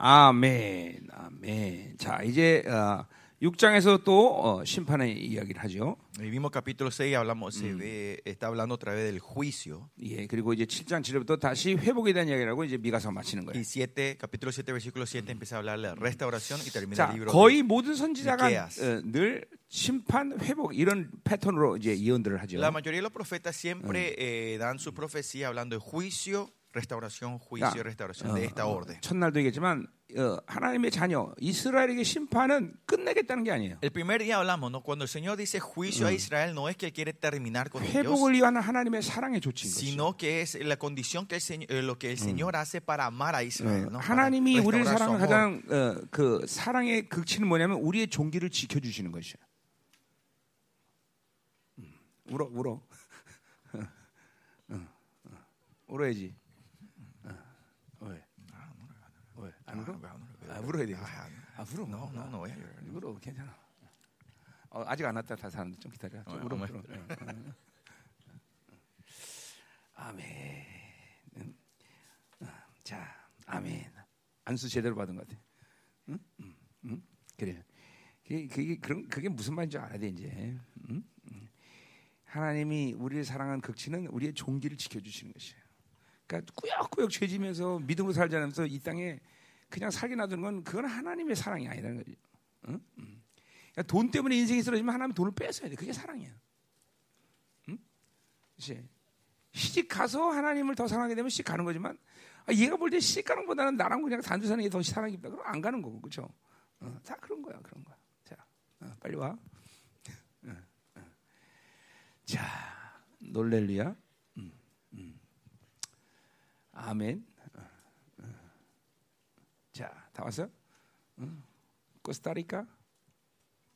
아멘, 아멘. 자, 이제 어, 6장에서 또 어, 심판의 이야기를 하죠. El mismo capítulo 6 hablamos, se ve, está hablando otra vez del juicio. 예, 그리고 이제 7장 7절부터 다시 회복에 대한 이야기라고 이제 미가서 마치는 거예요. Y 7, capítulo 7, versículo 7 empieza a hablar de la restauración y termina 자, el libro 거의 모든 선지자가. 어, 늘 심판, 회복 이런 패턴으로 이제 예언들을 하죠. La mayoría de los profetas siempre eh, dan su profecía hablando de juicio, restauración, juicio, restauración de esta orden. 첫날도 얘기했지만 어, 하나님의 자녀 이스라엘에게 심판은 끝내겠다는 게 아니에요. El primer día hablamos, ¿no? Cuando el Señor dice juicio a Israel, no es que quiere terminar con ellos, 회복을 위한 하나님의 사랑의 조치인 거죠. sino que es la condición que el Señor, eh, lo que el Señor hace para amar a Israel. ¿no? 하나님이 우리를 사랑하는. 가장 어, 그 사랑의 극치는 뭐냐면 우리의 종기를 지켜 주시는 것이야. 음, 울어 울어. 어, 어, 울어야지. 어, 왜? 왜? 안 울어? 아, 울어야 돼. 아, 울어. No, no, no a llorar. 울어 괜찮아. 어, 아직 안 왔다 다 사는데 좀 기다려. 좀 어, 울어. 어머. 울어. 어, 어. 아멘. 음. 어, 자, 아멘. 안수 제대로 받은 것 같아. 응? 응? 응? 그래. 그게, 그게 그런 그게 무슨 말인지 알아야 돼 이제. 응? 응. 하나님이 우리를 사랑한 극치는 우리의 종기를 지켜주시는 것이에요. 그러니까 꾸역꾸역 죄지면서 믿음으로 살지 않으면서 이 땅에 그냥 살게 놔두는 건 그건 하나님의 사랑이 아니라는 거죠. 응? 응. 그러니까 돈 때문에 인생이 쓰러지면 하나님 돈을 뺏어야 돼. 그게 사랑이야. 응? 그치? 시집 가서 하나님을 더 사랑하게 되면 시집 가는 거지만 아, 얘가 볼 때 시집 가는 것보다는 나랑 그냥 단주 사는 게 더 사랑이 깊다. 그럼 안 가는 거고 그렇죠? 어, 다 그런 거야, 그런 거야. 자, 어, 빨리 와. 어, 어. 자, 놀렐루야. 음, 음. 아멘. 어, 어. 자, 다 왔어? 어. 코스타리카?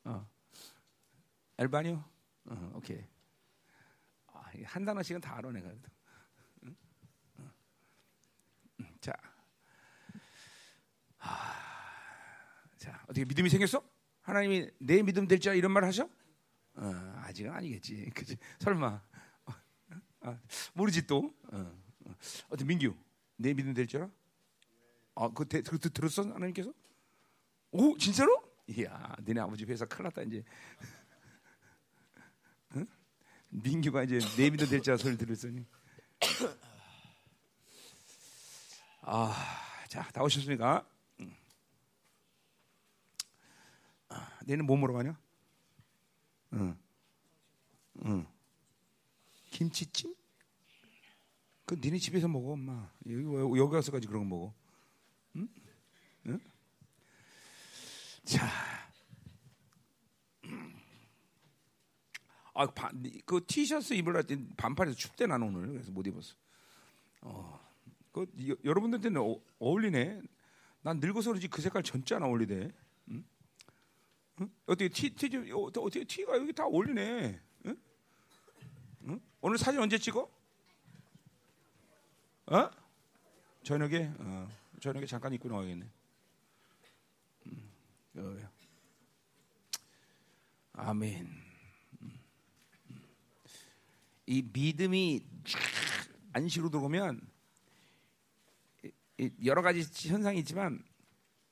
어. 엘바니오? 어, 오케이. 아, 한 단어씩은 다 알아 내가. 그래도. 응? 어. 음, 자, 아, 자 어떻게 믿음이 생겼어? 하나님이 내 믿음 될자 이런 말 하셔? 어, 아직은 아니겠지. 그지? 설마 어, 아, 모르지 또. 어, 어. 어떻게 민규 내 믿음 될 줄 알아? 아, 그, 대, 그, 그 들었어 하나님께서? 오 진짜로? 이야, 너네 아버지 회사 큰일 났다 이제. 응? 민규가 이제 내 믿음 될자 소리 들었으니. 아, 자, 다 오셨습니까? 응. 아, 내는 뭐 먹으러 가냐? 응. 응. 김치찜? 그 니네 집에서 먹어, 엄마. 여기 왜- 여기 가서까지 그런 거 먹어? 응? 응? 자, 아, 바, 그 티셔츠 입으려 때 반팔에서 춥대 나는 오늘 그래서 못 입었어. 어, 그 여, 여러분들한테는 어, 어울리네. 난 늙어서 그런지 그 색깔 전짜 안 어울리대. 응? 응? 어떻게 티, 티, 좀- 어, 어떻게 티가 여기 다 어울리네. 응? 응? 오늘 사진 언제 찍어? 어? 저녁에? 어, 저녁에 잠깐 입고 나가겠네. 음, 어, 아멘. 음, 음. 이 믿음이 쫙 안식으로 들어오면 여러 가지 현상이 있지만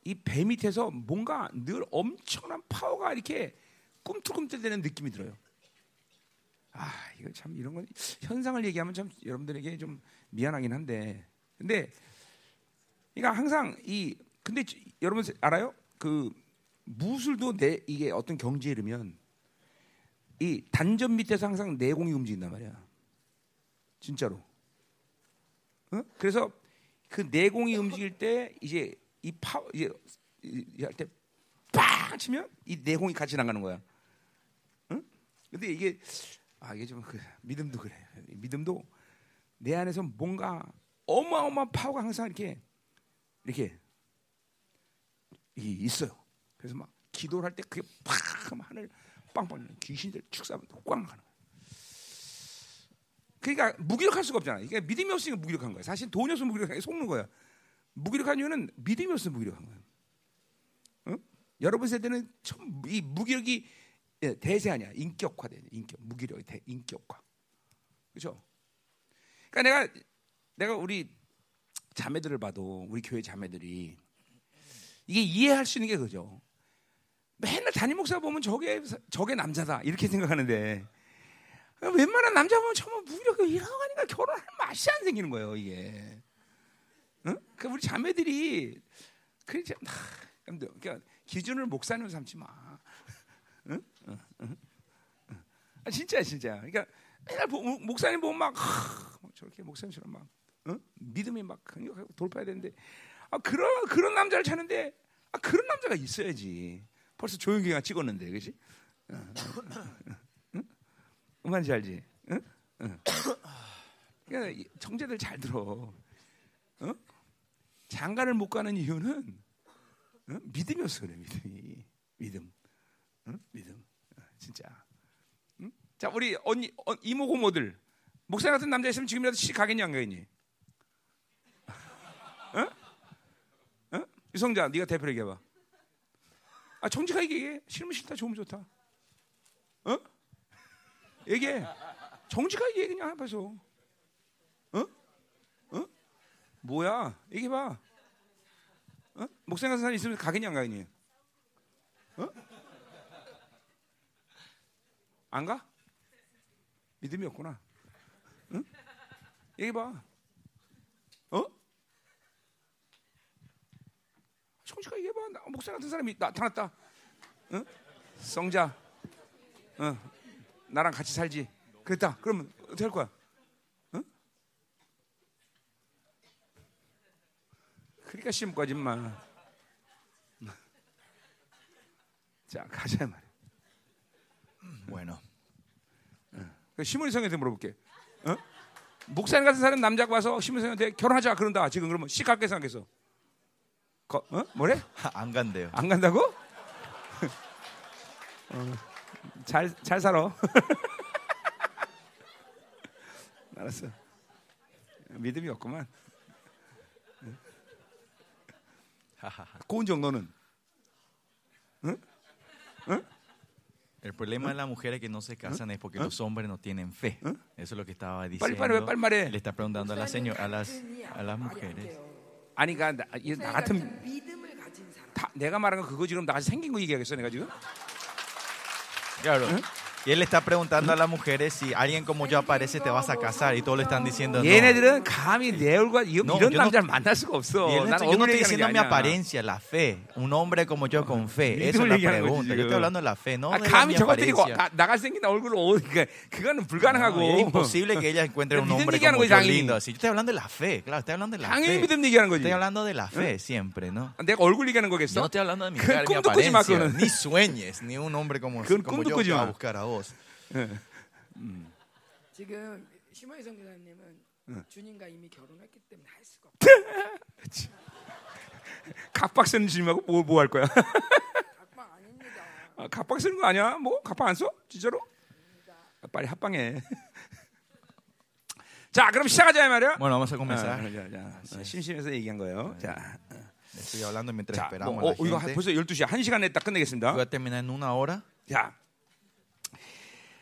이 배 밑에서 뭔가 늘 엄청난 파워가 이렇게 꿈틀꿈틀대는 느낌이 들어요. 아, 이거 참 이런 건 현상을 얘기하면 참 여러분들에게 좀 미안하긴 한데, 근데 그러니까 항상 이 근데 지- 여러분 알아요? 그 무술도 내 이게 어떤 경지에 이르면 이 단전 밑에서 항상 내공이 움직인단 말이야. 진짜로. 어? 그래서 그 내공이 움직일 때 이제 이 파 이제 할때 빵 치면 이 내공이 같이 나가는 거야. 응? 근데 이게 아 이게 좀 그 믿음도 그래. 믿음도 내 안에서 뭔가 어마어마한 파워가 항상 이렇게 이렇게 이 있어요. 그래서 막 기도를 할 때 그게 팍 하늘 빵빵 귀신들 축사하면 꽝 하는 거야. 그러니까 무기력할 수가 없잖아. 이게 믿음이 없으니까 무기력한 거야. 사실 돈이 없으면 무기력한 게 속는 거야. 무기력한 이유는 믿음이 없으면 무기력한 거야. 응? 여러분 세대는 참 이 무기력이 예, 대세 아니야. 인격화돼. 인격. 무기력이 대, 인격화. 그렇죠? 그러니까 내가 내가 우리 자매들을 봐도 우리 교회 자매들이 이게 이해할 수 있는 게 그죠. 맨날 담임 목사 보면 저게 저게 남자다 이렇게 생각하는데 웬만한 남자 보면 정말 무력 이러고 가니까 결혼할 맛이 안 생기는 거예요 이게. 응? 그 우리 자매들이 그러니까 기준을 목사님 삼지 마. 응? 응? 응? 아, 진짜 진짜. 그러니까 맨날 보, 목사님 보면 막 하, 저렇게 목사님처럼 막 응? 믿음이 막 강력하고 돌파해야 되는데 아, 그런 그런 남자를 찾는데 아, 그런 남자가 있어야지. 벌써 조용기가 찍었는데, 그렇지? 응? 말인지 알지? 응? 응. 그러니까 정제들 잘 들어. 어? 장가를 못 가는 이유는 어? 믿음이 없어 그래 믿음이 믿음 어? 믿음 어, 진짜 응? 자 우리 언니 어, 이모 고모들 목사 같은 남자 있으면 지금이라도 시집 가겠니 안 가겠니 어? 어? 유성자 네가 대표 얘기해봐 아 정직하게 얘기해 싫으면 싫다 좋으면 좋다 어? 얘기해 정직하게 얘기해 그냥 앞에서 어? 어? 뭐야? 얘기해봐. 어? 같은 사람 있으면 가겠냐 안 가겠니? 어? 안 가? 믿음이 없구나. 응? 얘기해봐. 어? 정직하게 얘기해봐. 나, 목사 같은 사람이 나타났다. 응? 성자. 어. 나랑 같이 살지. 그랬다. 그러면 어떻게 할 거야? 그러니까 심고 하지 마. 자, 가자 말이야. Bueno, 그 시몬이 성한테 물어볼게. 어? 목사님 같은 사람 남자가 와서 시몬이 성한테 결혼하자 그런다. 지금 그러면 씨 갈게 생각해서. 거, 어? 뭐래? 안 간대요. 안 간다고? 어, 잘, 잘 살아. 알았어. 믿음이 없구만. 고은정 너는? El problema de las mujeres que no se casan es porque los hombres no tienen fe. Eso es lo que estaba 빨리 diciendo. 빨리 빨리 말해. Le está preguntando a las señor, a las a las mujeres. 아니 그러니까 나, 이- 나 같은 그러니까 믿음을 가진 사람. 다, 내가 말한 거 그거 지금 나같이 생긴 거 얘기하겠어 내가 지금? Claro. Y él le está preguntando a las mujeres si alguien como yo aparece te vas a casar y todos le están diciendo no. 얘네들은 감히 내 얼굴 이- No, 이런 yo no- 남자를 만날 수가 없어. Y él 난 está- yo no 얼굴 estoy 얘기하는 게 diciendo mi 아니야. apariencia, la fe. Un hombre como yo con fe. 믿음을 Esa es la 얘기하는 거지, pregunta. Yo 지금. estoy hablando de la fe, no 아, de la, 감히 mi 저것들이 apariencia. 나, 나같이 생긴 얼굴을 오, 그러니까 그거는 No, 불가능하고. y es imposible que ella encuentre un 믿음 hombre 얘기하는 como 거지, yo 당연히. lindo así. Yo estoy hablando de la fe, claro, estoy hablando de la 당연히 fe. 믿음 얘기하는 거지. Estoy hablando de la fe siempre, ¿no? 내가 얼굴 얘기하는 Yo no 거겠어? estoy hablando de mi, 그 cara, mi 꿈도 꾸지 마, apariencia. 그거는. Ni sueñes, ni un hombre como, 그건 como 꿈도 yo 꾸지 que va a 마. buscar A vos. 지금 심호희 선교사님은 주님과 이미 결혼했기 때문에 할 수가 없어요. 각박 쓰는 주님하고 뭐 뭐 할 거야? 각방 아닙니다. 아, 각박 쓰는 거 아니야? 뭐 각박 안 써? 진짜로? 아, 빨리 합방해. 자, 그럼 시작하자 이 말이야. Bueno, vamos a 아, comenzar. 자, 자, 심심해서 얘기한 거예요. 자, Estoy hablando mientras 자, esperamos 뭐, 어, 이거. 벌써 12시야. 1시간 내에 딱 끝내겠습니다. Voy a terminar en una hora. 자.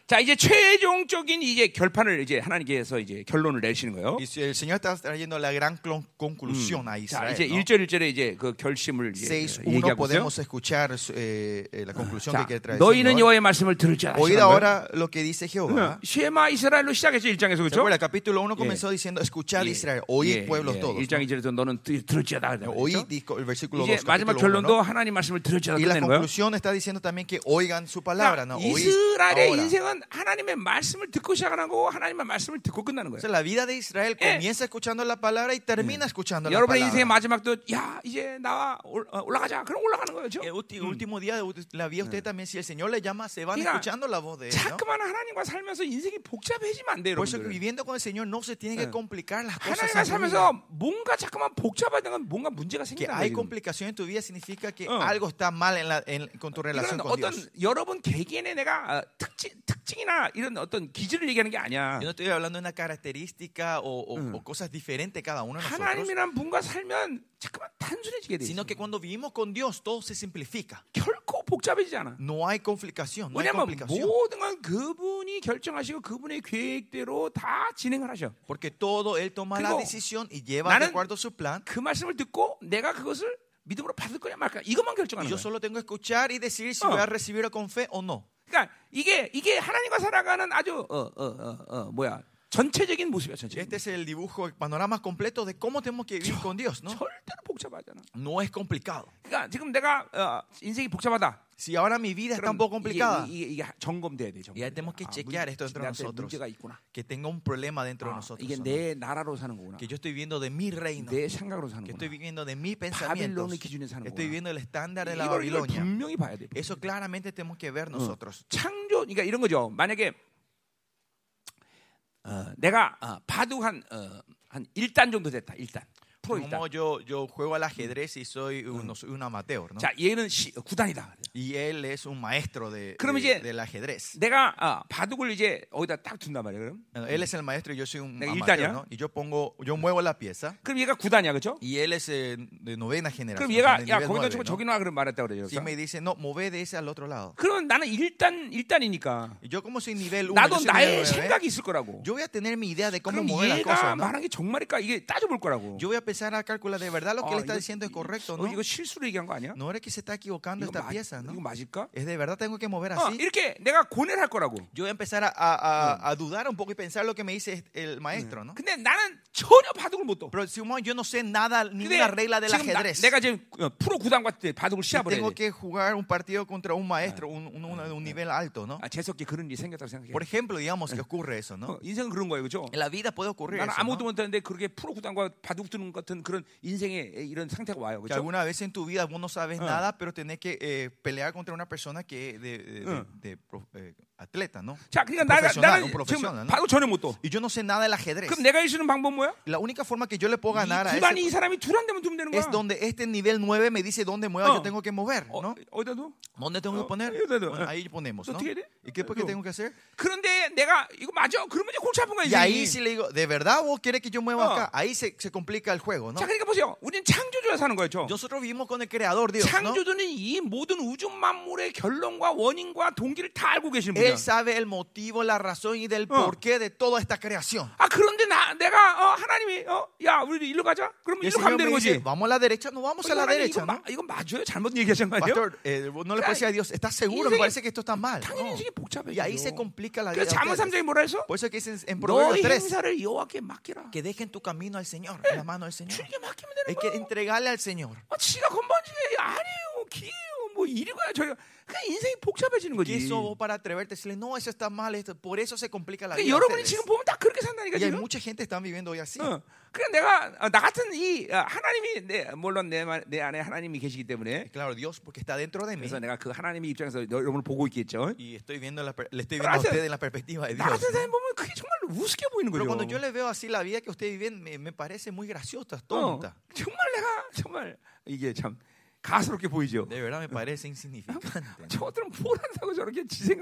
자, 이제 최종적인 이제 결판을 이제 하나님께서 이제 결론을 내시는 거예요. El Señor está trayendo la gran conclusión a 자, Israel. 이제 ¿no? 1절 1절에 이제 그 결심을 이제 6.1 얘기하고 있어요. podemos escuchar eh, eh, la conclusión 자, que el 너희는. 여호와의 말씀을 들을지어다. Oíd 시작한 거예요. ahora lo que dice Jehová. 쉐마 이스라엘로 시작했죠 1장에서 ¿Se 그렇죠? acuerda? El capítulo 1 comenzó diciendo, escuchad Israel, oíd pueblos todos. 1장 2절에서 너는 들- 들을지어다. Oíd, el versículo 이제 2, 마지막 capítulo 1, 결론도. 하나님 말씀을 들을지어다 Y la conclusión está diciendo también que oigan su palabra, 그러니까 ¿no? Oíd 이스라엘의 ahora. 인생은 하나님의 말씀을 듣고 시작하는 거고 하나님의 말씀을 듣고 끝나는 거예요. la vida de Israel Eh. comienza escuchando la palabra y termina escuchando la 여러분의 인생의 palabra. 마지막도 야 이제 나와 올- 어, 올라가자. 그럼 올라가는 거죠. El último día de la vida usted también, si el Señor le llama, se van escuchando la voz de él. 자꾸만 하나님과 살면서 인생이 복잡해지면 안 돼요, Por eso que viviendo con el Señor no se tiene que Eh. complicar las cosas. 하나님과. 살면서 뭔가 자꾸만 복잡하다는 건 뭔가 문제가 Que 생긴다. hay complicación en tu vida significa que Oh. algo está mal en la- en- con tu relación con 어떤 Dios. 여러분 개개인의 내가 어, 특징, 특징이나 이런 어떤 기질을 얘기하는 게 아니야. Yo no estoy hablando de una característica o, o- o cosas diferentes cada uno de nosotros, 하나님이란 분과 살면 자꾸만 단순해지게 돼. sino que cuando vivimos con Dios todo se simplifica. 결코 복잡해지지 않아. No hay complicación, no hay complicación. 모든 건 그분이 결정하시고 그분의 계획대로 다 진행을 하셔. Porque todo Él toma la decisión y lleva de acuerdo a su plan. 그 말씀을 듣고 내가 그것을 믿음으로 받을 거냐 말까 이것만 결정하는 yo 거야. solo tengo que escuchar y decir si Ah. voy a recibirlo con fe o no. 그러니까 이게 이게 하나님과 살아가는 아주 어 어 어 어, 뭐야 전체적인 모습이야 전체. Este es el dibujo, el panorama completo de cómo tenemos que vivir con Dios, ¿no? 절대로 복잡하잖아. No es complicado. 그러니까 지금 내가 어, 인생이 복잡하다. Si ahora mi vida está un 그럼 poco complicada, 이게, 이게, 이게 점검돼야 돼. 점검. Y ahí tenemos que chequear esto dentro de nosotros. 문제가 있구나. que tenga un problema dentro de 아, nosotros. 이게 ¿o no? 내 나라로 사는 거구나. Que yo estoy viviendo de mi reino, 내 생각으로 사는 que 거구나. estoy viviendo de mi pensamiento, 바빌론의 기준에 사는 estoy 거구나. viviendo el estándar de la 이걸, 이걸 Babilonia. 분명히 봐야 돼. Eso claramente tenemos que ver nosotros. 창조, 그러니까 이런 거죠. 만약에 어, 내가 어, 바둑 한, 어, 한 1단 정도 됐다. 1단. 프로 1단. Como yo, yo juego al ajedrez y soy un, no soy un amateur, ¿no? 자, 얘는 시, 9단이다. Y él es un maestro de, 그럼 de- 이제 del ajedrez. 내가 어, 바둑을 이제 어디다 딱 둔단 말이에요. 그럼. Eh, Él es el maestro y yo soy un 내가 amateur, 일단이야? ¿no? Y yo pongo, yo muevo la pieza 그럼 얘가 9단이야. 그렇죠? y él es eh, de novena generación. 그럼 얘가 야, 거기다 ¿no? 저기 놔 그럼 말했다 그래요. Si me dice, no, move de ese al otro lado. 그러면 나는 1단 1단이니까 Y yo como soy nivel 1, 나도 나의 생각이 있을 거라고. yo voy a tener mi idea de cómo 그럼 mover las 얘가 cosas, ¿no? 말한 게 정말일까 이게 따져볼 거라고. Yo voy a empezar a calcular de verdad lo que 아, él está 이거- diciendo es correcto, 어, ¿no? 이거 실수로 얘기한 거 아니야? No era que se está equivocando 이거, esta 맞, pieza, 이거 ¿no? 맞을까? Es de verdad tengo que mover 어, así. 이렇게 내가 고뇌를 할 거라고. Yo voy a empezar a, a- a- a dudar un poco y pensar lo que me dice el maestro, ¿no? 근데 나는 전혀 바둑을 못 둬. Pero si yo no sé nada, ni 근데 una regla del 지금 나, ajedrez. 내가 지금 어, 프로 구단 같은 때 바둑을 Y 시합을 tengo 해. que jugar un partido contra un maestro, un, un- un- un nivel alto, ¿no? 아, 재석기 그런 일이 생겼다고 생각해. Por ejemplo, digamos que ocurre eso, ¿no? 어, 인생은 그런 거예요, 그렇죠? En la vida puede ocurrir 나는 eso, 아무도 ¿no? 못하는데 그렇게 프로 구단과 바둑 두는 같은 그런 인생의 이런 상태가 와요, Que 그렇죠? alguna vez en tu vida vos no sabes Ah. nada, pero tenés que eh, pelear contra una persona que de, de- de- Ah. eh, atleta, ¿no? 자, 그러니까 나가, 나는 지금 ¿no? 바둑 전혀 못 둬. Y yo no sé nada del ajedrez. 그럼 내가 해주는 방법 뭐야? La única forma que yo le puedo 이 ganar a 구단이 이 사람이 두란 데면 두면 되는 거야. es donde este nivel 9 me dice dónde mueva, Ah. yo tengo que mover, 어, ¿no? 어디다 둬? ¿Dónde tengo Oh, que poner? Bueno, ah. ahí ponemos, ¿no? ¿Tú quieres? ¿Y qué, Tú. tengo que hacer? 그런데 내가 이거 맞아? 그러면 이제 골치 아픈 거야, Y ahí sí le digo, ¿de verdad vos querés que yo mueva Ah. acá? Ahí se, se complica el juego, ¿no? 자, 그러니까 보세요. 우리는 창조주와 사는 거죠. Nosotros vivimos con el creador Dios, ¿no? 창조주는 이 모든 우주 만물의 결론과 원인과 동기를 다 알고 계시는 분이야. Él sabe el motivo, la razón y del Ah. porqué de toda esta creación. 아 그런데 나 내가 어, 하나님이 어, 야 우리 일로 가자. 그러면 Y el 일로 가면 Señor 되는 me dice, 거지. vamos a la derecha, no vamos 어, a la 이거, 하나님, derecha, 이거, ¿no? 마, 이거 맞아요? 잘못 얘기하신 거 아니에요? Pastor, eh, no le puede decir a Dios, ¿estás seguro? Me 인생이- parece que esto está mal. 당연히 No. 인생이 복잡해. Y ahí se complica la vida. 그래서 de 잠언 ustedes. 3장에 뭐라 했어? Por eso que dicen en Proverbios 너희 3 행사를 여호와께 맡기라. que dejen tu camino al Señor, en la mano del Señor. 주님께 맡기면 되는 Hay 거야. que entregarle al Señor. 아, 지가 건반지게 아니에요. 기예요. 뭐 이리고야 저리. 그냥 인생이 복잡해지는 거지. eso vos para atreverte, decirle, no, eso está mal, esto, por eso se complica la 그러니까 vida. 여러분이. 지금 보면 다 그렇게 산다니까 Y 지금. mucha gente que están viviendo hoy así. 어. 그러니까 내가 어, 나 같은 이 어, 하나님이 내 물론 내, 마- 내 안에 하나님이 계시기 때문에 Claro, Dios, porque está dentro de mí. 그래서 내가 그 하나님의 입장에서 여러분을 보고 있겠죠. Y estoy viendo la le estoy Pero viendo a usted en la perspectiva de 나 Dios. 같은 사람 보면 그게 정말 우습게 보이는 Pero 거죠. cuando yo le veo así la vida que usted vive, me, me parece muy graciosa, 어, tonta. 정말 내가 정말 이게 참 가스럽게 보이죠. Verdad me parece insignificante. ¿no? 저들은 뭘 한다고 저렇게 지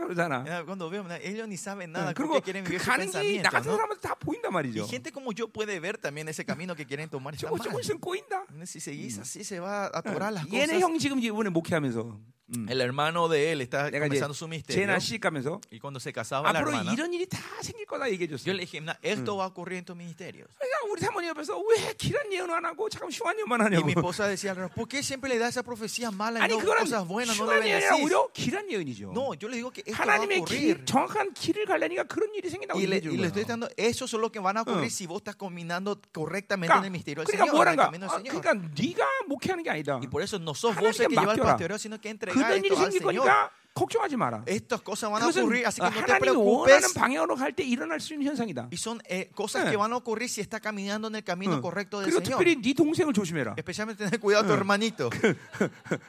Cuando veo, mira, ellos ni saben nada, 어, ¿por 그리고 그 가는 길이 나? 같은 ¿no? 사람한테 다 보인단 말이죠. Y gente como yo puede ver también ese camino que quieren tomar. 조금 mal. 조금씩 꼬인다. Si seguís así, se va a atorar las 얘네 cosas. 형 지금 이번에 목회하면서 음. El hermano de él está 내가 이제 comenzando su misterio. 제나 시집 가면서 Y cuando se casaba la 앞으로 hermana, 이런 일이 다 생길 거다 얘기해 줬어. yo le dije, "Mira, esto va a ocurrir en tus ministerios. 그러니까 우리 사모님 옆에서 왜 길한 예언 안 하고 잠깐 흉한 예언만 Y 하냐고. mi esposa decía, ¿por qué siempre le da esa profecía mala y 아니 no 그거는 cosas buenas? No le 흉한 예언이 아니라 bendecís? 오히려 길한 예언이죠. No, yo le digo que esto va a 하나님의 ocurrir. 길, 정확한 길을 가려니까 그런 일이 생긴다고 Y le, 얘기해 y le estoy 주는 거예요. dando, eso es lo que van a ocurrir Uh. si vos estás caminando correctamente en el misterio del 그러니까 Señor, en el 뭐란가? camino 아, del Señor. 그러니까 네가 목회하는 게 아니다. Y por eso no sos vos el 하나님께 que lleva el 맡겨라. pastoreo, sino que entrega 그런 일이 생길. 거니까 걱정하지 마라. Estas cosas van a ocurrir, así que no te preocupes. 방향으로 갈 때 일어날 수 있는 현상이다. Y son eh, cosas Eh. que van a ocurrir si está caminando en el camino 응. correcto del 그리고 Señor. 특별히 네 동생을 조심해라. Especialmente tener cuidado a tu hermanito.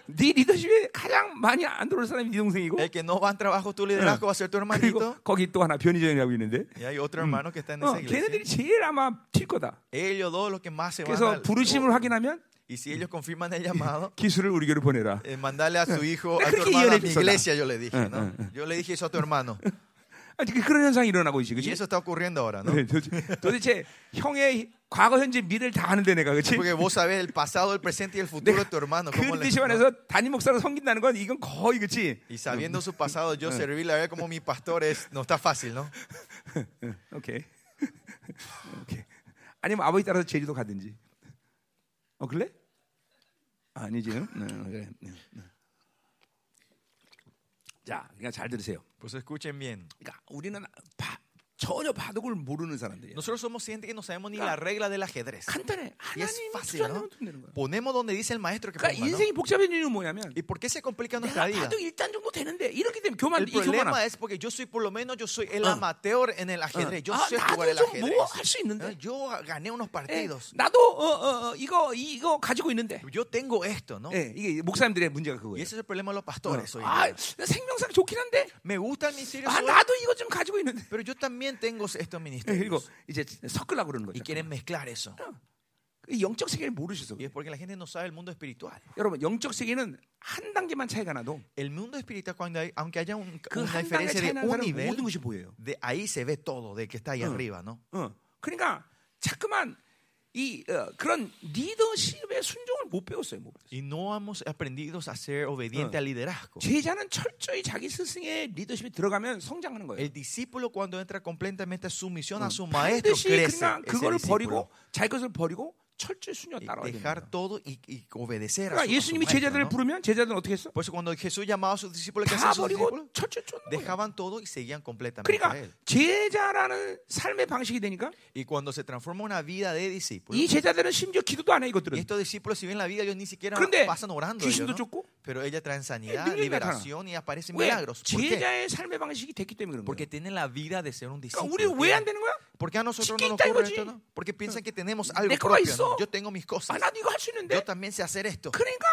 네 리더십에 가장 많이 안 들어올 사람이 네 동생이고 El que no va en trabajo tu liderazgo va a ser tu hermanito. 거기 또 하나 변희정이라고 있는데 Y hay otro hermano que está en 어, esa iglesia. 걔네들이 제일 아마 튈 거다. Ellos dos los que más se van 그래서 부르심을 확인하면 Y si ellos confirman el llamado, eh, mandarle a su hijo, a tu hermano a mi iglesia, yo le dije, Eh, ¿no? Yo le dije eso a tu hermano. 그- 그런 현상이 일어나고 있지, 그렇지? eso está ocurriendo ahora, ¿no? 도대체, 도대체 형의 과거, 현재, 미래를 다 아는데 내가 그렇지? 그 ¿cómo le- 리더십 no? 안에서 담임 목사로 섬긴다는 건 이건 거의 그렇지? Y sabiendo su pasado, yo servirle a ver como mi pastor es, no está fácil, ¿no? 오케이. 오케이. 아니면 아버지 따라서 제주도 가든지. 어 그래? 아니지. 응? 응, 그래. 응, 응. 자, 그러니까 잘 들으세요. Pues escuchen bien. 그러니까 우리는 바, 전혀 바둑을 모르는 사람들이에요. Nosotros somos gente que no sabemos ni la regla del ajedrez. 간단해. Y es fácil, ¿no? Ponemos donde dice el maestro que 그러니까 ponga. 인생이 복잡해진 이유는 뭐냐면 ¿Y por qué se complica nuestra vida? 바둑 1단 정도 되는데 이렇기 때문에 교만 El problema es porque yo soy, por lo menos, yo soy el amateur en el ajedrez. Yo 아, sé jugar el ajedrez. 좀뭐 할수 있는데. Eh, Yo gané unos 예, partidos. 나도 어, 어, 어, 이거 이거 가지고 있는데. Yo tengo esto, ¿no? 예, 이게 목사님들의 문제가 Y 그거예요. ese es el problema de los pastores hoy 아. 생명상 좋긴 한데. Me gusta el ministerio, 아, 나도 이거 좀 가지고 있는데. pero yo también tengo estos 예, 그리고 ministerios. 이제 섞으려고 그러는 Y 거죠. quieren mezclar eso. 이 영적 세계를 모르셔서. Y es porque la gente no sabe el mundo espiritual. 여러분, 영적 세계는 한 단계만 차이가 나도 El mundo espiritual, cuando hay, aunque haya un- 그 una diferencia de un nivel, 모든 것이 보여요. de ahí se ve todo, de que está ahí Uh. arriba, ¿no? 어. 그러니까 자꾸만 이 어, 그런 리더십의 순종을 못 배웠어요. 못 배웠어요. Y no hemos aprendido a ser obediente Uh. al liderazgo. 제자는 철저히 자기 스승의 리더십에 들어가면 성장하는 거예요. El discípulo cuando entra completamente a sumisión a su 음, maestro crece. 그러니까 그거를. 버리고 자기 것을 버리고 철저히 따라와야 돼요. dejar todo y, y obedecer a 그러니까 su, a su 예수님이 maestro, 제자들을 ¿no? 부르면 제자들은 어떻게 했어? Por eso cuando Jesús llamaba a sus discípulos, ¿qué 다 hacían sus discípulos? 철저히 쫓는. Dejaban todo y seguían completamente 그러니까 a él. 제자라는 삶의 방식이 되니까 Y cuando se transforma una vida de discípulos, 이 제자들은 심지어 기도도 안해 y 이것들은. estos discípulos, si ven la vida, ellos ni siquiera pasan orando. ellos, 귀신도 ¿no? 쫓고 Pero ella traen sanidad, liberación y aparecen 왜? milagros. ¿Por qué? 제자의 삶의 방식이 됐기 때문에 그런 Porque tienen la vida de ser un 그러니까 discípulo. 우리 왜안 되는 거야? ¿Por qué a nosotros no nos ocurre esto? no? Porque piensan que tenemos algo propio. ¿no? Yo tengo mis cosas. 아, 나도 이거 할수 있는데. Yo también sé hacer esto. 그러니까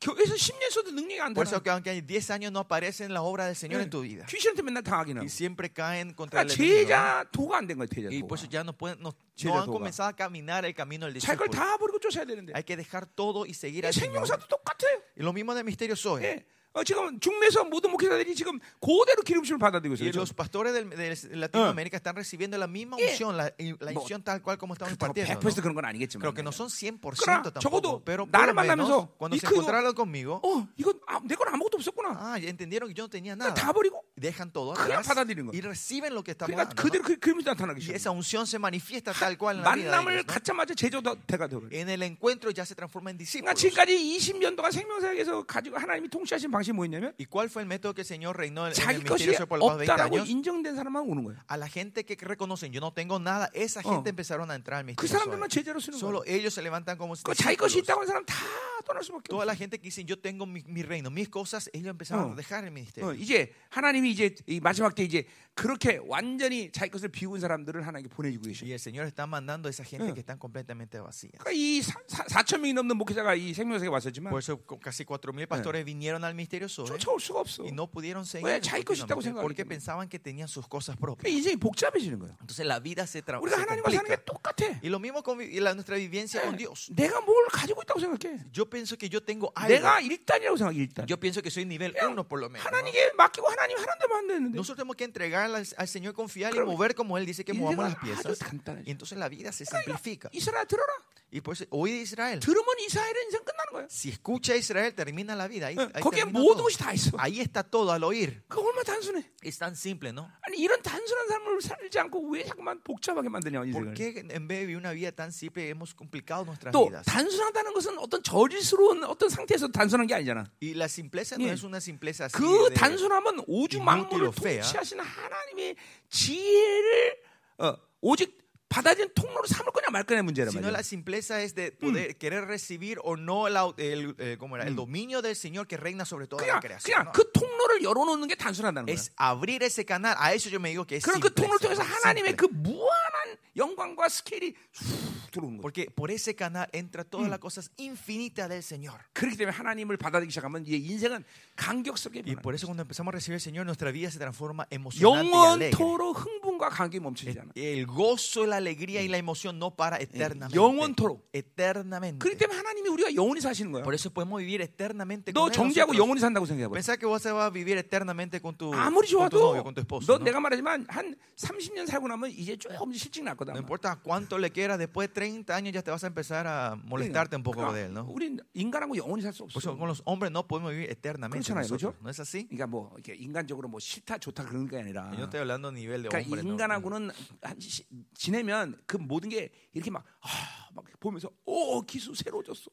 교회에서 10년에서도 능력이 안 Por 되나. eso que aunque hay 10 años no aparecen las obras del Señor en tu vida. 귀신한테 맨날 당하긴 하고. Y siempre caen contra el 그러니까 enemigo. ¿no? 제자 도가 안된 거예요. 제자 Y por 도가. eso ya no pueden, no, 제자 no han 도가. comenzado a caminar el camino del 자기 걸 discípulo. 다 버리고 쫓아야 되는데. Hay que dejar todo y seguir 이 al Señor. 생명사도 똑같아요. Y lo mismo de misterio soy. 예. 어, 지금 중매에서 모든 목회자들이 지금 그대로 기름심을 받아들이고 있어요. Los pastores del- de, Latinoamérica están recibiendo la misma 예. unción, la, la unción tal cual como estamos 그렇다고 impartiendo. 100% ¿no? 그런 건 아니겠지만. Creo que no son 100% 그러나 tampoco, pero 나를 만나면서 cuando 이 se encontraron conmigo, 어, 이거 아, 내건 아무것도 없었구나. ah, entendieron que yo no tenía nada. 다 버리고 Dejan todo 그냥 atrás 받아들이는 거야. y reciben lo que estamos 그러니까 dando. 그대로 ¿no? 그 그림이 나타나기 Y 시작해. esa unción se manifiesta tal cual en la vida de 만남을 ellos, ¿no? 갖자마자 제조가 돼가 되고. En el encuentro ya se transforma en 그러니까 discípulos. 지금까지 20년 동안 생명사역에서 가지고 하나님이 통치하신 방식이 뭐였냐면 ¿Y cuál fue el método que el Señor reinó en, en 자기 el 것이 misterio por los 20 없다라고 años? 인정된 사람만 오는 거예요. A la gente que reconocen, yo no tengo nada, esa 어. gente empezaron a entrar al 그 misterio. 사람들만 Zoe. 제자로 쓰는 Solo 거예요. ellos se levantan como 그 자기 것이 discípulos. 있다고 하는 사람 다 떠날 수밖에 Toda 없어. la gente que dicen yo tengo mi, mi reino, mis cosas, ellos empezaron 어. a dejar el ministerio. 어, 이제 하나님이 이제 이 마지막 때 이제 그렇게 완전히 자기 것을 비운 사람들을 하나님께 보내주고 계셔. Y el Señor está mandando a esa gente 어. que están completamente vacías. 그러니까 이 4천 명이 넘는 목회자가 이 생명사에 왔었지만 Por eso co- casi 4.000 pastores vinieron al misterio Zoe 쫓아올 수가 없어. y no pudieron seguir 왜? 자기 것이 있다고 continuamente, porque 생각하기 pensaban que tenían sus cosas 그러니까 propias. 인생이 복잡해지는 거예요. Entonces la vida se, 우리가 하나님과 사는 게. 똑같아. Y lo mismo con la, nuestra vivencia con Dios. 내가 뭘 가지고 있다고 생각해. Yo pienso que yo tengo algo. 내가 일단이라고 생각해 일단. Yo pienso que soy nivel 1 por lo menos. ¿no? 하나님께 맡기고 하나님 하는 대로 하면 되는데. Nosotros tenemos que entregar al, al Señor confiar y mover como Él dice que movamos las piezas. Y entonces la vida se simplifica. 이스라엘 들어라. Y por eso, oye Israel, 들으면 이스라엘의 인생 끝나는 거야. si escucha a Israel, termina la vida. Ahí, 어, ahí 거기에 모든. 것이 다 있어. Ahí está todo al oír. 그 얼마나 단순해. Es tan simple, ¿no? 아니 이런 단순한 삶을 살지 않고 왜 자꾸만 복잡하게 만드냐 ¿Por 인생을. qué en vez de vivir una vida tan simple hemos complicado nuestras 또 vidas? 단순하다는 것은 어떤 저질스러운 어떤 상태에서 단순한 게 아니잖아. Y la simpleza no 예. es una simpleza así. 그 de- 단순함은 우주 만물을. 통치하시는 하나님 의 지혜를 어, 오직 받아들인 통로로 삼을 거냐 말 거냐 문제란 Sino 말이야. la simpleza es de poder querer recibir o no el, au- el, eh, ¿cómo era? el dominio del Señor que reina sobre toda la 그냥 creación. 그냥 ¿no? 그 통로를 열어놓는 게 단순하다는 거야. Es abrir ese canal. A eso yo me digo que es 그럼 그 통로를 통해서. 하나님의 Simple. 그 무한한 영광과 스케일이 쑥 들어오는 거야. Porque por ese canal entra todas las cosas infinitas del Señor. 그렇기 때문에 하나님을 받아들이기 시작하면 이제 인생은 감격스럽게 Y 변화. por eso cuando empezamos a recibir al Señor, nuestra vida se transforma emocionante y alegre. 영원토로 흥분과 감격이 멈추지 않아. El gozo, la alegría y la emoción no para eternamente. 영원토록. Eternamente. 그렇기 때문에 하나님이 우리가 영원히 사시는 거야. Por eso podemos vivir eternamente 너 con él 정지하고 nosotros. 영원히 산다고 생각해 봐. Pensar que vos vas a vivir eternamente con tu, 아무리 con tu 좋아도 novio, con tu esposo. 너 ¿no? 내가 말하지만 한 30년 살고 나면 이제 조금 실증 났거든. No 아마. importa cuánto le quieras, después de 30 años ya te vas a empezar a molestarte un poco de él, ¿no? 우린 인간하고 영원히 살 수 Por eso 없어. con los hombres no podemos vivir eternamente. nosotros, 그렇죠? ¿No es así? 그러니까 뭐 이렇게 인간적으로 뭐 싫다 좋다 그런 게 아니라. Yo no estoy hablando a nivel de 그러니까 hombre. ¿no? 인간하고는 한 시- 지내면 그 모든 게 이렇게 막, 아, 막 보면서 오 기수 새로워졌어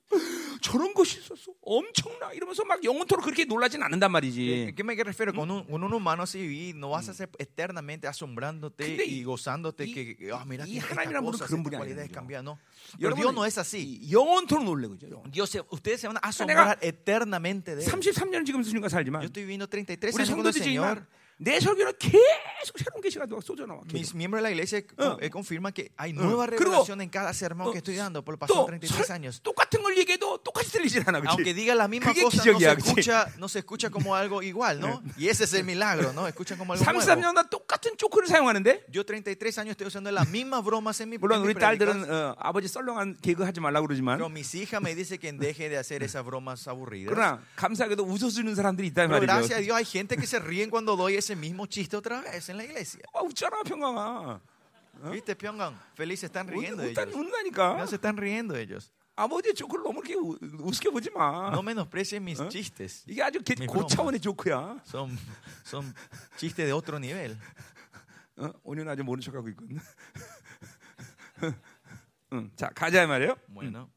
저런 것이 있었어 엄청나 이러면서 막 영혼토록 그렇게 놀라진 않는단 ¿Qué, 말이지 qué me refiero? Con un, con un humano así vivir, no vas a ser eternamente asombrándote y gozándote 이- que, ah, mira, 이 que esta cosa, 그런 분이 cualidad es 아니에요. cambiar, ¿no? Pero Dios no es así. 이 영혼토록 놀래고 있죠. Dios se- ustedes se van a asombrar eternamente de él. 33년 지금 주님과 Yo 살지만 estoy viviendo 33 우리 años con el Señor. 성도들이지만 내 설교는 계속 새로운 계시가 쏟아 나와 Mis miembros de la iglesia 어. eh, confirman que hay nueva 그리고 revelación en cada sermón 어, que estoy dando por los pasados 또 33 설- años. 똑같은 걸 얘기해도 똑같이 들리진 않아 Aunque 그렇지? diga la misma 그게 cosa, no se, 기적이야, 그치? escucha, no se escucha como algo igual, ¿no? Y ese es el milagro, ¿no? Escucha como algo nuevo. 33년 나 똑같은 조크를 사용하는데 Yo 33 años estoy usando las mismas bromas en mi, 물론 en mi 우리 딸들은 prédicas, 어, 아버지 썰렁한 개그 하지 말라고 그러지만 Pero mis hijas me dicen que deje de hacer esas bromas aburridas. 그러나 감사하게도 웃어주는 사람들이 있단 Pero gracias a 말이죠. Dios hay gente que se ríen cuando doy ese mismo chiste otra vez en la iglesia. 아, 웃잖아 평강아. ¿Viste, Pyongyang? Felices están riendo 웃, 웃다, ellos. No se están riendo ellos. 아버지 조크를 너무 이렇게 우- 우습게 보지 마. No mesprecien mis chistes. 이게 아주 개- 미 고차원의 조크야. Son, son chistes de otro nivel. 어? 오늘 아주 모른 척하고 있거든. 응, 자 가자 말이에요. Bueno,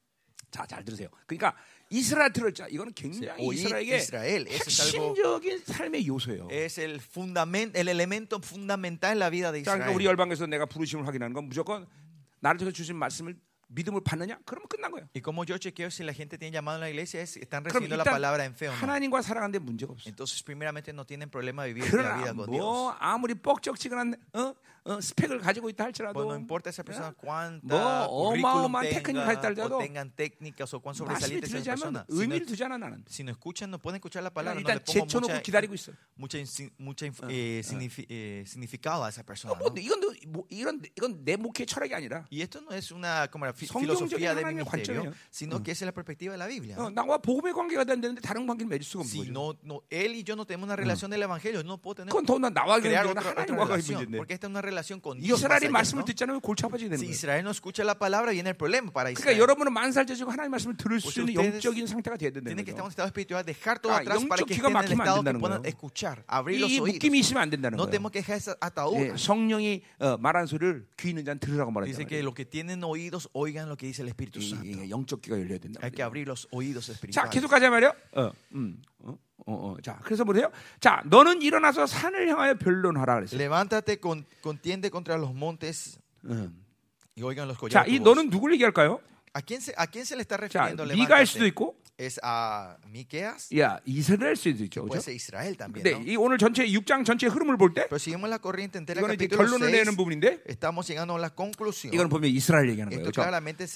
자 잘 들으세요. 그러니까 이스라엘 들을 자 이거는 굉장히 이스라엘에게 algo- 핵심적인 삶의 요소예요. es el, fundamento, el elemento fundamental en la vida de 자, 그러니까 우리 Israel. 열방에서 내가 부르심을 확인하는 건 무조건 나를 통해 주신 말씀을 믿음을 받느냐? 그러면 끝난 거예요. Y como yo chequeo si la gente tiene llamado en la iglesia, es, están recibiendo la palabra en fe o no. 하나님과 살아가는데 문제가 없어. Entonces, primeramente, no tienen problema vivir la vida con 뭐 Dios. 아무리 뻑적지근한 어? 어, 스펙을 가지고 있다 할지라도 no 뭐 currículum 어마어마한 테크닉 tenga, 가졌다 할지라도 말씀이 들리지 않으면 no, 의미를 두지 않아 나는. si no escuchan, no pueden escuchar la palabra. No 일단 pongo 제쳐놓고 mucha, 기다리고 있어. mucha, mucha eh, signifi- eh, significado a esa persona. 뭐 ¿no? 이건 너- 뭐, 이런 이건 내 목회 철학이 아니라 Y esto no es una como la filosofía de ministerio, sino que es la perspectiva de la Biblia. 어, ¿no? 나와 복음의 관계가 되는데 다른 관계를 맺을 수가 없는 Si 거죠. no, no, él y yo no tenemos una relación del evangelio, no puedo tener 그건 더나 나와 crear otra, otra relación, porque esta es una relación con Dios. 이스라엘이 말씀을. 듣지 않으면 골치 아파지게 되는 Si 거예요. Israel no escucha la palabra, viene el problema para 그러니까 Israel. 여러분은 만살제지고 하나님 말씀을 들을 수 있는 ustedes 영적인 상태가 돼야 된다는 Tienen que estar en un 거죠. estado espiritual, dejar todo Ah, atrás para 영적 que 귀가 estén en el 막히면 안 estado que 된다는 puedan 거예요. escuchar, abrir los 이 oídos. 묶임이 있으면 안 된다는 No 거예요. tenemos que dejar esa 예, atadura. 성령이 어, 말하는 소리를 귀 있는 자는 들으라고 말하잖아요. Dice que los que tienen oídos oigan lo que dice el Espíritu 이- Santo. 이- 영적 귀가 열려야 된다. Hay que abrir los oídos 자, espirituales. 계속 가자 말이요. 어, 음, 어, 어, 어. 자, 그래서 보세요. 자, 너는 일어나서 산을 향하여 변론하라 그랬어요. Levántate, con, contiende contra los montes 음. y oigan los 자. 이. 너는 누굴 얘기할까요? ¿A quién, se, ¿A quién se le está 자, refiriendo? 네가 할 수도? 있고, ¿Es a Miqueas? 야, 이스라엘 수도 있죠. Puede 그렇죠? ser Israel también. 근데 ¿no? 이 오늘 전체 6장 전체 흐름을 볼 때 Pero si vemos la corriente entera, 이거는 이제 결론을 6, 내는 부분인데 estamos llegando a la conclusión. 이거는 보면 이스라엘 얘기하는 거예요. 그렇죠?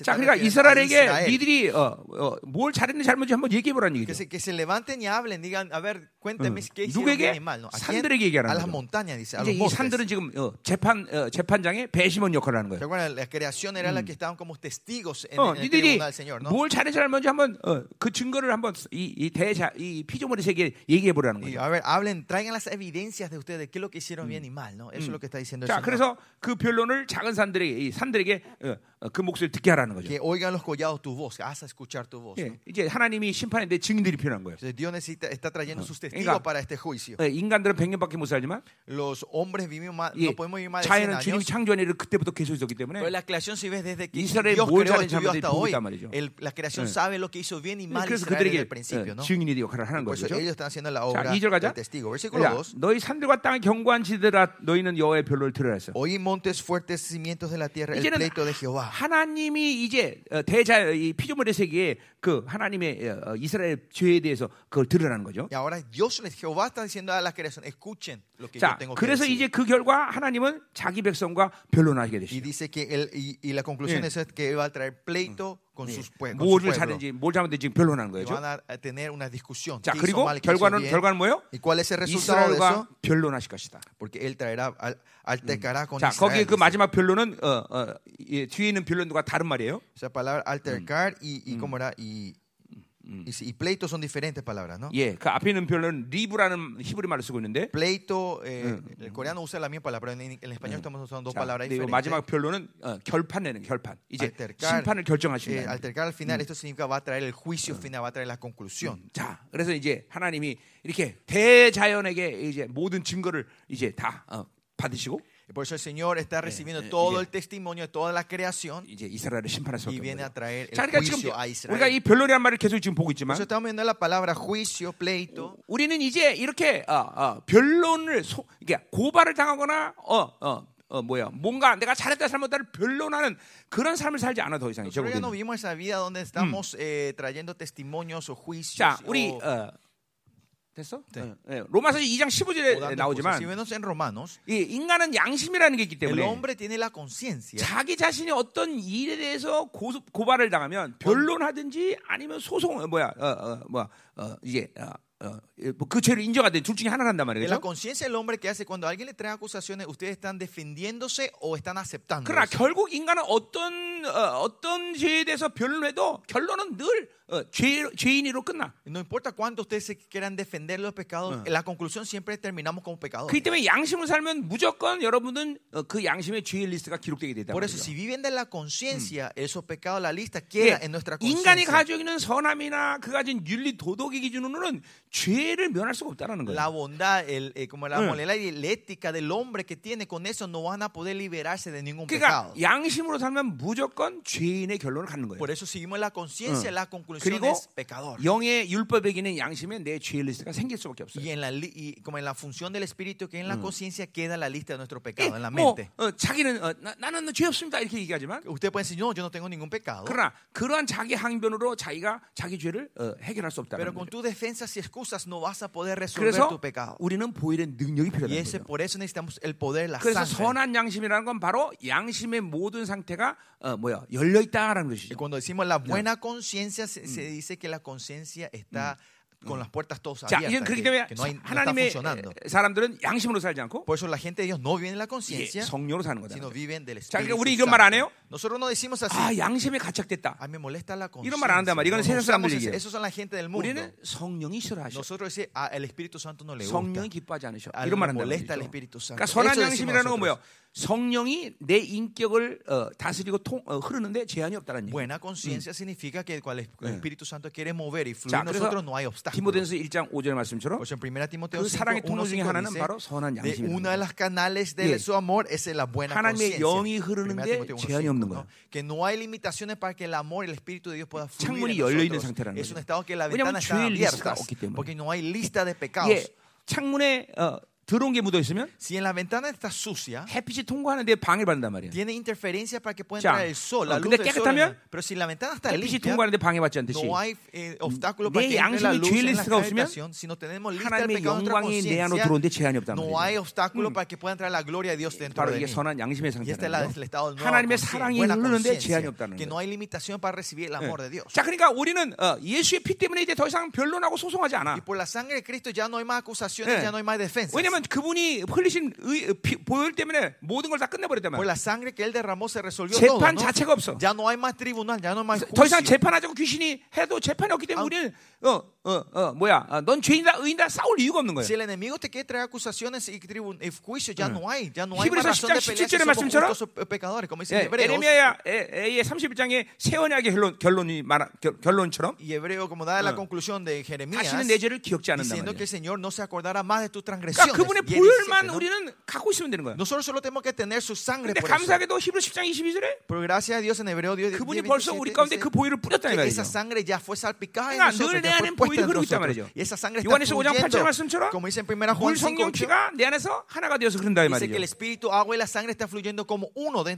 자, 그러니까 이스라엘에게 Israel. 니들이 어, 어, 뭘 잘했는지 잘못인지 한번 얘기해 보라는 Que 얘기죠. se, que se levanten y hablen, digan, a ver, cuénteme 응. qué hicieron bien y mal. ¿no? 산들에게 얘기하는 A las 거죠. montañas, dice, a los 이 montes. 산들은 지금 어, 재판 어, 재판장의 배심원 역할을 하는 ¿Se 거예요. La creación era la que estaban como testigos en, 어, en el tribunal del Señor, ¿no? 뭘 잘했는지 잘못인지 한번 어, 그 증거를 한번 이, 이 대자 이 피조물의 세계에 얘기해 보라는 거죠. a ver, hablen, traigan las evidencias de ustedes, qué es lo que hicieron bien y mal, ¿no? Eso es lo que está diciendo 자. 그래서 그 변론을 작은 산들에게 이 산들에게 어, 어, 그 목소리를 듣게 하라는 거죠. Que oigan los collados tu voz, haz escuchar tu voz. 예, 이제 하나님이 심판인데 증인들이 필요한 거예요. Entonces, Dios necesita, está trayendo sus testigos para este juicio. 예, 인간들은 100년밖에 못 살지만 Los hombres vivimos más, 예, no podemos vivir más de 100 자연은 주님이 años. 창조한 일을 그때부터 계속 있었기 때문에 Pero la creación, si ves desde que Dios 뭘 creó 잘했는지 estudió hasta hoy, el- la creación 예. sabe lo que hizo bien y mal 그래서 Israel desde el principio, 어, ¿no? 증인이 역할을 하는 거죠. ellos están haciendo la 자, obra 2절 가자. del testigo. Versículo 자, 2. 너희 산들과 땅의 견고한 지들아 너희는 여호와의 변론을 들으라 했어. Oí montes fuertes cimientos de la tierra, el 이제는 pleito de Jehová. 하나님이 이제 어, 대자 이 피조물의 세계에 그 하나님의 어, 어, 이스라엘 죄에 대해서 그걸 들으라는 거죠. Y ahora Dios, les- Jehová está diciendo a la creación, escuchen lo que yo 자, tengo que 그래서 decir. 이제 그 결과 하나님은 자기 백성과 변론하게 Y 되시죠. dice que él, y, y la conclusión 예. es que él va a traer pleito con sus pueblos. 뭐를 잘했는지 뭘 잘못했는지 지금 변론하는 Y 거죠. van a a tener una discusión. 자, ¿Qué hizo 그리고 mal, 결과는 bien? 결과는 뭐예요? ¿Y cuál es el resultado de 이스라엘과 eso? 변론하실 것이다. Porque él traerá, al- altercará con 자, 거기 Israel. 그 dice. 마지막 변론은 어, 어, 이 뒤에 있는 변론과 다른 말이에요. Esa palabra altercar y, y cómo era y Y, pleito son diferentes palabras, ¿no? 예, 그 앞에 있는 별로는 리브라는 히브리 말을 쓰고 있는데 Pleito, eh, el coreano usa la misma palabra, en, en español estamos usando dos 자, palabras 이거 diferentes. 마지막 별로는 어, 결판내는 결판. 이제 Altercar, 심판을 eh, 거예요. altercar al final, esto significa va a traer el juicio final, va a traer la conclusión. 자, 그래서 이제 하나님이 이렇게 대자연에게 이제 모든 증거를 이제 다 어, 받으시고 por eso el Señor está recibiendo todo el testimonio de toda la creación 이제 이스라엘을 심판할 수밖에 y viene a traer 자, el 그러니까 지금 juicio a 우리가 Israel. 이 변론이라는 말을 계속 지금 보고 있지만 estamos viendo la palabra juicio, pleito. 우리는 이제 이렇게 어, 어, 변론을 소, 이게 고발을 당하거나 어, 어, 어, 뭐야 뭔가 내가 잘했다 잘못다를 변론하는 그런 삶을 살지 않아 더 이상이죠. 우리는. vivimos esa vida donde estamos eh, trayendo testimonios o juicios. 자, 우리 어, 됐어? 네. 어, 예, 로마서 2장 o 15절에 dando 나오지만 Romanos, 이 인간은 양심이라는 게 있기 때문에. 자기 자신이 어떤 일에 대해서 고, 고발을 당하면 변론하든지 아니면 소송 어, 뭐야 어, 어, 뭐야 어, 이제 어, 어, 뭐그 죄를 인정하든 둘 중에 하나를 한단 말이에요. La 그렇죠? conciencia del hombre que hace cuando alguien le trae acusaciones, ustedes están defendiéndose o están aceptando. 그러나 결국 인간은 어떤 어, 어떤 죄에 대해서 변론해도 결론은 늘 어, 죄, 죄인으로 끝나. No importa cuánto ustedes quieran defender los pecados, la conclusión siempre terminamos como pecadores. 그렇기 때문에 양심을 살면 무조건 여러분은 어, 그 양심의 죄의 리스트가 기록되게 되다. Por eso, si viven de la conciencia, esos pecados, la lista 예, queda en nuestra 인간이 conciencia. 가지고 있는 선함이나 그 가진 윤리 도덕의 기준으로는 죄를 면할 수가 없다는 거예요. La bondad, el, eh, como la Mm. moralidad y la ética del hombre que tiene, con eso no van a poder liberarse de ningún 그러니까 pecado. 양심으로 살면 무조건 죄인의 결론을 갖는 거예요. Por eso seguimos la conciencia, la conclusión 그리고. 영의 율법에 기는 양심에 내 죄의 리스트가 생길 수밖에 없어요. Y, en la, y como en la función del espíritu que en la conciencia queda la lista de nuestro pecado en la 뭐 mente. 어, 자기는 어, 나, 나는 죄 없습니다 이렇게 얘기하지만 Usted puede decir, no, yo no tengo ningún pecado. 그러나 그러한 자기 항변으로 자기가 자기 죄를 어, 해결할 수 없다는 Pero con 거예요. tus defensas y excusas no vas a poder resolver tu pecado. 우리는 보일의 능력이 Y 필요하다는 ese, por eso necesitamos el poder, la 그래서 sangre. 선한 양심이라는 건 바로 양심의 모든 상태가 어, 뭐야 열려 있다라는 Y 것이죠. cuando decimos la buena conciencia, se, se dice que la conciencia está con las puertas todas 자, 이제 abiertas, 그렇기 que, 때문에 que no, hay, no está 하나님의 funcionando. 에, 사람들은 양심으로 살지 않고 Por eso la gente de Dios no vive en la 예, conciencia, 성령으로 사는 거다. sino viven del 자, Espíritu 그러니까 우리 이런 말 안 해요? Santo. Nosotros no decimos así. 아, 양심에 가착됐다. A mí me molesta la conciencia. 이런 말안 한단 말이야. 이건 No, 세상 no 사람들 usamos ese- 얘기예요. Esos son la gente del mundo. 우리는 성령이 싫어하셔. Nosotros decimos, ah, el Espíritu Santo no le gusta. 성령이 기뻐하지 않으셔. A él 이런 말 le 한단 molesta el 말이죠. Espíritu Santo. 그러니까 선한 Eso decimos 양심이라는 건 nosotros. 뭐예요? 성령이 내 인격을 어, 다스리고 통, 어, 흐르는데 제한이 없다는 얘기. Buena conciencia significa que cuando el Espíritu Santo quiere mover y fluir 자, nosotros no hay obstáculo. 디모데전서 1장 5절 말씀처럼 Por eso en 1 Timoteo 그 5, 사랑의 1, 통로 중에 5 하나는 바로 선한 양심이라는 una de 거예요. las canales de 예. su amor es la buena 하나님의 conciencia. 영이 1 흐르는데 Timoteo 1, 제한이 없는 5, 거예요. Que no hay limitaciones para que el amor y el Espíritu de Dios pueda fluir 창문이 열려 있는. 상태라는 Es un estado que la ventana está abierta porque no hay lista de pecados. 예, 창문에 어, 들어온 게 묻어 있으면 Si en la ventana está sucia, het빛이 통과하는데 방해를 받는단 말이에요. tiene interferencia para que pueda 자, entrar el sol, la 어, luz del sol. 깨끗하면 Pero si la ventana está 햇빛이 limpia, 통과하는데 방해받지 않듯이 no hay eh, obstáculo para 내 que entre la luz en la habitación. Si no tenemos lista 하나님의 pecado en nuestra conciencia, no hay obstáculo para que pueda entrar la gloria de Dios dentro 바로 de 이게 mí. 선한 양심의 Y este es el estado del 하나님의 사랑이 흐르는데 제한이 없다는 거예요. no hay limitación para recibir el amor de Dios. 자, 그러니까 우리는 어, 예수의 피 때문에 이제 더 이상 변론하고 소송하지 않아. Y por la sangre de Cristo ya no hay más acusaciones, 예. ya no hay más defensas. 왜냐 하면 그분이 흘리신 의, 피, 보혈 때문에 모든 걸 다 끝내버렸단 Por 말이야. la sangre que Él derramó se resolvió todo. 재판 ¿no? 자체가 없어. Ya no hay más tribunal, ya no hay más 더 이상. 재판하자고 귀신이 해도 재판이 없기 때문에 아. 우리는 어, 어, 어, 뭐야, 어, 넌 죄인이다, 의인다 싸울 이유가 없는 Si 거예요. el enemigo te quiere traer acusaciones y tribun- y juicio, ya no hay. Ya no hay más razón de 10장 pelear si 17절의 somos 말씀처럼 justos pecadores. Como dice 예, Hebreos. 에레미야 A의 31장의 새 언약의 결론, 결론이 말 결론처럼 Y Hebreo, como da la conclusión de Jeremías, 다시는 내 죄를 기억지 않는단 diciendo que el Señor no se acordará más de tus 그러니까 transgresiones. 그분의 Y el 보혈만 17, ¿no? 우리는 갖고 있으면 되는 거야. Nosotros solo tenemos que tener su sangre por eso. 감사하게도 히브리 10장 22절에 Pero gracias a Dios en Hebreo 10, 그분이 10, 벌써 27 우리 가운데 그 보혈을 뿌렸다는 말이죠. esa sangre ya fue salpicada en 그러니까 nosotros, 늘내 ya fue 안에 보혈 이 en 흐르고 있단. 말이죠. 요한에서 5장 8절 fluyendo. 말씀처럼 Como dice en 1물 Juan 5, 성령 8, 피가 내 안에서 하나가 되어서 흐른다 이 말이죠.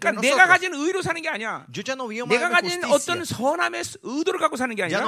그러니까 내가. 가진 의로 사는 게 아니야. 내가 가진. 어떤 선함의 의도를 갖고 사는 게 아니라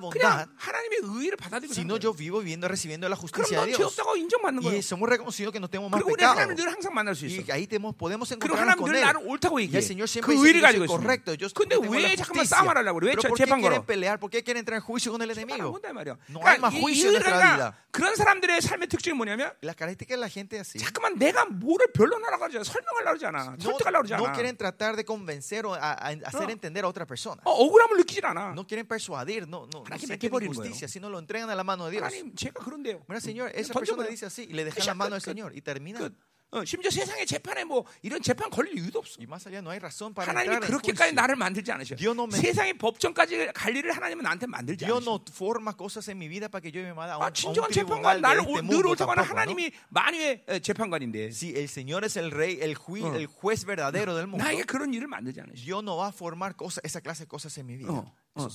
bondad, 그냥 하나님의 의를 받아들이고 사는 sino 거야. yo vivo viviendo recibiendo la 그럼 justicia de 넌죄 Dios. 없다고 인정받는 거야. Y somos reconocidos que no tenemos más 그리고 pecado. 하나님을 늘 항상 만날 수 있어. Y ahí tenemos, podemos 그리고 encontrarnos 하나님 con 늘 Él. 나를 옳다고 Y 얘기해. el Señor 그 siempre dice que 의를 yo 가지고 soy 있어. correcto. Yo 근데 tengo la 왜 잠깐만 justicia. 싸움을 하려고 그래? 왜 Pero 저- ¿por qué 재판 걸어? quieren pelear? ¿Por qué quieren entrar en juicio con del 재판 안 enemigo. 본다 이 말이야. No hay más 이- juicio en nuestra 이들과 vida. 그런 사람들의 삶의 특징이 뭐냐면 La característica de la gente es así. 자꾸만 내가 뭐를 변론하려고 그러지 않아. 설명하려고 그러지 않아. No, 설득하려고 그러지 no 않아. quieren tratar de convencer o a- a- hacer No. entender a otra persona. 어, 억울함을 느끼질 않아. No quieren persuadir, no, no, no 하나님께 sienten 맡겨버리는 injusticia, sino lo entregan a la mano de Dios. 하나님 제가 그런데요. Mira, Señor, esa 던져버려. persona dice así y le dejan 끝이야, la mano 끝, al 끝. Señor y termina. 끝. 어, 심지어 세상의 재판에 뭐 이런 재판 걸릴 이유도 없어. 하나님이 그렇게까지. 나를 만들지 않으셔. No 세상의 법정까지 갈 일을 하나님은 나한테 만들지 않으셔. no 아, 진정한 재판관 나를 늘 옳다고 하는. 하나님이 만유의 어, 재판관인데 Si el Señor es el rey, el, Oh. el juez verdadero del mundo, 나에게 그런 일을 만들지 않으셔. Dios no va a formar cosas, esa clase de cosas en mi vida. Oh, oh.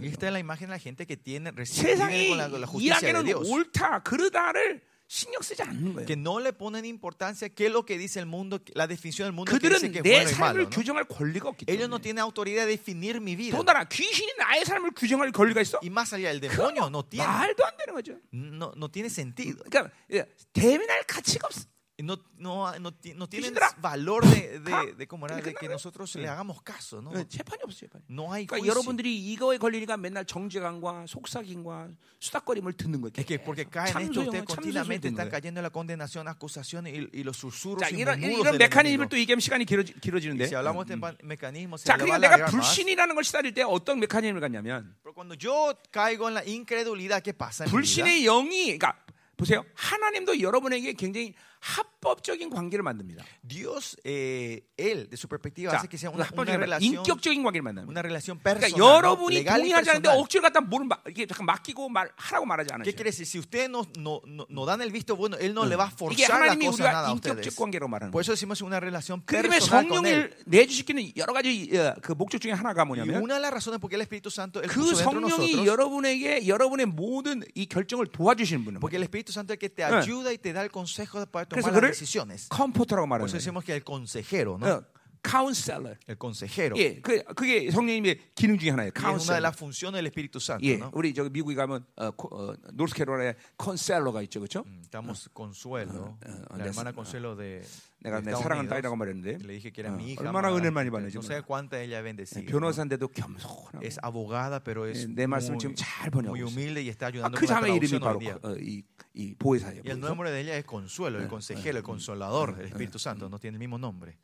Y esta es la imagen de la gente que tiene recibe con la, la justicia de Dios. 옳다 그르다를 신경 쓰지 않는 거예요. Que no le ponen importancia qué es lo que dice el mundo, la definición del mundo que dice que 내 bueno malo. 삶을 ¿no? 규정할 권리가 없기 Ellos no 때문에. tienen autoridad de definir mi vida. 더군다나 귀신이 나의 삶을 규정할 권리가 있어? Y más allá, el demonio no tiene, 말도 안 되는 거죠. no, no tiene sentido. 그러니까 예, 대면할 가치가 없어. No, no, no, no tienen valor de, 가. de, de, ¿cómo era? de que nosotros le hagamos caso. ¿no? 예, 재판이 없어 재판이. No hay 그러니까. 여러분들이 이거에 걸리니까 맨날 정죄감과 속삭임과 수다거림을 듣는 거예요. Es que porque caen esto, ustedes continuamente están cayendo en la condenación, acusación y, y los susurros 자, y 이런, 이런 메커니즘을. 또 얘기하면 시간이 길어지, 길어지는데. si hablamos de este mecanismo, se 자, 그러니까 a 내가. 불신이라는 걸 시달릴 때 어떤 메커니즘을 갖냐면 Pero cuando yo caigo en la incredulidad, ¿qué pasa? 불신의 영이 그러니까 보세요. 하나님도 여러분에게 굉장히 합법적인 관계를 만듭니다. Dios, eh, Él, de su perspectiva, 자, hace que sea una, una relación, 인격적인 관계를 만듭니다. una relación 그러니까 personal, ¿no? 여러분이 legal 동의하지 않는데. 억지로 갖다 뭘 막- 이게 잠깐 맡기고 말 하라고 말하지 ¿Qué 않으셔요. quiere decir? Si ustedes no, no, no, no dan el visto bueno, Él no le va a forzar la cosa nada a 인격적 ustedes. 관계라고 말하는 Por eso decimos una relación 그 personal con Él. 성령을 내주시키는 여러 가지 어, 그 목적 중에 하나가 뭐냐면 una de las razones por qué el Espíritu Santo Él 그 성령이 여러분에게 여러분의 모든 이 결정을 도와주시는 분은 porque el Espíritu Santo es el que te Eh. ayuda y te da el consejo para 그래서 tomar 그를 las decisiones. 컴포터라고 Por 말하는 eso 거예요. decimos que el consejero, ¿no? 어, 카운셀러. El consejero. 예, 그 그게 성령님의 기능 중에 하나예요. Y es una de 카운셀러. las funciones del Espíritu Santo, 예, ¿no? 우리 저기 미국에 가면 어, 코- 어, 노스캐롤라에 컨셀러가 있죠, 그렇죠? Mm, Estamos Consuelo, eh, la eh, hermana eh, Consuelo de, de 내가 내 Estados 사랑하는 Unidos. 딸이라고 말했는데 Le dije que era 어, mi hija. 얼마나 amada. 은혜 많이 받는지 No sé cuánta ella bendecida. ¿no? 변호사인데도 겸손하고 Es abogada, pero es 예, 내 말씀을 muy, 지금 잘 muy 번역하고 있어요. humilde y está 아, ayudando 그 con la 자매 이름이 traducción hoy 바로 día. 어, 이, 이 보혜사예요. Y el 보혜사. nombre de ella es Consuelo, el consejero, el consolador, el Espíritu Santo, no tiene el mismo nombre.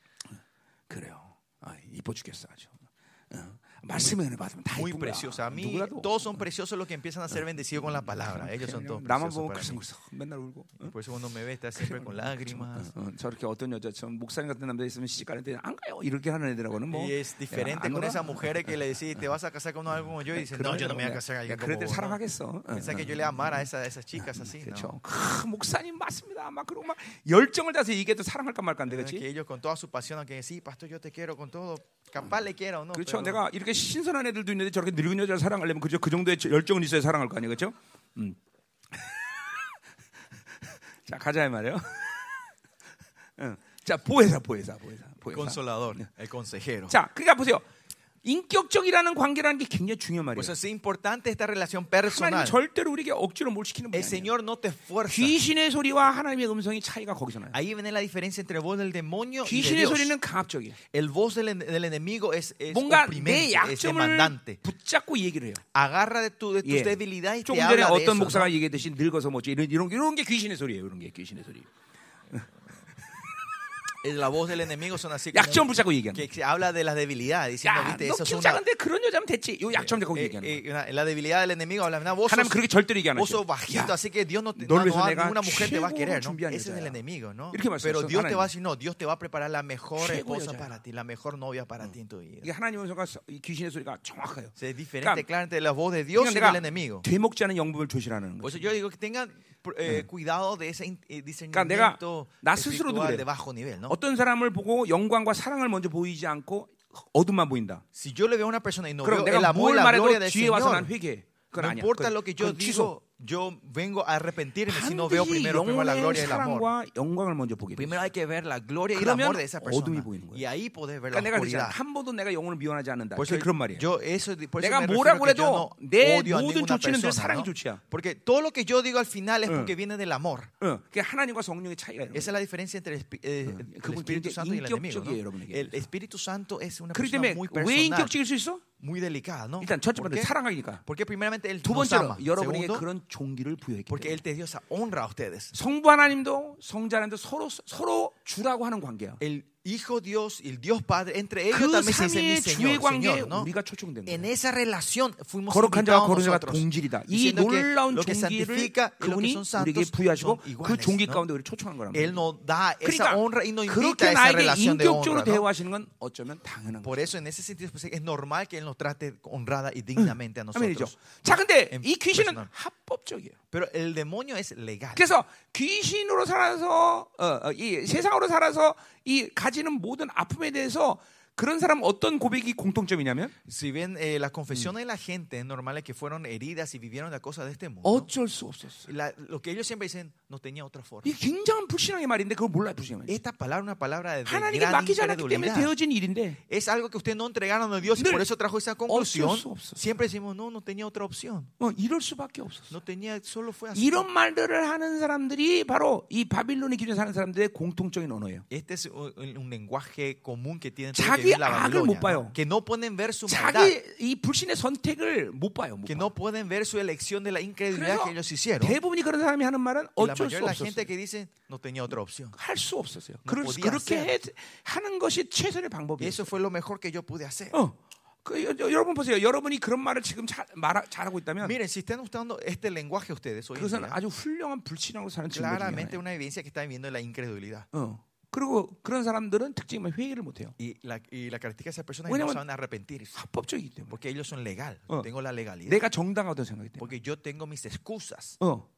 그래요. 아, 이뻐 죽겠어 아주. 어, 말씀의 은혜 받으면 다 Muy 이쁜 거야. preciosa. A mí 누구라도. todos son preciosos los que empiezan a ser bendecidos con la palabra. Ellos son todos 나만 preciosos 보면 para mí. 그래서 맨날 울고. 어? Por eso cuando me ve está siempre con lágrimas. 어, 저렇게 어떤 여자처럼 목사님 같은 남자 있으면 시집 가는데 안 가요. 이렇게 하는 애들하고는 뭐. Y es diferente 안 con 놀아. esas mujeres que le decís, te vas a casar con algo como yo, y dicen, no, yo no me voy a casar con alguien como 그럴 때 vos. ¿no? 사랑하겠어. 어, Pensá que yo le amara a esas, a esas chicas así, ¿no? 그렇죠. 크, 목사님 맞습니다. 막 그러고 막 열정을 다해서 이게 또 사랑할까 말까인데 Que 그렇지? ellos con toda su pasión, aunque sí, pastor, yo te quiero con todo, capaz le quiero, ¿no? 그렇죠. Pero- 내가 이렇게 신선한 애들도 있는데 저렇게 늙은 여자를 사랑하려면 그죠? 그 정도의 열정은 있어야 사랑할 거 아니에요, 그렇죠? 음. 자 가자 이 말이에요. 응. 자 보혜사, 보혜사, 보혜사, 보혜사. Consolador, el consejero. 자, 그러니까 보세요. 인격적이라는 관계라는 게 굉장히 중요한 말이에요. Pues es importante esta relación 하나님 personal. 절대로 우리에게 억지로 뭘 시키는 분이 El. Señor no te fuerza. 귀신의 소리와 하나님의 음성이 차이가 거기서 나요. Ahí viene la diferencia entre voz del demonio y de 귀신의 Dios. 소리는 강압적이에요. El voz del, del enemigo es, es 뭔가 내 약점을. 붙잡고 얘기를 해요. Agarra de, tu, de tus 예. debilidades y 조금 te 전에 habla de 어떤 eso. 목사가 ¿no? 얘기했듯이 늙어서 뭐지 이런 이런 이런 게 귀신의 소리예요. 이런 게 귀신의 소리. Es La voz del enemigo son así como 약점 붙잡고 얘기하는. que, que habla de las debilidades, diciendo, 야, viste, 너 eso es 키우 una, 작은데 그런 여자면 됐지. 요 약점 잡고 eh, 얘기하는 eh, 거야. una- la debilidad del enemigo habla, "Mira, vos 하나님 sos, 그렇게 절대로 얘기 안 vos 하죠. sos bajito, 야, así que Dios no, te, 널 no, 위해서 no, 내가 ninguna mujer te va a 최고로 querer, ¿no? 준비한 Ese es 여자야. el enemigo, ¿no? 이렇게 말씀하셨어요, Pero Dios te 하나님. va a decir, no, Dios te va a preparar la mejor 최고의 esposa 여자야. para ti, la mejor novia para ti en tu vida. 이게 하나님의 소리가 이 귀신의 소리가 정확해요. O sea, es diferente, 그러니까- claro, entre la voz de Dios y 그러니까 del 내가 enemigo. 되먹지 않은 영분을 조심하는 Por 거죠. eso yo digo que tengan eh, cuidado de ese in- eh, 그러니까 내가 discernimiento 나 스스로도 espiritual 그래요. de bajo nivel, ¿no? 어떤 사람을 보고 영광과 사랑을 먼저 보이지 않고 어둠만 보인다. Si yo le veo a una persona y no 그럼 veo el 내가 amor 뭘 la gloria 말해도 del 뒤에 와서 난 Señor, 회개해. 그건 no 아니야. importa 그건- lo que yo 그건 취소. digo, yo vengo a arrepentirme si no veo primero, primero la gloria y el amor. Primero hay que ver la gloria y el amor de esa persona. Y ahí podés ver la oscuridad. Por eso, yo, eso, por eso me que yo no odio a ninguna persona. ¿no? Porque todo lo que yo digo al final es porque viene del amor. Esa es la diferencia entre el, eh, el Espíritu Santo y el enemigo. ¿no? El Espíritu Santo es una persona muy personal. Muy delicada, ¿no? 일단 ¿Por 번째? 사랑하니까. Porque primeramente él 두 번째로. 여러분에게 Segundo, 그런 종기를 부여했기 porque él te dio esa honra a ustedes. 성부 하나님도 성자 하나님도 서로 서로 주라고 하는 관계야. El Hijo Dios y el Dios Padre, entre ellos 그 también se dice mi Señor, Señor, ¿no? 우리가 초청된 En 거야. esa relación fuimos 거룩한 자와 거룩한 자가. 동질이다. 이 놀라운 종기를 그분이 우리에게 부여하시고 그. 종기. 가운데 우리를 초청한 거란 Él 말이야. nos da esa 그러니까 honra y nos invita a esa relación de 인격적으로 honra. ¿no? 대화하시는 건 어쩌면 당연한 거야. Por eso en ese sentido pues, es normal que Él nos trate honrada y dignamente a nosotros. 자, 근데 en 이 귀신은. 합법적이에요. Pero el demonio es legal. 그래서 귀신으로 살아서 어, 어, 이 세상으로 살아서 이 가지는 모든 아픔에 대해서 그런 사람 어떤 고백이 공통점이냐면 Si ven eh, las confesiones de la gente normal que fueron heridas y vivieron la cosa de este mundo. 어쩔 수 없었어. La- lo que ellos siempre dicen no tenía otra forma. 이 굉장한 불신앙의 말인데 그걸 몰라요, 불신앙의 말. Esta palabra una palabra de, 하나님께 맡기지 않았기 때문에. 되어진 일인데 Es algo que ustedes no entregaron a Dios y 늘 por eso trajo esa conclusión. Siempre decimos, no, no tenía otra opción. 어, 이럴 수밖에 없었어. No tenía, solo fue así. 이런 말들을 하는 사람들이 바로 이 바빌론의 기준에 사는 사람들의 공통적인 언어예요. Este es un, lenguaje común que tienen 자기 악을 못 봐요. Que no pueden ver su maldad. 자기 이 불신의 선택을 못 봐요. 못 Que 봐. no pueden ver su elección de la incredulidad 그래서 que ellos hicieron. 대부분이 그런 사람이 하는 말은 어쩔 수 없었어요. gente que dice no tenía otra opción. 할수 없었어요. No podía 그렇게 해. 하는 것이 최선의 방법이에요. eso fue lo mejor que yo pude hacer. 어. 그, 여, 여- 여러분 보세요. 여러분이 그런 말을 지금 잘, 말, 잘하고 있다면 Miren, si están usando este lenguaje ustedes hoy 그것은 día, 아주 훌륭한 불신앙으로 사는 증거 중에 claramente 하나예요. una evidencia que están viendo la incredulidad. 어. 그리고 그런 사람들은 특징이 회개를 못 해요. Y la, y la característica de esas personas no saben arrepentirse. 합법적이기 때문에. Porque ellos son legal. 어. Tengo la legalidad. 내가 정당하다고 생각하기 때문에. Porque yo tengo mis excusas. 어.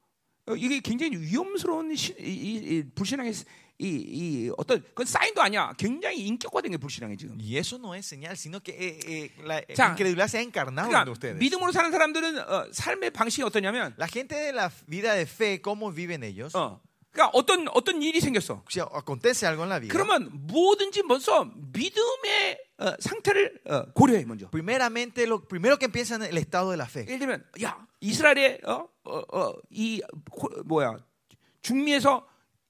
어, 이게 굉장히 위험스러운 시, 이, 이, 이 불신앙의 이, 이 어떤 그건 사인도 아니야. 굉장히 인격화된 게 불신앙이 지금. Y eso no es señal, sino que eh, eh, la 자, incredulidad se ha encarnado 그러니까 entre ustedes. 믿음으로 사는 사람들은 어, 삶의 방식이 어떠냐면 La gente de la vida de fe, ¿cómo viven ellos? 어. 그러니까 어떤 어떤 일이 생겼어. Si acontece algo en la vida, 그러면 뭐든지 먼저 믿음의 어, 상태를 어, 고려해 먼저. primeramente lo primero que piensan es el estado de la fe. 예를 들면 야 이스라엘의 어, 어어이 뭐야 중미에서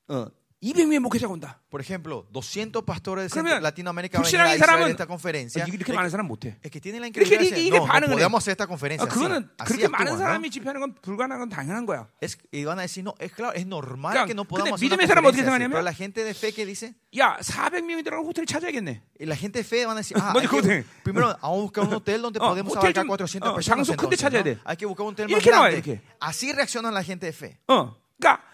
어 200명의 목회자가 온다. Por ejemplo, 200 pastores de 그러면 Latinoamérica van a venir a 불신앙인 Israel 사람은 a esta conferencia. 어, 이렇게 많은 사람 못해. Es que tienen la 이렇게 incredulidad. 이게, de 이게 decir, no, no 반응을 해. podemos hacer esta conferencia. 아, así. 그거는 Así 그렇게 많은 actúan, ¿no? 사람이 집회하는 건 불가능한 건 당연한 거야. Es- y van a decir, no, es claro, es normal 그러니까 que no 근데 podamos hacer una 믿음의 사람은 어떻게 conferencia así. 생각하냐면- Pero la gente de fe que dice, 야 400명이 들어간 호텔 찾아야겠네. y la gente de fe van a decir, ah, 먼저 hay 그거 que- 돼. primero vamos a buscar un hotel donde 어, podemos 호텔 abarcar 좀, 400 어, personas. 장소 큰데 entonces, 찾아야 ¿no? 돼. Hay que buscar un hotel más 이렇게 나와요, grande. 이렇게. Así reacciona la gente de fe. 어, 그러니까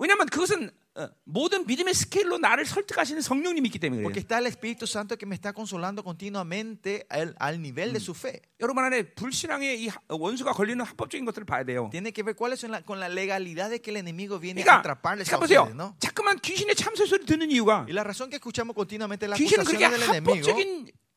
왜냐하면 그것은 어, 모든 믿음의 스케일로 나를 설득하시는 성령님이 있기 때문에 Porque 그래요. está el Espíritu Santo que me está consolando continuamente al, al nivel de su fe. 여러분 안에 불신앙의 이 하- 원수가 걸리는 합법적인 것들을 봐야 돼요. Tiene que ver cuáles son la, con la legalidad de que el enemigo viene a 그러니까 atraparles 자 a 보세요. ustedes, ¿no? 자꾸만 귀신의 참소 소리 듣는 이유가 Y la razón que escuchamos continuamente la acusación del enemigo,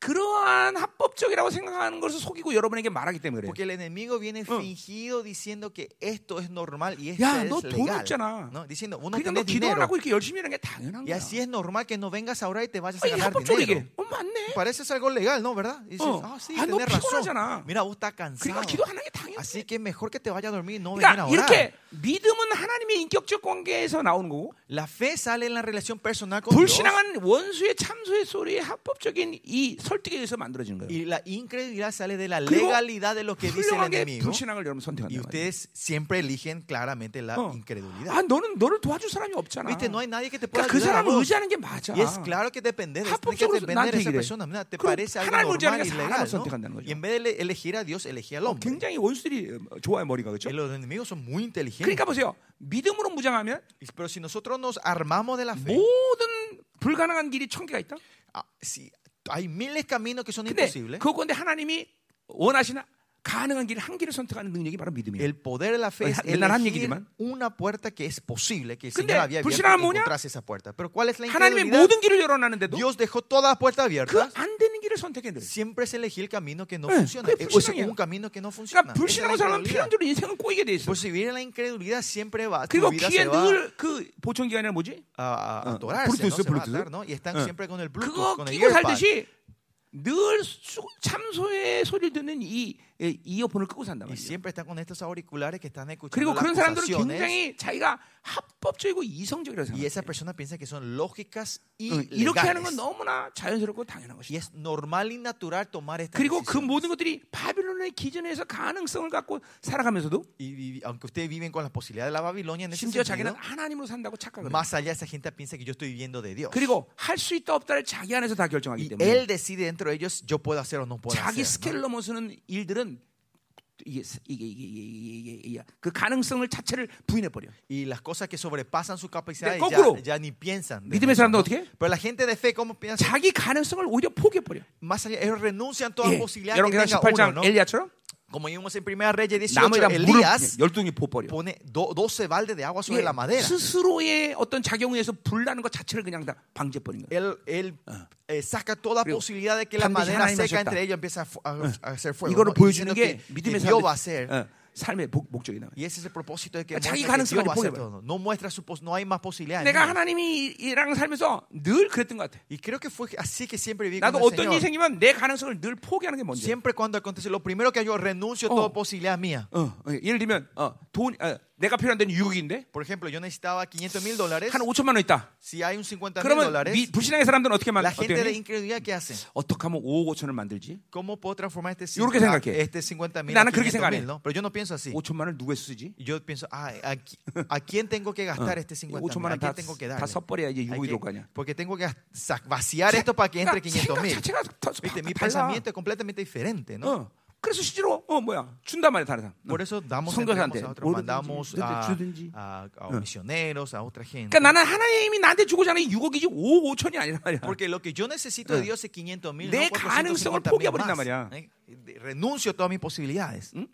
그러한 합법적이라고 생각하는 것을 속이고 여러분에게 말하기 때문에 그래요. porque el enemigo viene 어. fingido diciendo que esto es normal y esto 야, es 너돈 legal. 없잖아. ¿no? Diciendo, uno 그러니까 너 tiene 기도 안 dinero. 하고 이렇게 열심히 하는 게 당연한 Y 거야. así es normal que no vengas ahora y te vayas 어, a 이게 ganar dinero. 어, 맞네. Parece algo legal, ¿no? ¿Verdad? Y dices, 어. ah, sí, 아, 너 tenés razón. 피곤하잖아. Mira, vos estás cansado. 그러니까 기도 안 하는 게 당연해. Así que mejor que te vayas a dormir y no venir 그러니까 a orar. 이렇게 믿음은 하나님의 인격적 관계에서 나오는 거고 La fe sale en la relación personal con Dios. 불신앙은 원수의 참소의 소리의 합법적인 이 설득에 의해서 만들어지는 거예요. Y la incredulidad sale de la legalidad de lo que dice el enemigo. 불신앙을 여러분 선택한다. Y ustedes siempre eligen claramente la 어. incredulidad. 아 너는 너를 도와줄 사람이 없잖아. Viste, no hay nadie que te pueda 그러니까 그 사람을. 의지하는 게 맞아. Y es claro que depender de, tienes que depender de esa persona. Mira, te parece algo normal 게 y legal. ¿no? Y en vez de ele- elegir a Dios, elegí al hombre. 굉장히 원수들이 어, 좋아해 머리가 그렇죠. Los enemigos son muy inteligentes. 그러니까 보세요. 믿음으로 무장하면 Pero si nosotros nos armamos de la fe, 모든 불가능한 길이 천 개가 있다. ah, si hay miles de caminos que son imposibles. 하나님이 원하시는 가능한 길한 길을 선택하는 능력이 바로 믿음이에요. El poder de la fe es elegir una puerta que es posible, que el Señor había abierto encontrase esa puerta. Pero ¿cuál es la 하나님의? 모든 길을 열어놨는데도 Dios dejó todas las puertas 그 abiertas. 안 되는 길을 선택해 늘. Siempre es elegir el camino que no Eh, funciona. Eh, 불신앙이야. un camino que no funciona. 그러니까 es 불신하고 incredulidad. 필연적으로 인생은 꼬이게 돼 있어. Por si en la incredulidad siempre va, 그리고 귀에 se va 늘그 보청 기관이 뭐지? 어, va a Bluetooth. atar, ¿no? Y están 어. siempre con el Bluetooth, con el. 살듯이 늘 수- 참소의 소리를 듣는 이 이- 이어폰을 끄고 산단 Y 말이야. siempre están con estos auriculares que están escuchando 그리고 las 그런 사람들은 acusaciones. 굉장히 자기가 합법적이고 이성적이라고 Y esa 생각해. persona piensa que son lógicas y 어, 이렇게 하는 건 legales. 너무나 자연스럽고 당연한 Y 것이야. es normal y natural tomar esta 그리고 그. 모든 것들이 바빌론의 기준에서 가능성을 갖고 살아가면서도 Y, vi- aunque ustedes viven con la posibilidad de la Babilonia en ese 심지어 자기는 sentido, 하나님으로 산다고 착각을 해. más allá esa gente piensa que yo estoy viviendo de Dios. 그리고 할 수 있다 없다를 자기 안에서 다 결정하기 Y 때문에 él decide dentro de ellos yo puedo hacer o no puedo 자기 hacer. 스케일을 넘어서는 일들은 이게 이게 이게 이게, 이게, 그 가능성을 자체를 부인해 버려. Y las cosas que sobrepasan su capacidad 네, ya, ya ni piensan. 믿음의 사람도. 어떻게? 해? Pero la gente de fe, ¿cómo piensa? 자기 가능성을 오히려 포기해 버려. Más allá, ellos renuncian a toda 예. posibilidad 여러분 que tenga 18장 uno, ¿no? 엘리야처럼 Como vimos en Primera Reyes 18, 나무에다 물을 Elías 열둥이 부어 버려. pone do- 12 baldes de agua sobre 예, la madera. 스스로의 어떤 작용에 의해서 불나는 것 자체를 그냥 다 방지해 버린 거야. Él, él eh, saca toda 그리고 posibilidad de que la 반드시 madera 하나님이 seca 하셨다. entre ellos empieza a, fu- a- a hacer fuego. 이거를 ¿no? Y 보여주는 diciendo 게 que, 믿음의 que Dios va a 사람들, hacer. 어, 삶의 목, 목적이다. Y ese es el propósito de que, 그러니까 자기 가능성을 포기해버려. todo. No muestra su no hay más posibilidades. 내가. 하나님이랑 살면서 늘 그랬던 것 같아. Y creo que fue así que siempre viví 나도 el 어떤 일이. 생기면 내 가능성을 늘 포기하는 게 먼저. Siempre cuando acontece, lo primero que yo renuncio Oh. toda posibilidad mía. 어, 어, 예를 들면 어, 돈 어, 내가 필요한 데는 6억인데 Por ejemplo, yo necesitaba 500 mil dólares. 한 5천만 원 있다. Si hay un 50 mil 그러면 dólares, 미, 불신앙의 사람들은 어떻게 만 la gente de incredulidad, ¿qué hace? 어떻게 하면 5억 5천을 만들지? ¿Cómo puedo transformar este 이렇게 50, 생각해. este 50 mil 나는 a 그렇게 500 생각 안 해. mil, ¿no? Pero yo no pienso así. 5천만을 누구에 쓰지? Yo pienso, ah, ¿a, a quién tengo que gastar este 50 mil? 5천만 ¿A 원 다, quién tengo que 다 darle? 섞어버려야 이제 Hay 6억이 que- 될거 아니야. porque tengo que vaciar esto para que entre 그러니까 500 생각 mil. 다, ¿Viste? Mi pensamiento es completamente diferente, ¿no? 어. 그래서 실제로 어 뭐야 준단 말이야 다른 사람. Por eso damos 뭐든지, mandamos a, a- a misioneros, a otra gente. 그러니까 나는 하나님이 나한테 주고자 하는 게 6억이지 5억 5천이 아니란 말이야. Porque lo que yo necesito de Dios es 500 mil, 내 가능성을 450 포기해 버린단 mil 말이야. ¿eh? Renuncio a todas mis posibilidades. 이게,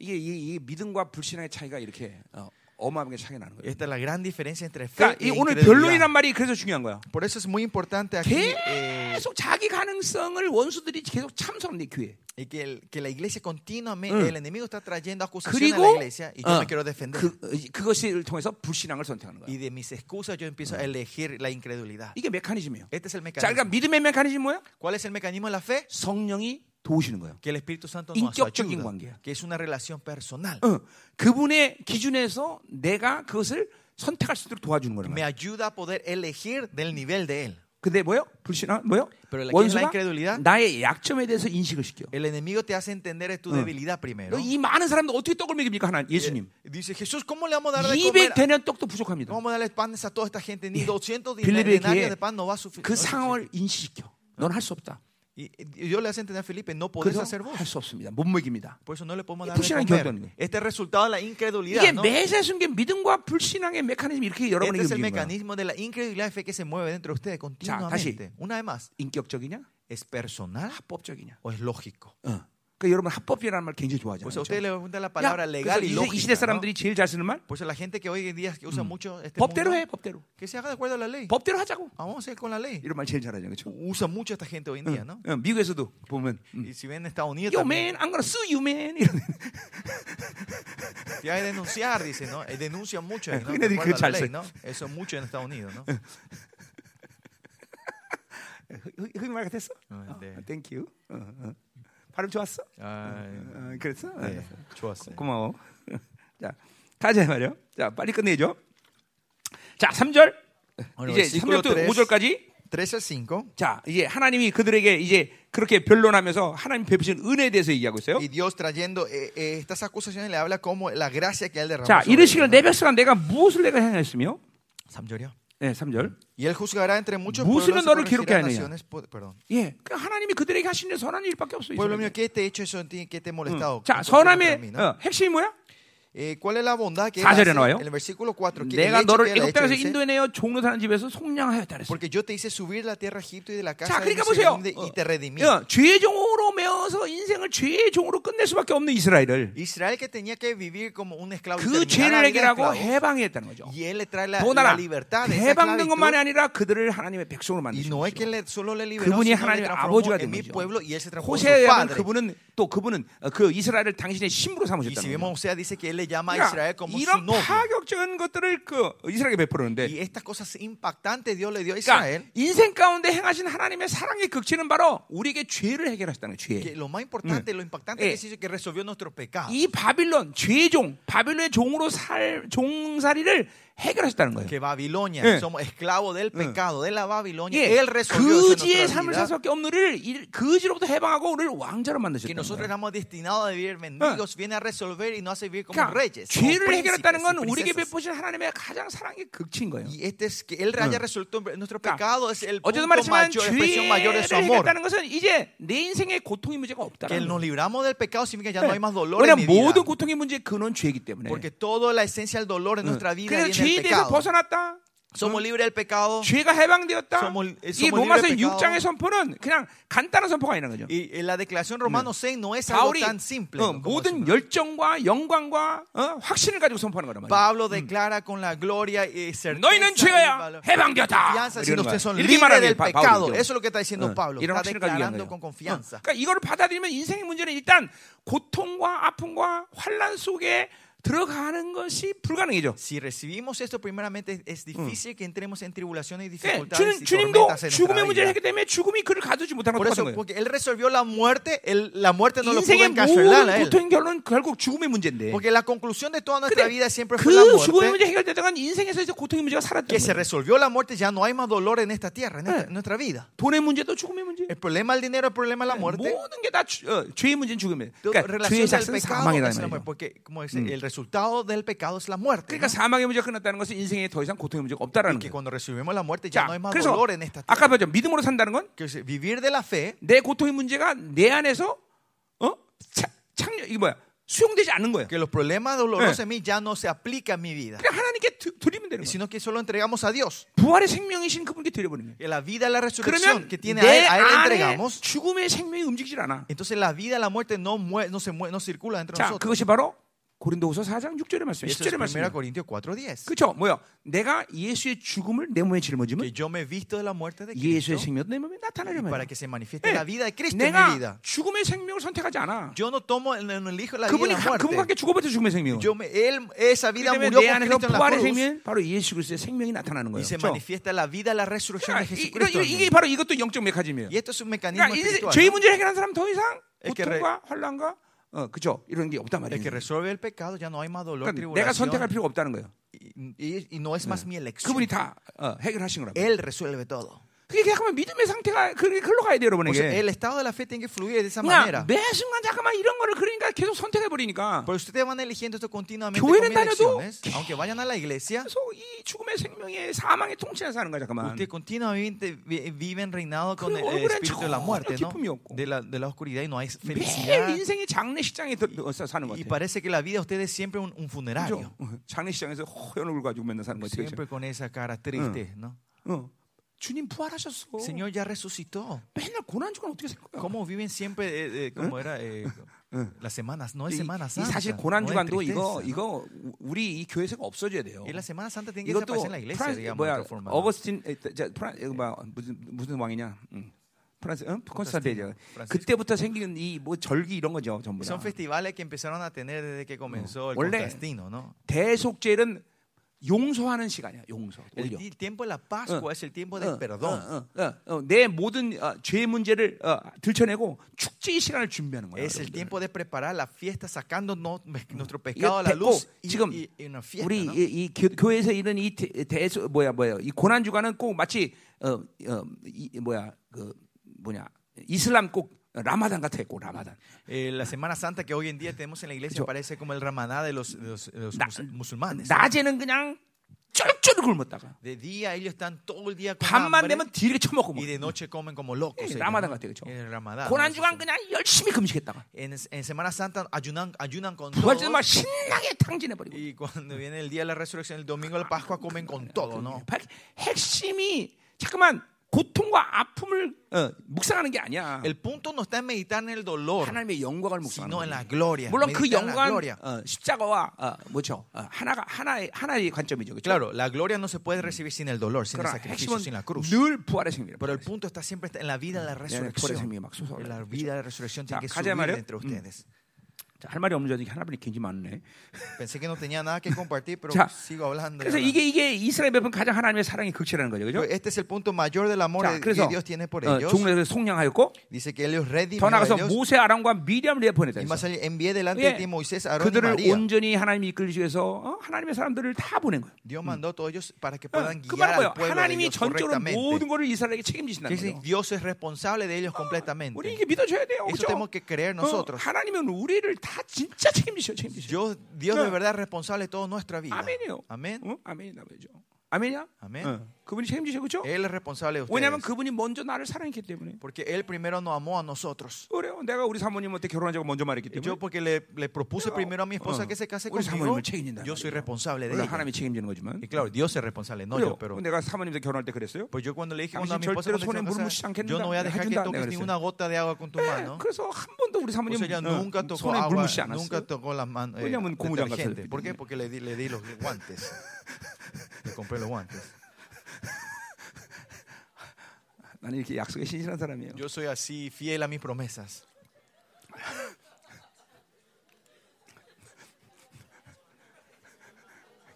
이게, 이게 믿음과 불신앙의 차이가 이렇게 어, 어마어마하게 차이 나는 거예요. Esta es la gran diferencia entre fe 그러니까 이 오늘. 변론이란 말이 그래서 중요한 거야. Por eso es muy importante aquí eh, 계속 자기 가능성을 원수들이 계속 참석하는 교회. y que, el- que la iglesia continuamente, 응. el enemigo está trayendo acusaciones a la iglesia y yo 어, me quiero defender. 그, 그것을 통해서 불신앙을 선택하는 거야. y de mis excusas yo empiezo a elegir la incredulidad. 이게 메커니즘이에요. Este es el 자, 그러니까 mecanismo. 믿음의 메커니즘 뭐야? ¿Cuál es el mecanismo de la fe? 성령이 도우시는 거예요. Que el Espíritu Santo nos 인격적인 ayuda, 관계야. que es una relación personal. 어, 그분의 기준에서 내가 그것을 선택할 수 있도록 도와주는 거란 Me 말이야. ayuda a poder elegir del nivel de él. 근데 뭐요? 불신앙 뭐요? Pero la- ¿qué es la 원수가 incredulidad? 나의 약점에 대해서 인식을 시켜. El enemigo te hace entender tu 응. debilidad primero. 이 많은 사람들 어떻게 떡을 먹입니까 하나 예수님? Dice Jesús, ¿cómo le vamos a dar de comer? 200 되는 떡도 부족합니다. ¿Cómo vamos a darle panes a toda esta gente? Ni 200 빌립의 denarios 기에 de pan no va a suficiente. 그 상황을 인식시켜. 넌 할 수 없다. Y y yo le hace entender a Felipe, no podés 그래서 hacer vos. 할 수 없습니다. 못 먹입니다. Por eso no le podemos 이 dar de 불신앙의 comer. 결과는 거예요. Este es el resultado de la incredulidad. 이게 ¿no? 매사 순간 믿음과 불신앙의 메커니즘이 이렇게 Este 여러분에게 es el 움직이는 거야. mecanismo de la incredulidad de fe que se mueve dentro de ustedes continuamente. Una vez más, 인격적이냐? ¿es personal 합법적이냐? o es lógico? 어. 그러니까 여러분 합법이라는 말 굉장히 좋아하잖아요. Pues 그렇죠? 그래서 이, 이 시대. ¿no? 사람들이 제일 잘 쓰는 말 Por eso la gente que hoy en día usa mucho este 법대로 mundo, 해, 법대로. que se haga de acuerdo a la ley. 법대로 하자고. Ah, Vamos a hacer con la ley. 이런 말 제일 잘하죠, 그렇죠? Usa mucho esta gente hoy en día, ¿no? 어, 미국에서도 보면 음. Y si ven en Estados Unidos Yo también, man, I'm gonna sue you man. 이런. que denunciar, dice, ¿no? Eh, Denuncian mucho, ahí, ¿no? 그 la 잘 ley, 써. ¿no? Eso es mucho en Estados Unidos, ¿no? 흔- 흔히 말 같았어? 어, 네. 어, Thank you. 어, 어. 발음 좋았어? 아, 어, 그랬어? 어, 네, 좋았어요. 고마워. 자, 가자 말이요. 자, 빨리 끝내죠. 자, 3절. 오늘 이제 versículo 3절부터 3. 5절까지. 13 al 5. 자, 이제 하나님이 그들에게 이제 그렇게 변론하면서 하나님 베푸신 은혜에 대해서 얘기하고 있어요. Y Dios trayendo eh, eh, estas acusaciones le habla como la gracia que Él derramó. 자, ellos, 내. 백성아 내가 무엇을 내가 행했으며? 삼절이요. 네, 3절. Y Él juzgará entre muchos 무엇으로 pueblos y 너를 기록해 하느냐? 예, 그 하나님이 그들에게 일 선한 일밖에 없어요. Pueblo 이스라엘에. mío, ¿qué te he hecho eso en ti? ¿Qué te he molestado? 자, ¿Qué contra 선함의? 어, 핵심이 뭐야? Eh, ¿Cuál es la bondad que Él 사절에 hace? 나와요. En el versículo 4. Que 내가 너를 애굽 땅에서 인도해내어 종로 사는 집에서 속량하였다 그랬어. Porque yo te hice subir la tierra de Egipto y de la 자, 그러니까 보세요. 어. 어, 죄종으로 매어서 인생을 죄의 종으로 끝낼 수밖에 없는 이스라엘을 그 죄를 해결하고 해방했다는 거죠. Esa 해방된 것만이. 아니라 그들을 하나님의 백성으로 만드셨죠. 그분이 하나님의 아버지가 된 거죠. padre. 그분은 또 그분은 어, 그 이스라엘을 당신의 신부로 삼으셨다는 거죠. Le llama a 그러니까 Israel como su 이런 novio. 파격적인 것들을 그 이스라엘에 베풀었는데 Y estas cosas impactantes Dios le dio a 그러니까 Israel. 인생 가운데 행하신 하나님의 사랑의 극치는 바로 우리에게 죄를 해결하셨다는 거예요. Que 죄. lo más importante, lo impactante Eh. que es que resolvió nuestro pecado. 이 바빌론 죄종, 바빌론의 종으로 살 종살이를 해결하셨다는 거예요. Que Babilonia, Eh. somos esclavos del pecado, de la Babilonia. 예, Él resolvió 그지의 삶을 살. 수밖에 없는 우리를 이 그지로부터 해방하고 우리를 왕자로 Que 만드셨다는 nosotros 거예요. éramos destinados a vivir mendigos, viene a resolver y no hace vivir como 그러니까 reyes. 죄를 해결했다는 건 우리에게. 베푸신 하나님의 가장 사랑의 극치인 거예요. Y este es que Él haya resuelto nuestro 그러니까 pecado, es el punto mayor, expresión mayor de su amor. 해결했다는 것은 이제 내 인생에 고통의 문제가 Que 없다는 nos libramos del pecado significa que ya no hay más dolor en mi vida. 모든 고통의 문제의 근원 죄이기 때문에. Porque toda la esencia del dolor en nuestra vida viene del pecado. 벗어났다. Somos libres del pecado. 죄가 해방되었다. somos- eh, 이 somos 로마서 libres de pecado. 6장의 선포는 그냥 간단한 선포가 아니라는 거죠. Y en la declaración romano 6 no es algo tan simple. 어, 모든 열정과 영광과 어, 확신을 가지고 선포하는 거란 말이에요. Pablo declara con la gloria y certeza 너희는 y 죄야 해방되었다. 이렇게 말하는 del 바- pecado. Eso es lo que está diciendo 어, Pablo. Está declarando con 어, confianza. 그러니까 이거를 받아들이면 인생의 문제는 일단 고통과 아픔과 환란 속에 들어가는 것이 불가능해져. Si recibimos esto, primeramente es difícil que entremos en tribulaciones y 예, dificultades 주님, y 주님도 죽음의 문제를. 했기 때문에 죽음이 그를 가두지 못하는 eso, 똑같은 거예요. porque él resolvió la muerte, él- la muerte no lo pudo encarcelar a él. 고통의 결론은 결국 죽음의 문제인데 Porque la conclusión de toda nuestra vida siempre fue la 그 죽음의 muerte. 문제 해결되다가 인생에서 이제 고통의 문제가 사라졌던 Que se resolvió la muerte, ya no hay más dolor en esta tierra, en, esta- Eh. en nuestra vida. 돈의 문제도 죽음의 문제. El problema del dinero, el problema de la muerte. 모든 게다 어, 죄의 문제는 todo- 그러니까 죄의 pecado 사망이라는 muerte. 말이죠. Porque como dice, el resultado del pecado es la muerte. 그러니까 ¿no? 사망의 문제가 끝났다는 것은 인생에 더 이상 고통의 문제가 없다라는 Que 거예요. cuando recibimos la muerte ya 자, no hay más 그래서 dolor en esta 아까 tierra. 봤죠. 믿음으로 산다는 건 내 Que es vivir de la fe 고통의 문제가 내 안에서 어? 차, 창 이게 뭐야? 수용되지 않는 거예요. que los problemas dolorosos Eh. en mí ya no se aplican en mi vida, 그냥 하나님께 드, 드리면 되는 거예요. sino que solo entregamos a Dios. 부활의 생명이신 그분께 드려버리는 거예요. Que la vida, la resurrección 그러면 que tiene a él, 내 a él 안에 entregamos. 죽음의 생명이 움직이질 않아. Entonces la vida, la muerte no, mue- no se mueve, no circula dentro de 자, nosotros. 그것이 바로 고린도후서 4장 6절의 말씀이에요. Y eso es 10절의 1 말씀이에요. Corintios 4:10. 그렇죠? 뭐야? 내가 예수의 죽음을 내 몸에 짊어지면 예수의 생명도 내 몸에 나타나려면 para que se manifieste 예, la vida de Cristo en mi 내가 vida. 죽음의 생명을 선택하지 않아. Yo no tomo en el hijo la vida 그분이 그분과 함께. 죽어버려 죽음의 생명은. Yo me, él, esa vida murió 내 안에서 la 부활의 생명 바로 예수 그리스도의 생명이 나타나는 거예요. y se 그렇죠? manifiesta la vida, la resurrección de 그러니까 이- Jesucristo. 이런- en 이게. 바로 이것도 영적 메커니즘이에요. Y esto es un mecanismo 그러니까 이제 espiritual. 죄의 ¿no? 문제를 해결한 사람 더 이상 고통과 환란과 어, 그죠? 이런 게 없단 말이에요. 그러니까 내가 선택할. 필요가 없다는 거예요. Y, y- y no es más mi elección. 그분이 다 어, 해결하신 거라고. Él resuelve todo. 그게 잠깐만 믿음의 상태가 그렇게 흘러 가야 돼요, O sea, 여러분에게. el estado de la fe tiene que fluir de esa 그러니까 manera. 매 순간 잠깐만 이런 거를 그러니까 계속 선택해 버리니까 Pero ustedes van eligiendo esto continuamente 교회는 con mis 다녀도 elecciones, aunque vayan a la iglesia, 계속 이 죽음의 생명의 사망의 통치에 사는 거야, 잠깐만. ustedes continuamente vi- viven reinado con el, 그리고 el 얼굴에 espíritu de la muerte, 전혀 ¿no? 기쁨이 없고. De la, de la oscuridad y no hay 매일 felicidad. 인생의 장례식장에 들- 어, 사는 거 Y 같아. parece que la vida de ustedes es siempre un, un funerario. 그죠? 어, 장례식장에서 허연 얼굴 가지고 맨날 사는 거지. Siempre con esa cara triste, ¿no? 어. 주님 부활하셨어. Señor ya resucitó. 맨날 고난 주간 어떻게 살 거야? ¿Cómo viven siempre, eh, eh, como era, eh, las semanas? No es 이, Semana 이 Santa. 사실 고난 no 주간도 tristeza, 이거 ¿no? 이거 우리 이 교회에서가 없어져야 돼요. Y la Semana Santa tiene que desaparecer en la iglesia, 프란스 digamos, de 뭐야 otra forma. 어거스틴 에, 저, 프란 뭐 무슨 무슨 왕이냐? 응. 프랑스 응? 프란시스코. 그때부터 생기는 이 뭐 절기 이런 거죠 전부 다. Son festivales que empezaron a tener desde que comenzó el Constantino, ¿no? 대속제는 용서하는 시간이야. 용서. El 올려. ti- tiempo de la Pascua es el tiempo del 어, perdón. 어, 어, 어, 어, 내 모든 어, 죄 문제를 어, 들춰내고 축제의 시간을 준비하는 거야. Es el tiempo de preparar la fiesta, sacando no- nuestro pecado a la luz 지금 y- y una fiesta. 우리 ¿no? 이, 이 교, 교회에서 이런 이 대, 뭐야 뭐야 이 고난 주간은 꼭 마치 어, 어, 이, 뭐야 그 뭐냐 이슬람 꼭 라마단 같아 꼭 라마단. Eh, la Semana Santa que hoy en día tenemos en la iglesia 그죠. parece como el Ramaná de los, de los- de los 나- mus- musulmanes. ¿no? 낮에는 그냥 쩔쩔 굶었다가 De día ellos están todo el día con 밤만 hambre 되면 뒤를 쳐먹고 y 뭐. de noche comen como locos. 예, ellos, 라마단 ¿no? 같아 그죠. El Ramadán, ¿no? 고난 Eso 주간 es- 그냥 열심히 금식했다가 En, en Semana Santa ayunan, ayunan con 부활 todo. 때막 신나게 탕진해 버리고. Y cuando viene el día de la resurrección, el domingo de la Pascua, comen con todo, ¿no? 핵심이 잠깐만 고통과 아픔을 어, 묵상하는 게 아니야. El punto no está en meditar en el dolor, 하나님의 영광을 sino 묵상하는 en 거야. la gloria. 물론 그 en 영광. 어, 십자가와 어, 뭐죠? 어, 하나가 하나의 하나의 관점이죠. 그렇죠? Claro, la gloria no se puede recibir sin el dolor, sin el sacrificio, sin la cruz. 늘 부활의 생명이다. Pero el punto está siempre en la vida de la resurrección. En la vida de la resurrección tiene 자, que subir entre ustedes. 자, 할 말이 없는 줄 알았더니 하나님이 굉장히 많네. Pensé que no tenía nada que compartir, pero 자, sigo hablando. 그래서. 이게 이게 이스라엘 백성 가장 하나님의 사랑의 극치라는 거죠. 그죠? Pero Este es el punto mayor del amor 자, que Dios tiene por 어, ellos. 종래서 속량하였고 Dice que ellos redimió 더 나가서. 모세 아람과 미리암을 내보냈다. Y más allá, envié delante 예, de ti Moisés, Aarón y 그들을 María. 온전히 하나님이 이끌기 위해서 어, 하나님의 사람들을 다 보낸 거예요. Dios mandó todos ellos para que 어, puedan 그 guiar al pueblo 하나님이 전적으로. 모든 것을 이스라엘에게 책임지신다는 거예요. Dios es responsable de ellos 우리 completamente. 이게 믿어줘야 돼요. Eso 그죠? tenemos que creer 어, nosotros. 하나님은 우리를 다 진짜 책임지셔, 책임지셔. Dios, Dios No. de verdad es responsable de toda nuestra vida. 아멘이요. Amén. 어? 아멘이다 그죠? 아멘이야? 아멘. 어, 그분이 책임지셔, 그죠? Él es responsable de 왜냐하면 ustedes. 그분이 먼저 나를 사랑했기 때문에. Porque Él primero nos amó a nosotros. 그래요. 내가 우리 사모님한테 적을 먼저 말했기 때문에. yo porque le, le propuse primero a mi esposa 어, que se case 우리 conmigo, yo soy responsable de ella. 하나님이 책임지는 거지만. Y claro, Dios es responsable, no yo, pero... 내가 사모님한테 결혼할 때 그랬어요. Pues yo cuando le dije a 당신 mi esposa, cuando se a 않겠는다. yo no voy a dejar que toques 내가 ni una gota de agua con tu 네, mano. 그래서 한 번도 우리 사모님 Pues ella 어, nunca tocó agua, nunca tocó las manos. Eh, 왜냐면 detergente. 썼기 ¿Por qué? Porque le di, le di los guantes. le compré los guantes. 나는 이렇게 약속에 신실한 사람이에요. Yo soy así fiel a mis promesas.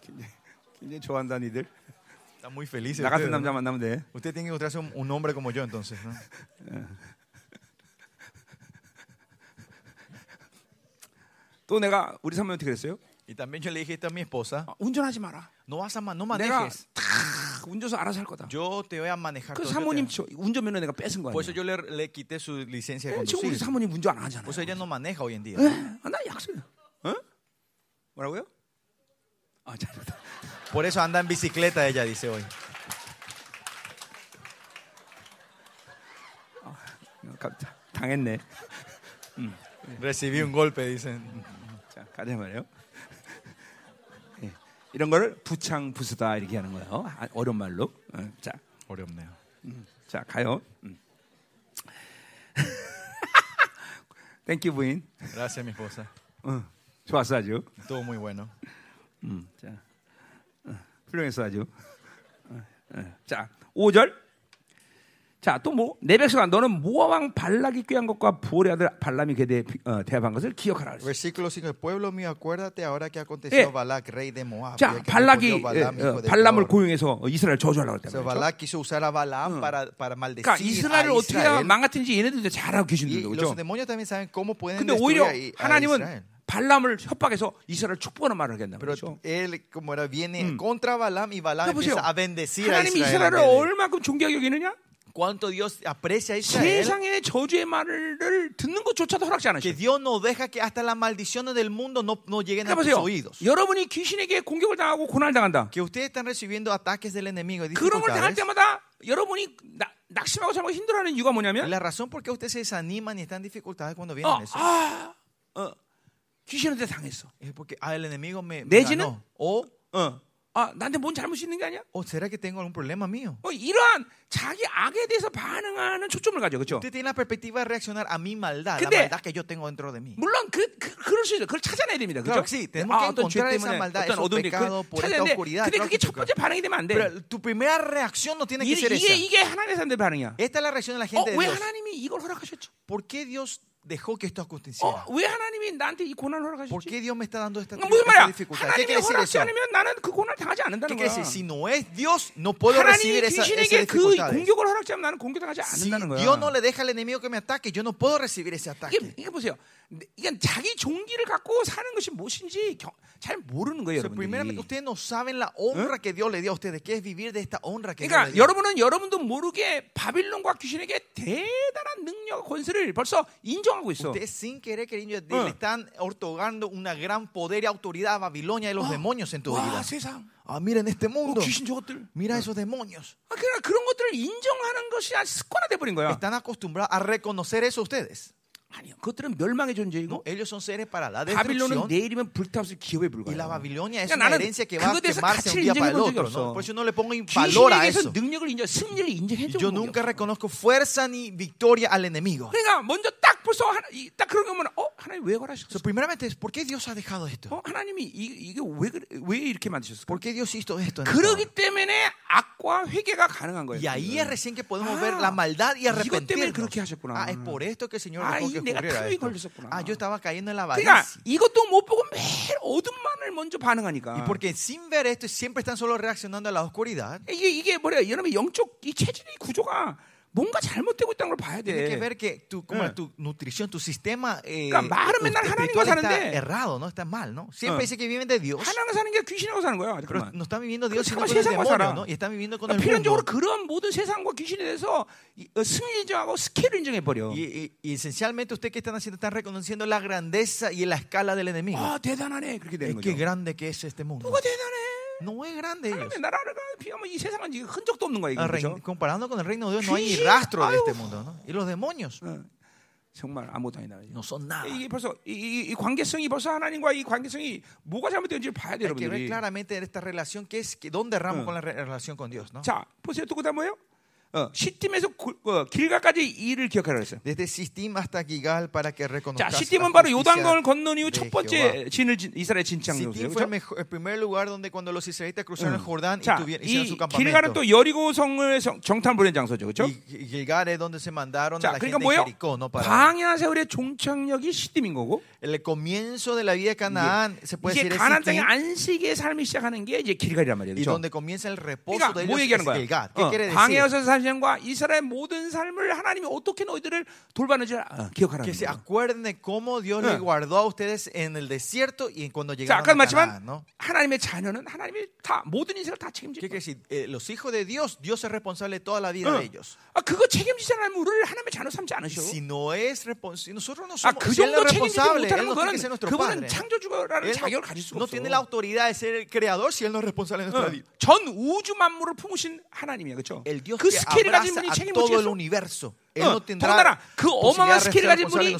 굉장히, 굉장히 좋아한다는 이들. Está muy feliz. 나 같은 Usted, 남자 ¿no? 만나면 돼. Usted tiene que encontrarse un, un hombre como yo entonces. ¿no? 또 내가 우리 사모님한테 그랬어요. Y también yo le dije a mi esposa. 아, 운전하지 마라. No vas a ma- no 내가 manejes. 다 운전서 알아서 할 거다. Yo te voy a manejar 그 todo. yo 사모님 te- 저 운전면허 내가 뺏은 거 Por eso yo le, le quité su licencia de 예, 지금 우리 conducir. 사모님 운전 안 하잖아요. Por eso ella no maneja hoy en día. 예, 아, 나 약속. 어? 뭐라고요? 아, 잘했다. Por eso anda en bicicleta ella, dice hoy. 깜- 당했네. Recibí un golpe, dicen. 자, 가자 말이에요. 예, 이런 거를 부창 부수다 이렇게 하는 거예요. 아, 어려운 말로. 어, 자, 어렵네요. 자 가요. 음. Thank you 부인. Gracias, mi esposa. 어, 좋았어 아주. Todo muy bueno. 음, 자, 어, 훌륭했어 아주. 어, 어. 자, 5절. 자, 또 뭐? 내 백성아, 너는 모압 왕 발락이 꾀한 것과 부올의 아들 발람이 그에 대해 비- 어, 대합한 것을 기억하라. 그랬어요. Versículo 5. El pueblo mío, acuérdate ahora que aconteció Eh. Balak, rey de Moab. y 자, 발락이 예, 어, 발람을. 고용해서 이스라엘 저주하려고 O sea, 했단 말이죠. Balak quiso usar a Balaam para, para maldecir 그러니까 이스라엘을 어떻게 Israel. 망가뜨는지 얘네들도 잘 알고 Y 계시는데 los 그렇죠? demonios también saben cómo pueden 근데 오히려 하나님은 Israel. 발람을 협박해서 이스라엘 축복하는 말을 Pero 그렇죠? él, como era, viene contra Balaam y Balaam 그러니까 보세요. empieza a bendecir a 하나님이. 이스라엘을 얼마큼 존귀하게 여기느냐? Cuánto Dios aprecia a Israel. 세상의 저주의 말을 듣는 것조차도 허락지 Que 않으셔. Dios no deja que hasta las maldiciones del mundo no, no lleguen a 그러니까 tus oídos. 여러분이 귀신에게 공격을 당하고 고난을 당한다. Que ustedes están recibiendo ataques del enemigo. 그런 걸 당할. 때마다 여러분이 나- 낙심하고 살고 힘들어하는 이유가 뭐냐면 La razón por qué ustedes se desaniman y están dificultades cuando vienen 어, eso 아, 어, 귀신한테 당했어. porque ah, el enemigo me, me 내지는 ganó. O, 어, 아, 나한테 뭔 잘못이 있는 게 아니야? o será que tengo algún problema mío. 어, 이러한 자기 악에 대해서 반응하는 초점을 가져, 그렇죠? Usted tiene la perspectiva de reaccionar a mi maldad, 근데- la maldad que yo tengo dentro de mí. 물론 그, 그 그럴 수 있어. 그걸 찾아내야 됩니다. Claro 그렇죠? que sí, tenemos que encontrar esa maldad, esos 데 pecados, 그 por esta 찾아내는데 oscuridad. 근데 claro 그게 que 첫 sí, 번째 반응이 되면 안 돼. Pero tu primera reacción no tiene que 이게, ser 이게, esa. 이게 하나님의 사람들의 반응이야. Esta es la reacción de la 어, gente de 왜 Dios. 하나님이 이걸 허락하셨죠? ¿Por qué Dios dejó que esto aconteciera? 어, 왜 하나님이 나한테 이 고난을 ¿Por 허락하셨지? qué Dios me está dando esta, 그러니까 무슨 esta 말이야? dificultad? ¿Qué 하나님이 quiere decir 허락지 eso? 않으면 나는 그 고난을 당하지 ¿Qué 않는다는 quiere 거야. decir? Si no es Dios, no puedo 하나님이 recibir esa, esas 귀신에게 그 dificultades. 공격을 허락지 않으면 나는 공격당하지 Si 않는다는 거야. Dios no le deja al enemigo que me ataque, yo no puedo recibir ese ataque. 이게, 이게 보세요. 이게 자기 종기를 갖고 사는 것이 무엇인지 겨- 잘 모르는 거예요, O sea, primeramente, 여러분들이. ustedes no saben la honra que Dios le dio a ustedes, que es vivir de esta honra que Dios 그러니까 le dio. 여러분은 여러분도 모르게 바빌론과 귀신에게 대단한 능력, 권세를 벌써 인정하고 있어. Ustedes sin querer queriendo 어. le están otorgando una gran poder y autoridad a Babilonia y los demonios en tu 와, vida. 세상. Ah, miren este 어, mundo. 귀신 저것들. Mira esos demonios. 아, 그러니까 그런 것들을 인정하는 것이 습관화돼 버린 거야. Están acostumbrados a reconocer eso ustedes. 아니요. 그것들은 멸망의 존재이고 No, ellos son seres para la 바빌론은 destrucción. 내일이면 불타서 기업에 Y la 불과해요. Babilonia es 그러니까 una 나는 herencia que va a 그거에 대해서 quemarse un 가치를 día para 인정해 el 본 적이 otro. 없어. ¿no? Por eso no le pongo valor a 귀신에게서 eso. 능력을 인정, 승리를 인정해 준 Yo 적이 nunca 없어. reconozco fuerza ni victoria al enemigo. 그러니까 먼저 딱 벌써 하나, 이- 딱 그런 거면 어 하나님 왜 So, 허락하셨어? primeramente, es, ¿por qué Dios ha dejado esto? 어 하나님이 이, 이게 왜 왜 이렇게 만드셨을까? ¿Por qué Dios hizo esto? 그러기? 때문에 악과 회개가 가능한 거예요. Y ahí es recién que podemos Ah, ver la maldad y 이것 때문에 arrepentirnos. 그렇게 하셨구나. Ah, es por esto que el Señor 아, dejó 이 que 내가 esto. 걸렸었구나. Ah, yo estaba cayendo en la 그러니까 avaricia. 이것도 못 보고 매일 어둠만을 먼저 반응하니까. Y porque sin ver esto siempre están solo reaccionando a la oscuridad. 이게 이게 뭐야? 여러분 영적 이 체질의 구조가 뭔가 잘못되고 있다는 걸 봐야 Tienes que 돼. ver que tu, como Eh. tu nutrición, tu sistema eh, 그러니까 말은 맨날 하나님과 está 사는데 errado, ¿no? Está mal, ¿no? Siempre Eh. dice que viven de Dios, 하나님과 사는 게 귀신하고 사는 거야. 잠깐만. no están viviendo Dios, sino con el demonio. ¿no? Y están viviendo con el 그러니까 필연적으로 mundo. 그런 모든 세상과 귀신에 대해서 이- 어, 승리 인정하고 스케일을 인정해 버려. Y, y- y esencialmente ustedes que están haciendo están reconociendo la grandeza y la escala del enemigo. 아 대단하네 그렇게 되는 que 거죠. grande que es este mundo. 누가 대단해? No es grande ellos. 하나님의 나라가 비하면 이 세상은 지금 흔적도 없는 거야 이거 Ah, rein- 그렇죠? comparando con el reino de Dios no hay rastro de este mundo. ¿no? Y los demonios 어, 정말 아무것도 아니다. no son nada. 이게 벌써 이, 이- 이 관계성이 벌써 하나님과 이 관계성이 뭐가 잘못되는지를 봐야 돼요, Hay que ver 여러분들이. claramente esta relación que es que dónde erramos Eh. con la re- relación con Dios. ¿no? 자, 보세요. 또 그다음 뭐예요? 어, 시팀에서 구- 어, 길가까지 일을 기억하라 그랬어요. Desde Sistim hasta Gigal para que 자, reconozcas 시팀은 la 바로 요단강을 건넌 이후 첫 번째. 진을 진- 이스라엘 진창 Sittim 요소예요. fue el, 그렇죠? primer lugar donde cuando los israelitas cruzaron el Jordán y 자, tuvieron, hicieron 이 su 길가는 campamento. 또 여리고 성을 성- 정탐 보낸 장소죠. 그렇죠? Y Gilgal es donde se mandaron a 자, la 그러니까 gente de? Jericó, ¿no? Para 광야 세월의 종착역이 시팀인 거고 el comienzo de la vida de Canaán, se puede decir es 가나안 땅의 Sittim, 안식의 삶을 시작하는 게 이제 길갈이란 말이에요. y 그렇죠? donde comienza el reposo 그러니까 de 뭐 ellos es? Gilgal. ¿Qué 어, quiere decir? 광야에서 사시과 이스라엘 모든 삶을 하나님이 어떻게 너희들을 돌봤는지 어, 기억하라는 Que se 거예요. acuerden de cómo Dios Eh. les guardó a ustedes en el desierto y cuando 자, llegaron 아까 a 말했지만 ¿no? 하나님의 자녀는 하나님이 다 모든 인생을 다 책임질 ¿Qué 거예요. quiere decir? Eh, los hijos de Dios, Dios es responsable de toda la vida 어. de ellos. 아, 그거 책임지지 않으면 우리를 하나님의 자녀 삼지 않으셔. Si no es responsable, nosotros no 아, somos, 그 si no 정도 책임지지 못하는 no que nuestro 그분은. 창조주라는 자격을 가질 수가 no 없어. tiene la autoridad de ser el creador si él no es responsable de nuestra 어, vida. 전 우주 만물을 품으신 하나님이야, 그렇죠? 그 que 스케일을 가진 분이 책임을 지겠어. universo. 어, 더군다나 그 어마어마한 스케일 가진 분이.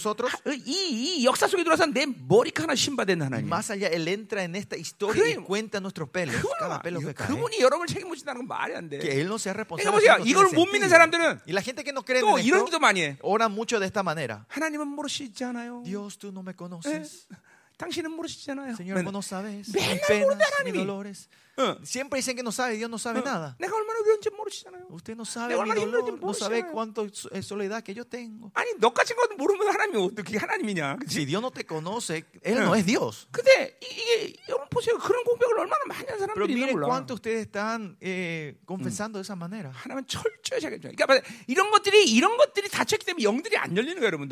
이, 이 역사 속에 들어와서 내 머리카락 신받은 Y 하나님. más allá, él entra en esta historia y 그래. cuenta nuestros pelos, cada pelo que cae. 그분이 여러분을 책임지다는 건 말이 안 돼. Que él no sea responsable. 그러니까 보세요. 이걸 못 믿는. 사람들은 Y la gente que no cree 또 en 이런 기도 많이 해. oran mucho de esta manera. 하나님은 모르시지 않아요. Dios, tú no me conoces. 당신은 모르시잖아요. Señor, vos no sabes 맨날 mis 하나님이. 어. Siempre dicen que no sabe, Dios no sabe nada. Usted no sabe mi dolor, no sabe cuánto so- eh, soledad que yo tengo. Si Dios no te conoce, Él no es Dios. Pero miren cuánto ustedes están eh, confesando de esa manera. 그러니까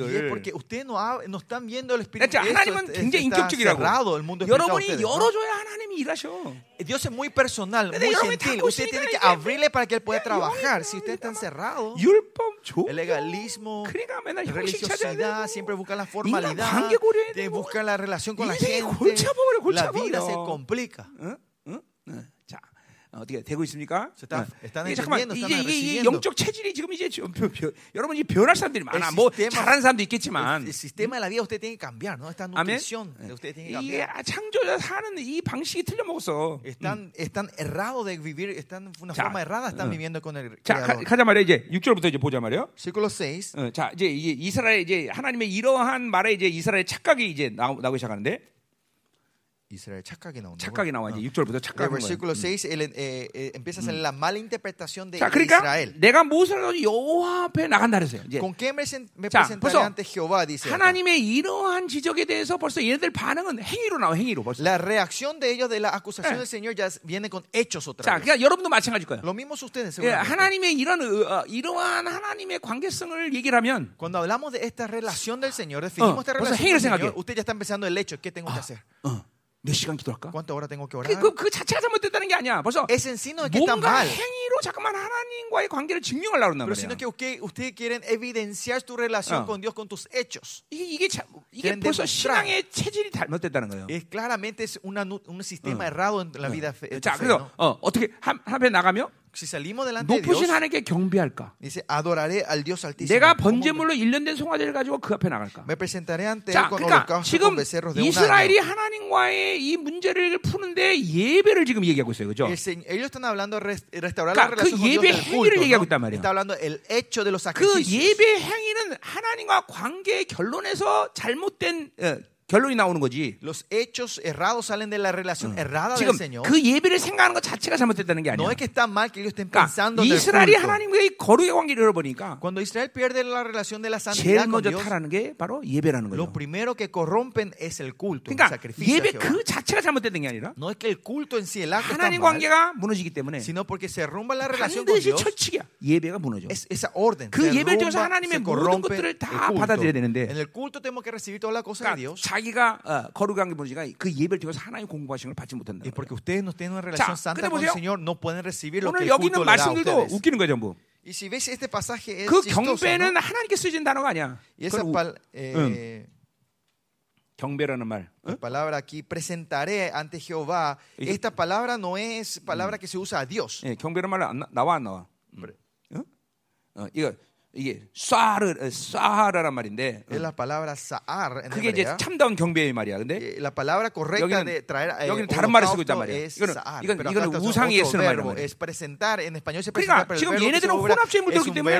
Y es porque ustedes no, ha- no están viendo el Espíritu. 그러니까 Esto 하나님은 es- 굉장히 está cerrado el mundo espiritual. Dios es muy personal, muy gentil. Usted tiene que abrirle para que él pueda trabajar. Si usted está encerrado, el legalismo, la religiosidad, siempre busca la formalidad, busca la relación con la gente. La vida se complica. 자, 어떻게 되고 있습니까? Está- 응. están 이게 잠깐만 이게 이게 이 recibiendo. 영적 체질이 지금 이제 좀 벼- 벼- 여러분 이 변할 사람들이 많아. 뭐 sistema- 잘하는 사람도 있겠지만 El, el sistema de la vida usted tiene que cambiar, ¿no? Esta 아멘. nutrición de usted tiene que 이게. 창조자 사는 이 방식이 틀려 먹었어. Están, están errados de vivir, están una 자, forma errada, están 응. viviendo con el 자, 가, Creador. 가자 말이야 이제 6절부터 이제 보자 말이야. Versículo 6. 어, 자, 이제 이게 이스라엘 이제 하나님의 이러한 말에 이제 이스라엘 착각이 이제 나오, 나오기 시작하는데 Israel, 착각이 나온다. 착각이 나와 이제 6절부터 El 착각인 거야. versículo 6 el, eh, eh, empieza a salir la mala interpretación de, 자, 그러니까 Israel. 내가 무엇을 여호와 앞에 나간다 그랬어요. 이제 ¿Con qué me, me 자, presentaré ante Jehová? Dice. 하나님의 이러한 지적에 대해서 벌써 얘네들 반응은 행위로 나와 행위로 벌써. La reacción de ellos de la acusación Eh. del Señor ya viene con hechos otra 자, vez. 그러니까 여러분도 마찬가지일 거예요. Lo mismo ustedes 예. 하나님의 이런 어, 어, 이러한 하나님의 관계성을 얘기를 하면 Cuando hablamos de esta relación del Señor, definimos 어, esta relación del Señor, usted ya está empezando el hecho. ¿Qué tengo que hacer? 어, 몇 시간 기도할까? ¿Cuántas horas tengo que 그, orar? 그, 그 자체가 잘못됐다는 게 아니야. 벌써 Es en sí no es que está 뭔가 mal, 행위로 잠깐만 하나님과의 관계를 증명하려고 pero 말이야. sino que usted, ustedes quieren evidenciar tu relación 어. con Dios con tus hechos. 이게 이게, 자, 이게 벌써 demostrar. 신앙의 체질이 잘못됐다는 거예요. Es claramente es una un sistema errado en la vida 자, 그래서. 어, 어떻게 한, 한편 나가며 Si salimos delante de Dios, 높으신 하나님께 경배할까? dice, adoraré al Dios altísimo. 내가 ¿Cómo 번제물로 일련된 송아지를 가지고 그 앞에 나갈까? Me presentaré ante él 자, con 그러니까 holocausto 지금 con becerros de un 이스라엘이 año. 하나님과의 이 문제를 푸는데 예배를 지금 얘기하고 있어요, 그죠? El Señor- ellos están hablando de res- restaurar 그러니까 la relación 그 con Dios 예배 del 행위를 culto. 얘기하고. 있단 말이에요. Está hablando el hecho de los 그 sacrificios. 예배 행위는 하나님과 관계의 결론에서 잘못된 어, 결론이 나오는 거지. Los hechos errados salen de la relación errada 지금 del Señor. 그 예배를 생각하는 것 자체가 잘못됐다는 게 No 아니야. es que está mal que ellos estén 그러니까 pensando en el 이스라엘이. 하나님과의 거룩의 관계를 잃어버리니까 Cuando Israel pierde la relación de la 제일 santidad con 먼저 Dios, 타라는 게 바로 예배라는 lo 거죠. primero que corrompen es el culto, el 그러니까 sacrificio. a 예배. 그 자체가 잘못됐던 게 아니라 No es que el culto en sí, el acto 하나님 관계가 무너지기 때문에 sino porque se rompa la relación con Dios. 철칙이야. 예배가 무너져. Es esa orden. 그 예배를 통해서 하나님의 모든 것들을 el 다. 받아들여야 되는데 En el culto tenemos que recibir todas las cosas de 그러니까 Dios. 자기가 어, 거룩한 관계 무너지가 그 예배를 통해서 하나님 공부하신 걸 받지 못한다. Porque ustedes no tienen una 자, relación santa 근데 con el. Señor, no pueden recibir lo 오늘 que el 여기 있는 culto le da a 말씀들도 ustedes. 웃기는 거야 전부. Y si ves este pasaje es 그 chistoso, 경배는 ¿no? 하나님께 쓰여진 단어가 아니야. Y esa 우- pal- eh, 경배라는 말. la palabra aquí, presentaré ante Jehová, esta palabra no es palabra que se usa a Dios. 예, 경배라는 말 나- 나와 안 나와? 어? 어, 이거 이게 어, 쏴하라란 말인데 어, Es la palabra sa'ar en 그게 이제. 참다운 경배의 말이야. 근데 Eh, La palabra correcta 여기는- de traer eh, 여기는 다른 말을 쓰고 있단 말이야. 이거는- 이건- 이거는 acá está 우상이 otro 쓰는 verbo, 말이란 es presentar, en español se 그러니까 presenta, pero el 지금 얘네들은 혼합제물 들었기 un 때문에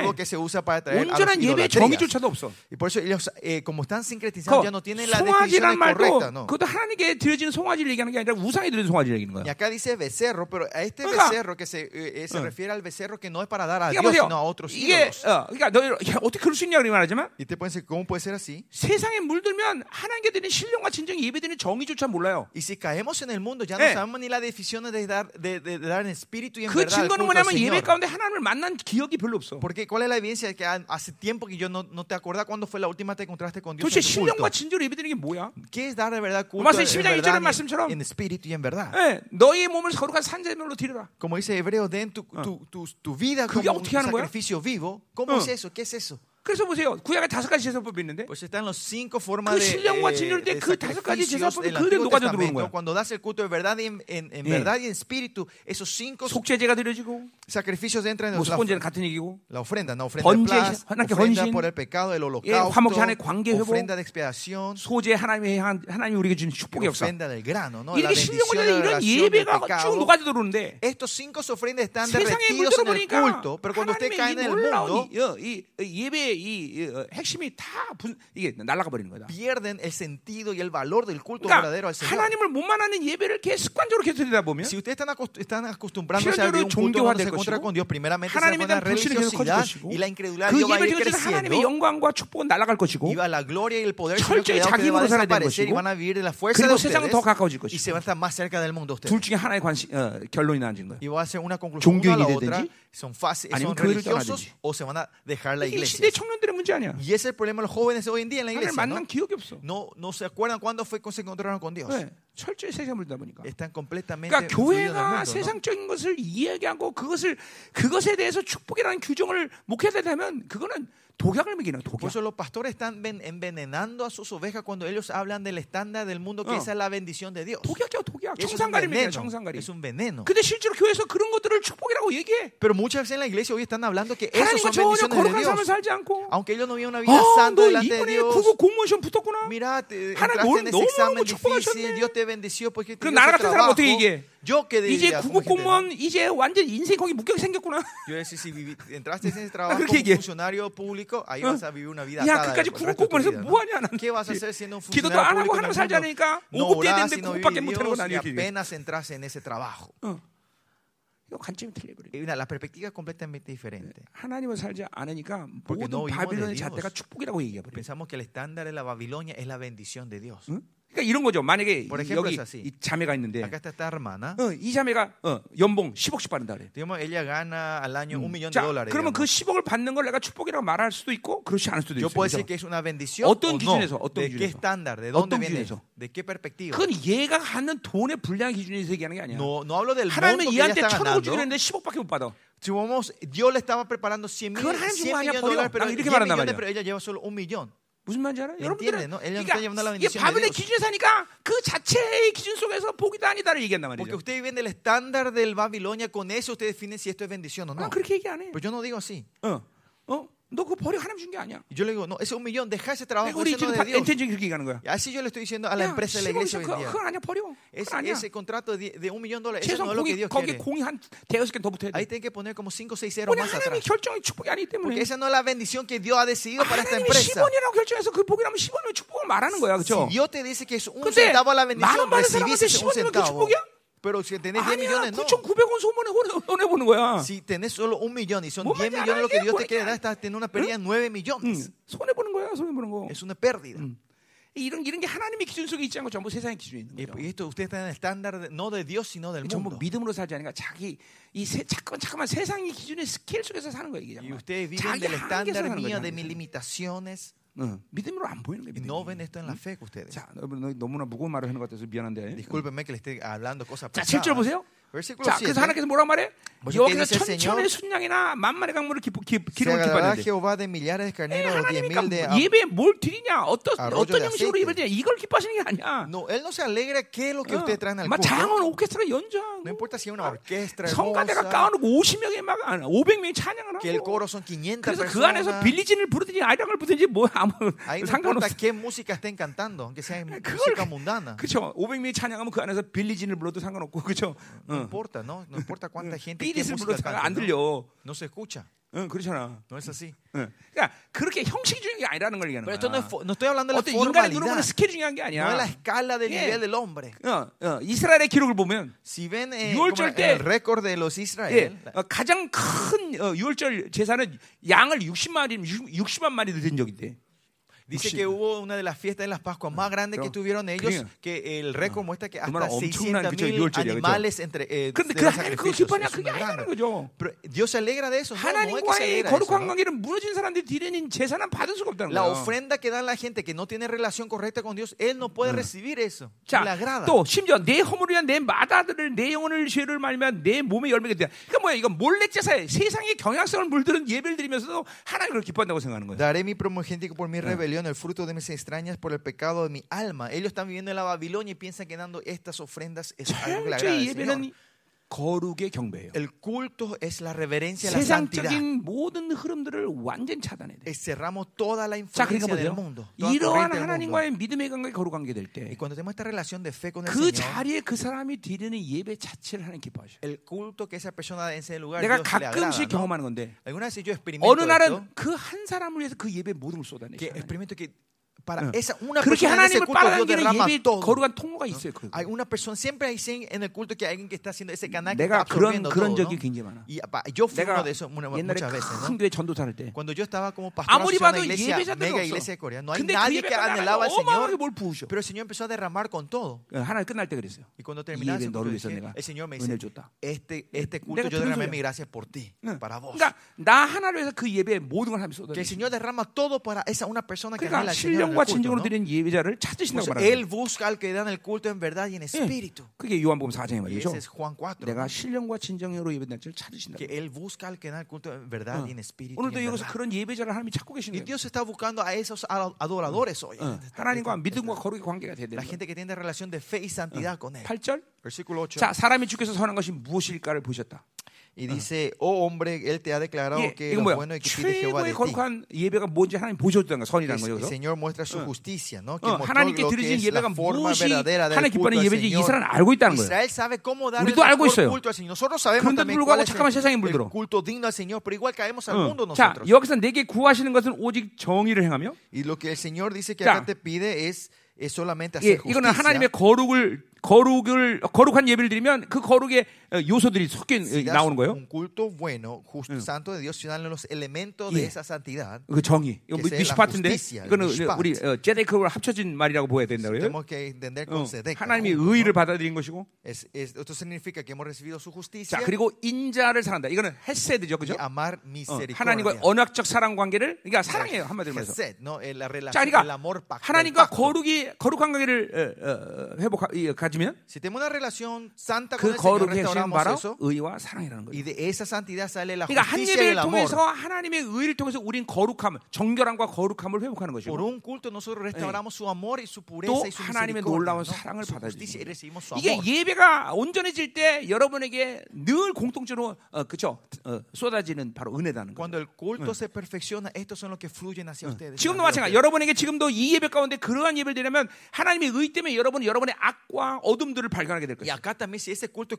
온전한 예배 idolatrías. 정의조차도 없어. Y por eso ellos, eh, como están sincretizados, 그 ya no tienen la definición 송아지란 말도 correcta, ¿no? 그것도 하나님께 드려지는 송아지를 얘기하는 게 아니라 우상에 드려지는 송아지를 얘기하는 거야. acá dice becerro, pero a este 그러니까- becerro que se, eh, eh, se refiere al becerro que no es para dar a 그러니까 Dios, 보세요. sino a otros 이게 ídolos. 어, 그러니까 너 야, 어떻게 그럴 수 있냐 그러면 하지만 Y te pueden decir, ¿cómo puede ser así? 세상에 물들면 하나님께 드리는 신령과 진정 예배드리는 정의조차 몰라요. Y si caemos en el mundo, ya no Eh. sabemos ni la definición de dar, de, de- de dar en espíritu y en 그 verdad. el 증거는 뭐냐면 예배. 가운데 하나님을 만난 기억이 별로 없어. Porque ¿cuál es la evidencia de que ha- hace tiempo que yo no, no te acuerdas cuándo fue la última te encontraste con Dios 도대체? 신령과 진정으로 예배드리는 게 뭐야? ¿Qué es dar de verdad culto en, 12장 verdad 1절의 y 말씀처럼. en, espíritu y en verdad? 예, 너희 몸을 거룩한 산재물로 드리라. Como dice Hebreo, den tu, tu, tu, tu vida como un sacrificio vivo. ¿Cómo 어. es eso? ¿Qué es eso? 그래서 보세요. 구약에 다섯 가지 제사법이 있는데 Pues están los cinco formas 그 신령과 eh, 진리를 때 de 그 다섯 가지 제사법이 그대로 녹아져 들어오는. 거야. Cuando das el culto de verdad en, en, en 예. verdad y en espíritu, esos cinco 속죄제가 드려지고 sacrificios entran en 뭐 la, 속죄는 같은 얘기고 la ofrenda, no ofrenda 번제, 하나님께 ofrenda 헌신, por el pecado, el 예, holocausto, 화목제 안에 관계 회복, ofrenda de expiación, 소재 하나님의 하나님이 우리에게 주는 축복의 역사. ofrenda del grano, ¿no? 이렇게 신령과 이런 예배가 쭉. 녹아져 들어오는데 Estos cinco ofrendas están derretidos en el culto, pero cuando usted cae en el mundo, 이, 어, 이, 이 예배의 이, 이, 어, 핵심이 다 분, 이게 날아가 버리는 거다. pierden el sentido y el valor del culto 그러니까 verdadero al Señor. 하나님을 못 만나는 예배를 계속 습관적으로 계속 드리다 보면 Si ustedes están, acost- están acostumbrándose a un culto donde 될 se encuentra 것이고, con Dios, primeramente se va a 하나님에 poner 대한 불신이 계속 커질 religiosidad 것이고 y la incredulidad 그 va a ir 통해서 하나님의 creciendo 영광과 축복은 날아갈 것이고 y va la gloria y el poder 철저히 자기 힘으로 살아야 되는 desaparecer y 것이고 van a vivir de la fuerza de ustedes 더 가까워질 y 것이고 se van a estar más cerca del mundo ustedes. 둘 중에 하나의 관시, 어, 결론이 나눠진 거예요. Y va a ser una conclusión a la 종교인이 otra, 되든지, son, fáciles, 아니면 son 교회를 religiosos 떠나든지. o se van a dejar la 이 iglesia. 시대 청년들의 문제 아니야. Y ese es el problema de los jóvenes hoy en día en la 하나님을 iglesia. ¿no? 만난 기억이 없어. No, no se acuerdan cuándo fue que se encontraron con Dios. 네, 철저히 세상에 물다 보니까. 그러니까 교회가. 세상적인 것을 이야기하고 그것을 그것에 대해서 축복이라는 규정을 목회자 되면 그거는 독약을 먹이는 Por 독약. eso los pastores están ven- envenenando a sus ovejas cuando ellos hablan del estándar del mundo, que 어. esa es la bendición de Dios. 독약이야 독약. Eso veneno. 청산가림. Es un veneno. 근데 실제로 교회에서 그런 것들을 축복이라고 얘기해. Pero muchas veces en la iglesia hoy están hablando que 하나님과 son bendiciones de Dios. 살지 않고. Aunque ellos no viven una vida 아, santa 너 delante de 이번에 Dios. 국어 공무원 시험 붙었구나. Mira, entraste en 너- ese examen 축복하셨네. difícil, Dios te bendició porque te 그럼 dio 나라 같은 사람 trabajo. 어떻게 얘기해? Yo que 이제 diría, como gente, ¿no? 공무원 이제 완전 인생 거기 묶여 생겼구나. Yo decía, si vivi- entraste en ese trabajo 그렇게 como 얘기해. funcionario público, ahí 어. vas a vivir una vida 야 atada 끝까지 el 국어 resto de tu 공무원에서 vida, ¿no? 뭐 하냐 나는. ¿Qué vas a hacer siendo un 기도도 funcionario 안 하고 público en 하나님 el 살지 mundo? 않으니까 No 5급 때 orás, 됐는데 sino 9급밖에 vivir 못 하는 Dios 건 y 아니야. apenas entras en ese trabajo. 어. 이거 관점이 틀려버려. Y una- la perspectiva es completamente diferente. 하나님을 살지 않으니까 Porque 모든 no vivimos 바빌론의 de Dios. 잣대가 축복이라고 얘기해 버려. Pensamos que el estándar de la Babilonia es la bendición de Dios. 응? 그러니까 이런 거죠. 만약에 ejemplo, 여기. 이 자매가 있는데. 어, 이 자매가 어, 연봉 10억씩 받는다 그래. De 자. 그러면 그 digamos. 10억을 받는 걸 내가 축복이라고 말할 수도 있고 그렇지 않을 수도 있어요. bendición 어떤. 기준에서, 어떤 ¿De qué 기준에서? 어떤? 기준에서? 그건 얘가 갖는 돈의 분량 기준에서 얘기하는 게 아니야. No, no hablo del monto 하나님은 얘한테 천억을. 주기로 했는데 10억밖에 못 받아. Dios le estaba preparando 100, mil, 그건 하나님 100 주고 아니야, millones de dólares, pero, 난 이렇게 10 말한단 millones, 말이야. pero ella lleva solo un millón. 무슨 말인지 알아요? 여러분들은 그러니까 이게 바벨의. 기준에 사니까 그 자체의 기준 속에서 복이다 아니다를 얘기한단 Porque 말이죠. ustedes viven del estándar del Babilonia, con eso ustedes definen si esto es bendición o 난 no. 그렇게 얘기 안 해. Pero yo no digo así. 어, 어, 너 그거 버려 하나님 준 게 아니야. Y yo le digo, no, ese un millón, deja ese trabajo, ese no de Dios. 그렇게 얘기하는 거야. Y Así yo le estoy diciendo a la 야, empresa de la 10억 iglesia hoy en día. 그건 아니야 버려. Ese, 아니야. ese contrato de, de un millón de dólares, eso no es lo que Dios quiere. 공이 한 대여섯 개더 붙어야 Ahí 돼. tienen que poner como 5 o 6 ceros más atrás. 결정이 축복이 아니기 때문에. Porque esa no es la bendición que Dios ha decidido para esta empresa. 10원이라고 결정해서 그 복이라면 10원이면 축복을 말하는 거야, 그렇죠? Si Dios te dice que es un centavo la 만 bendición, recibís ese un 10원이면 그 centavo. 축복이야? Pero si tenés 10 아니야, millones, no. 9,900원 소문에 보내 보는 거야. Si tenés solo un millón y son 뭐 10 말인지 millones lo que 알아야 Dios te 돼, quiere 뭐야. dar, estás teniendo una pérdida de 9 응, millones. 손해 보는 거야, 손해 보는 거. Es una pérdida. 이런 이런 게 하나님의 기준 속에 있지 않고 전부 세상의 기준에 있는 Y 거죠. y esto usted está en el estándar de- no de Dios, sino del 전부 mundo. 믿음으로 살지 않으니까 자기 이 세, 잠깐만 잠깐만 세상의 기준의 스케일 속에서 사는 거야 이게. Y 정말. ustedes viven 자기 del 한계에서 estándar 사는 mío, 거야. de mis limitaciones. 응, 믿음으로 안 보이는 믿음이. no ven esto en la fe que ustedes. 자, 여러분 너- 너무나 무거운 말을 하는 것 같아서 미안한데. Discúlpenme que le esté hablando cosas 자, 7절 pesadas. 보세요. 자, 7. 그래서 하나님께서 뭐라 말해? 여기서 천천의? 순양이나 만만의 강물을 기, 기, 기름을 de diez 하나님이니까 예배에 뭘 드리냐 어떤 어떤 형식으로. 예배를 드리냐 이걸 기뻐하시는 게 아니야. No, él no se alegra qué es lo que 어, ustedes traen al 막 culto. 장원 오케스트라 연주하고 No importa si una orquesta 성가대가 까놓고 50명이 막 500명이 찬양을 que el 하고 coro son 500 그래서 그 안에서 personas. 빌리진을 부르든지 아이랑을 부르든지 뭐 아무 no 상관없어. importa qué música estén cantando, aunque sea 그걸 música mundana. 그렇죠. 500명이 찬양하면 그 안에서 빌리진을 불러도 상관없고 그렇죠. No importa, ¿no? No importa cuánta gente música 불러도 안 ¿no? 들려. No se escucha. 응, 그렇잖아. No es así. 응. 그러니까 그렇게 형식 중요한 게 아니라는 걸 얘기하는 Pero esto no, 거야. no estoy hablando de la 어떤 인간의 눈으로 보는 formalidad. 스케일이 중요한 게 No es la 아니야. escala del nivel del hombre. 어, 어, 이스라엘의 기록을 보면 Si ven eh, 유월절 como 때- el récord de los 예, Israel, 어, 가장 큰 어, 유월절 제사는 양을 60마리, 60만 마리 드린 적이 있대. dice 혹시- que hubo una de las fiestas de las Pascuas más grandes que 그럼- tuvieron ellos, 그러니까- que el récord muestra que 얼마나 hasta 엄청난 600 그쵸, mil 유월절이야, 그쵸? animales entre eh, 그런데 de 그 los 하나님 그거 sacrificios. 기뻐하냐? Es 그게 muy 아니라는 grande. 거죠. Pero Dios se alegra de eso. No, no es que se 하나님과의 alegra de eso, 거룩한 ¿no? 관계를 무너진 사람들이 드리는 제사는 받을 수가 없다는 La 거야. ofrenda que da la gente que no tiene relación correcta con Dios, él no puede recibir eso. No le 자, agrada. 또 심지어 내 허물을 위한 내 마다들을 내 영혼을 죄를 말면 내 몸의 열매가 된다. 그러니까 뭐야? 이건 몰래 제사에 세상의 경향성을 물들은 예배를 드리면서도 하나님 그걸 기뻐한다고 생각하는 거야. Daré mi primogénito por mi rebelión, El fruto de mis extrañas por el pecado de mi alma. Ellos están viviendo en la Babilonia y piensan que dando estas ofrendas es algo que le agrada. 거룩의 경배예요. El culto es la reverencia a la santidad. 모든 흐름들을 완전 차단해야 돼. Eh, Cerramos toda la 자, 그러니까 influencia del 보세요. mundo. 이러한 del. 하나님과의 믿음의 관계, 거룩 관계 될 Y 때, cuando tenemos esta relación de fe con el 그 Señor, 자리에 그 사람이 드리는 예배 자체를 하나님 기뻐하셔. el culto que esa persona en ese lugar, 내가 Dios le agrada. 가끔씩. 경험하는 건데, Alguna vez yo experimento 어느 날은 그 한 사람을 위해서 그 예배 모든 걸 쏟아내. que experimento que para 응. esa una 그렇게 persona en ese 하나님을 culto Dios 빨아당기는 derrama 예배 todo. 거룩한 통로가 있어요. 그거. Hay una persona, siempre sí en el culto que hay alguien que está haciendo ese canal que 내가 está 그런 absorbiendo 그런 todo, 적이 ¿no? 굉장히 많아. Y apa, yo fui 내가 uno de esos una- 옛날에 muchas veces, 큰 ¿no? 교회 전도사를 때 Cuando yo estaba como pastor 아무리 asociado 봐도 en la iglesia, 예배자들은 mega 없어. iglesia de Corea, no hay 근데 그 nadie que 예배가 anhelaba al 어마어마하게 Señor, 뭘 부으셔. pero el Señor empezó a derramar con todo. 어, 하나 끝날 때 그랬어요. Y cuando 이 terminaba 예배 ese 너를 culto, 위해서 dije, 내가 el Señor me 은혜를 dice, 줬다. este, este 내가 culto yo 들은 derramé 소리야. mi gracia por ti, 응. para vos. 그러니까 나 하나를 위해서 그 예배에 모든 걸 하면서 쏟아내. Que el Señor derrama todo para esa una persona que 그러니까 anhela al Señor culto, 진정으로. 드리는 예배자를 찾으신다고 말하는 él busca al que dan el culto en verdad y en espíritu. 그게 요한복음 4장의 Y 말이죠. ese es Juan 4. 내가. 신령과 진정으로 예배자를 찾으신다. Que él busca al que da el culto en verdad y en espíritu. 오늘도 여기서. 그런 예배자를 하나님이 찾고 계시는 거예요. Dios está buscando a esos ado- adoradores hoy. 어, 하나님과 믿음과 거룩의 관계가 돼야 La gente que tiene relación de fe y santidad con él. 8절. Versículo 8. 자, 사람이 주께서 선한 것이 무엇일까를 보셨다. Y dice, oh hombre, él te ha declarado 예, que 이거 lo 뭐야? bueno y que pide Jehová de 최고의 ti. 거룩한 예배가 뭔지 하나님 보여줬다는 거 선이라는 거죠. El 그래서 Señor muestra su justicia, ¿no? Que 어, mostró 하나님께 lo que 드리신 es 예배가 la forma 무엇이 verdadera del 하나님 culto 기뻐하는 al 예배인지 Señor. 이스라엘은 알고 있다는 거예요. Israel sabe cómo dar el 우리도 알고 mejor 있어요. culto al Señor. Nosotros sabemos 그런데도 también 불구하고 cuál es 잠깐만 세상에 el, 물들어. el culto digno al Señor, pero igual caemos al 어. mundo 자, nosotros. 여기서 내게 구하시는 것은 오직 정의를 행하며 Y lo que el Señor dice que 자. acá te pide es, es solamente 예, hacer 이거는 justicia. 하나님의 거룩을 거룩을 거룩한 예배를 드리면 그 거룩의 어, 요소들이 섞여 나오는 거예요. un culto bueno, justo, santo de Dios, si dan los elementos 예. de esa santidad, 그 정의. 이거 미시파트인데 이거는. 우리 어, 제데크와 합쳐진 말이라고 보야 된다고요. tenemos que entender con 어, Sedec. 하나님이 의를 받아들인 것이고, Es, es- esto significa que hemos recibido su justicia 자 그리고 인자를 사랑한다. 이거는 헤세드죠, 그죠? amar 어, misericordia. 하나님과 언약적 사랑 관계를, 그러니까 사랑이에요 한마디로 말해서. Gesed, ¿no? Eh, La 자, relación, 그러니까 el amor pacto, 하나님과. 거룩이 거룩한 관계를 어, 어, 회복 이, 가지면 Si tenemos una relación santa 그 con Señor 거룩의 예배는 바로. 의와 사랑이라는 거예요. 그러니까 한 예배를. 통해서 하나님의 의를 통해서 우린 거룩함, 정결함과 거룩함을 회복하는 것이고 또 하나님의 놀라운. 사랑을 받아들이는 이게. 예배가 온전해질 때 여러분에게 늘 공통적으로 어, 그쵸 어, 쏟아지는 바로 은혜다는 거예요. Ustedes. 지금도 마찬가지. 여러분에게 지금도 이 예배 가운데 그러한 예배를 드리면 하나님의 의 때문에 여러분은 여러분의 악과 어둠들을 발견하게 될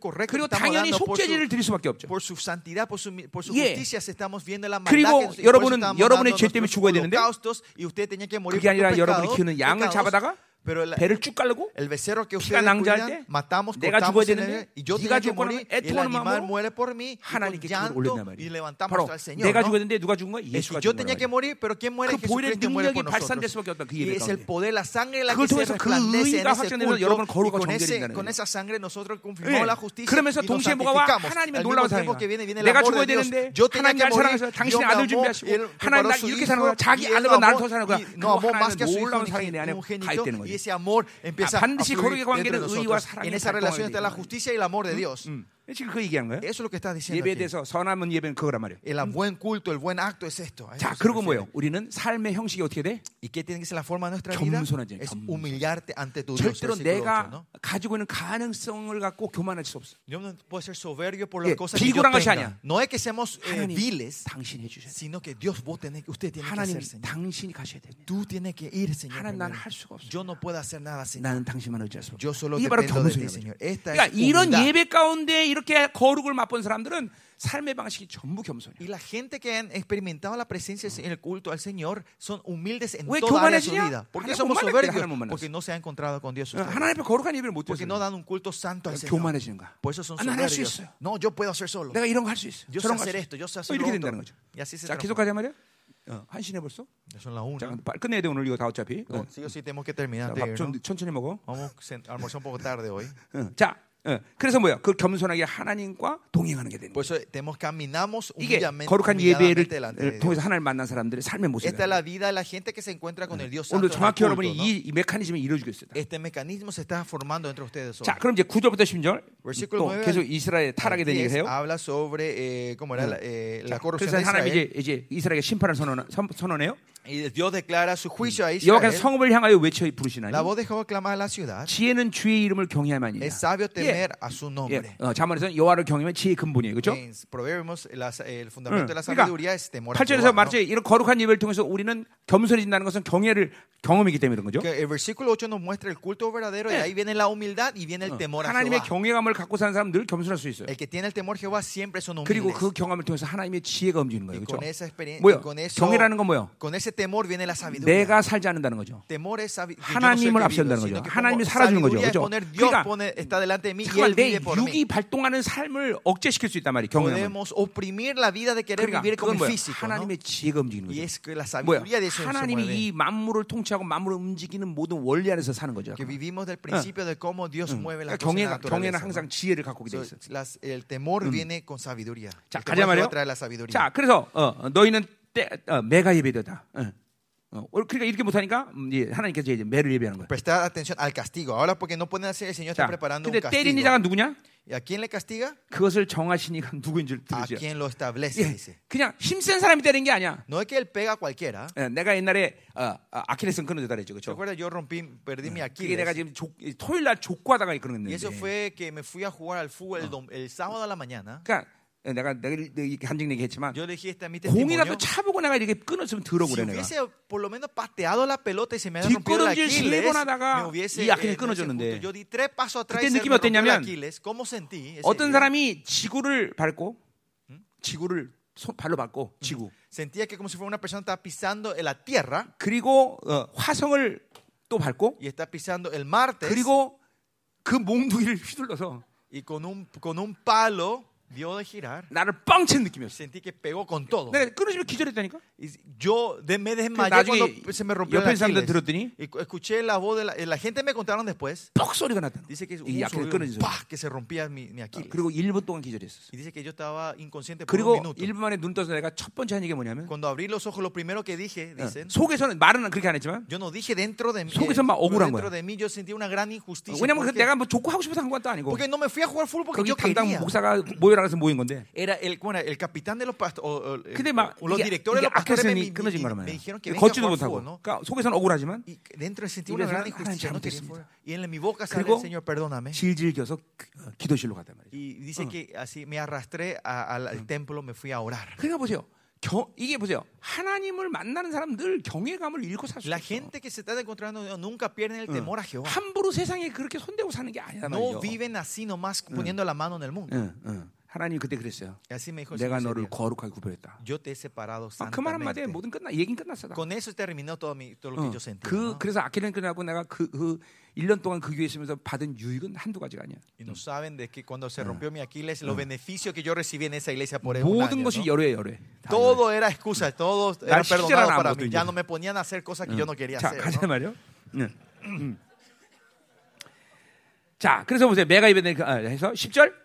correcto, 그리고 estamos 당연히 dando por 속죄제를 드릴 수밖에 없죠. por su santidad, por su, por su 예. justicia, estamos viendo la maldad 그리고 que- 여러분은 estamos 여러분의 dando 죄 때문에 nuestros 죽어야 되는데 holocaustos, y usted tenía que morir 그게 por tus 아니라 여러분이 pecados, 키우는 양을 pecados, 잡아다가 pero el, 배를 쭉 깔고 el becerro que 피가 ustedes 낭자할 때 matamos, 내가 죽어야 되는데 y yo 네가 죽거나 morir, el animal muere por mí, 하나님께 그걸 y 말이에요. 바로 Señor. 내가. 죽어야 되는데 누가 죽은 거야? 예수가 죽은 거야. 그 보혈의 능력이 발산될. 수밖에 없다. 그 Y 예배 es el 가운데. poder, la sangre la 그걸 통해서 그 resplandece en 의가 ese 확정되면서 여러분은 culto. 거룩과 정결이 된다는 거예요. 예. 그러면서 동시에 뭐가 와? 하나님의 놀라운 el 내가 죽어야. 되는데 하나님 날 사랑해서 당신의 아들 준비하시고 하나님 날 이렇게 hijo, 사랑하고 자기 lo 나를 더 사랑하는 거야. 그 hijo 하나님의 놀라운 사랑이 내 안에 가입되는 거죠. Ese amor empieza 아, a 반드시 fluir 거룩의 dentro 관계는 de 의와 nosotros. 사랑의 En esa relación está la 발동하게 justicia y el amor de Dios. 음. 지금 그 얘기한 거예요. Eso es lo que está diciendo 예배에. 대해서 선하면 예배는 그거란 말이에요. El buen culto, el buen acto es esto. 자, 그리고. 뭐예요? 우리는 삶의 형식이 어떻게 돼? ¿Y qué tiene que ser la forma de nuestra vida? 겸손하지, Es humillarte ante tu Dios. 절대로 내가 8, ¿no? 가지고 있는 가능성을 갖고 교만할 수 없어. Yo no puedo ser soberbio por 예, las cosas que yo tenga. 아니야. No es que seamos eh, viles, 당신이 해주셔야 돼. sino que Dios vos tenés, usted tiene que 하나님, hacer, Señor. 당신이 가셔야 돼. Tú tienes que ir, Señor. 하나님, primero. 나는 할 수가 없어. Yo no puedo hacer nada, Señor. 나는 당신만 의지할 수 없어. Yo solo dependo de ti, Señor. 그러니까 이런. 예배 가운데 이렇게 거룩을 맛본 사람들은 삶의 방식이 전부 겸손이야. Y la gente que han experimentado la presencia en el culto al Señor son humildes en 왜 toda área de su vida. ¿Por qué 하나님 somos soberbios? Porque no se ha encontrado con Dios. 어. 하나님 앞에 거룩한 예배를 못 Porque 드려서 no dan un culto santo al Señor. 교만해지는 거야. Por eso son 아, soberbios. No, yo puedo hacer solo. 내가 이런 거 할 수 있어. Yo sé hacer esto, yo sé hacer lo otro. Y así se 자, transforma. 계속하자 말이야. 어, 한시네 벌써? 자, una. 빨리 끝내야 돼 오늘 이거 다 어차피. 어. De ir, 밥 좀. 천천히 먹어. Vamos a almorzar un poco tarde hoy. 어. 자, 어. 그래서 뭐야? 그 겸손하게 하나님과 동행하는 게 되는 caminamos 이게 거룩한 예배를. 통해서 하나님을 만난 사람들의 삶의 Santo. 오늘 정확히 여러분이. 이, 이 메커니즘이 이루어지겠습니다. Este mecanismo se está formando entre ustedes hoy. 자, 그럼 이제 9절부터 10절 Versículo 또 계속 이스라엘 타락에 대한 10 얘기를 해요. habla sobre eh, cómo era la, eh, la corrupción 그래서 하나님. 이제 이제 이스라엘에게 심판을 선언, 선- 선언해요. Y Dios declara su juicio a 여호와께서 Israel. 성읍을 향하여 외쳐 부르시나니 La voz de Jehová clama a la ciudad. 지혜는 주의 이름을 경외하만이냐. Es sabio temer a su 예, nombre. 어, 자문에서 여호와를 경외하면 지혜의 근본이에요. 그렇죠? En Proverbios, la- el fundamento de la 그러니까 sabiduría es temor a 8절에서 Jehová. ¿no? 말했죠. 이런 거룩한 예배를 통해서 우리는 겸손해진다는 것은 경외를 경험이기 때문에 그런 거죠. Que el versículo 8 nos muestra el culto verdadero y 예. ahí viene la humildad y viene el temor a 하나님의 Jehová. 경외감을 갖고 사는 사람 늘 겸손할 수 있어요. El que tiene el temor a Jehová siempre son 그리고 humildes. 그 경험을 통해서 하나님의 지혜가 움직이는 거예요. Y 그렇죠? con esa experiencia, 뭐요? con eso, 경외라는 건 뭐요? con ese temor viene la sabiduría. 내가 살지 않는다는 거죠. temor es sabi- 하나님을 앞세운다는 거죠. 하나님이 살아주는 거죠. 그죠? 그러니까 pone, está delante de mí y él 내 vive por mí. 육이 발동하는 삶을 억제시킬 수 있단 말이에요. 경외하면. Podemos oprimir la vida de querer 그러니까. 하나님의 지혜가 움직이는 거죠. es que la 뭐야? sabiduría de eso se 하나님이. 이 만물을 통치하고 만물을 움직이는 모든 원리 안에서 사는 거죠. Que vivimos del principio de cómo Dios mueve la 그러니까. 경외는 ¿no? 항상 지혜를 갖고 돼 So, 있어. las- el temor viene con sabiduría. 자, 가자 말이요. 자, 그래서 어, 어, 너희는 때, 어, 매가 예배되다. 어. 어, 그러니까 이렇게 못하니까 음, 하나님께서 이제 매를 예배하는 거야. Prestar atención al castigo. Ahora porque no pueden hacer, el Señor está 자, preparando un 근데 때리는 castigo. 자가 누구냐? ¿Y a quién le castiga? 그것을 정하신 이가 누구인 줄 A 들으시죠. quien lo establece, 예, dice. 그냥 힘센 사람이 때리는 게 아니야. No es que él pega a cualquiera. 예, 내가 옛날에 어, 어, 아킬레스는 끊어졌다 그랬죠. ¿Se 그렇죠? acuerda? Yo rompí, perdí mi 그게 내가 Aquiles. 지금 족, 토요일 날 족구하다가 그런 Y eso 건데. fue que me fui a jugar al fútbol el, el sábado a la mañana. 그러니까 내가 내가 이렇게 간증 얘기했지만 공이라도. 차보고 내가 이렇게 끊었으면 Si 들어보래 내가. hubiese por lo menos pateado la pelota y se me hubiera rompido el 뒷걸음질 Aquiles, 세번 하다가 me hubiese 이 아킬레스 eh, 끊어졌는데 justo, yo di tres pasos atrás 그때 y se 느낌이 me rompió el 어땠냐면 Aquiles. ¿Cómo sentí? ese 어떤? 사람이 지구를 밟고 지구를 손, 발로 밟고 지구 Sentía que como si fuera una persona estaba pisando en la tierra 그리고 어, 화성을 또 밟고 y está pisando el Marte 그리고 그 몽둥이를 휘둘러서 y con un, con un palo dio de girar, 나를 뻥친 느낌이었어. sentí que pegó con todo. 내가 끊어지면 기절했다니까. Yo de- me desmayé cuando se me rompió el Aquiles. 들었더니 Y cu- escuché la voz de la, la gente me contaron después. 뻑 소리가 났다. Dice que un sonido. ¡pah! que se rompía mi, mi Aquiles. 그리고 1분 동안 기절했어. Y dice que yo estaba inconsciente por 그리고 un minuto. 1분 만에 눈 떠서 내가 첫 번째 한 얘기가 뭐냐면 Cuando abrí los ojos, lo primero que dije, 어, dicen, 속에서는 말은 그렇게 안 했지만 yo no dije dentro de mí, 속에서 막 억울한 dentro 거야. de mí yo sentí una gran injusticia. 왜냐면 그 내가 뭐 좋고 하고 싶어서 한 것도 아니고 porque no me fui a jugar fútbol porque yo 담당 quería. 목사가 모여라 해서 모인 건데 Era el, bueno, el capitán de los pastores, 근데 막 los directores de los pastores me, me- 끊어진 me- 거란 me 말이야. dijeron que 걷지도 못하고 ¿no? 그러니까 속에서는 억울하지만 Y dentro sentí una gran injusticia, 하나님 no quería. Y en mi boca sale Señor, perdóname. 질질 겨서 어, 기도실로 갔단 말이야. Y dice que así me arrastré a- al, al templo, me fui a orar. 그러니까 보세요. 경, 이게 보세요. 하나님을 만나는 사람 늘 경외감을 잃고 살수 La gente que se está encontrando nunca pierden el temor a Jehová. 함부로 세상에 그렇게 손대고 사는 게 아니란 No 말이죠. viven así nomás poniendo la mano en el mundo. 응, 응. 하나님 그때 그랬어요. 내가 너를 거룩하게 구별했다. Yo te he separado 아, 그말 한마디에. 모든 끝나 얘긴 끝났어. 다. 어. 그. 그래서 아끼는 끝나고 내가 그, 그 1년 동안 그 교회 있으면서 받은 유익은 한두 가지가 아니야. Y no saben de que cuando se rompió mi Aquiles, los beneficios que yo recibí en esa iglesia por un 모든 año, 것이 ¿no? 열애 열애. Todo era excusa, todo era 날 perdonado para mí. Ya no me ponían a hacer cosas que yo no quería 자, hacer. 가자 ¿no? 말이요. 응. 음. 자, 그래서 보세요. 메가 이벤트 아, 해서 10절.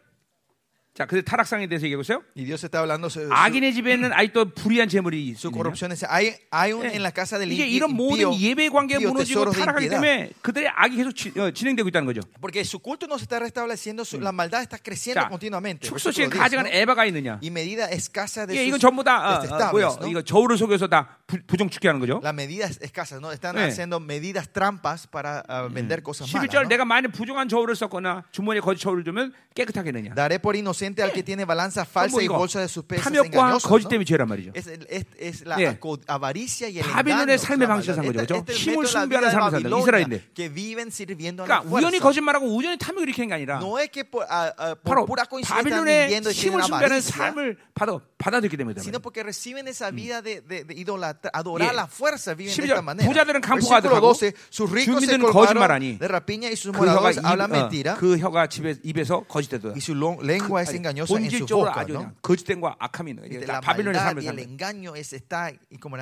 자, 그 타락상에 대해서 얘기하고 있어요. Y Dios está hablando su, 악인의 집에는 아직도 불의한 재물이 su corrupción. Dice, Hay, hay un, 예. en la casa del 이게 이런 모든 예배 관계가 무너지고 타락하기. 때문에 그들의 악이 계속 지- 어, 진행되고 있다는 거죠. Porque su culto no se está restableciendo, su- la maldad está creciendo 자, continuamente. 10, 가져간. 에바가 있느냐? Y medida escasa de 예, 이건 전부 다 어, 어, 뭐요? 이거 저울을 속여서 다 부, 부정축게 하는 거죠. La medida es escasa, ¿no? Están 예. haciendo medidas trampas para ah, vender cosas malas. 11절 ¿no? 내가 만약 부정한 저울을 썼거나 주머니에 거짓 저울을 주면 깨끗하게 되냐? Daré por inocente al que tiene balanza falsa 뭐 y bolsa de sus pesos 탐욕과. 거짓. 때문에 죄란 말이죠. Es, el- es, es la 예. avaricia y el 바빌론의 engaño. 삶의 la 방식을 산 maldad. 거죠, 힘을 숭배하는 삶을 산다. 이스라엘인데. que viven sirviendo a la 그러니까 우연히 fuerza. 거짓말하고 우연히 탐욕을 일으키는 게 아니라 No es que por, ah, ah, por 바로 pura coincidencia están 바빌론의 viviendo y 힘을 숭배하는 avaricia, 삶을 받아 받아들이기 때문에. sino porque reciben esa vida de, de, de idolatra- adorar 예. la fuerza, viven de 12절, esta manera. 부자들은 강포하더라고 12, sus ricos se colmaron de rapiña y sus 그 moradores 입, hablan 어, mentira 그 혀가 집에, 입에서 거짓되도다. y su lengua es engañosa en su 본질적으로 boca, 아주 ¿no? 그냥 거짓된과 악함이 있는 거예요. 바빌론의 삶을 el 사는 거예요. engaño es, está como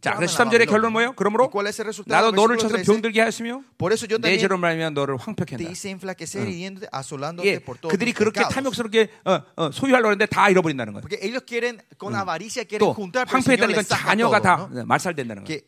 자, 그래서 la 13절의 Babilonia. 결론 뭐예요? ¿Y 그러므로? 나도 너를 쳐서 13, 병들게 하였으며 내 죄로 말하면 너를 te 황폐케 한다. hice enflaquecer hiriéndote, asolándote 예, 그들이 그렇게. 탐욕스럽게 어, 어, 소유하려고 하는데 다 잃어버린다는 거예요. Quieren 또 saca 자녀가 다 ¿no? 말살된다는 거예요.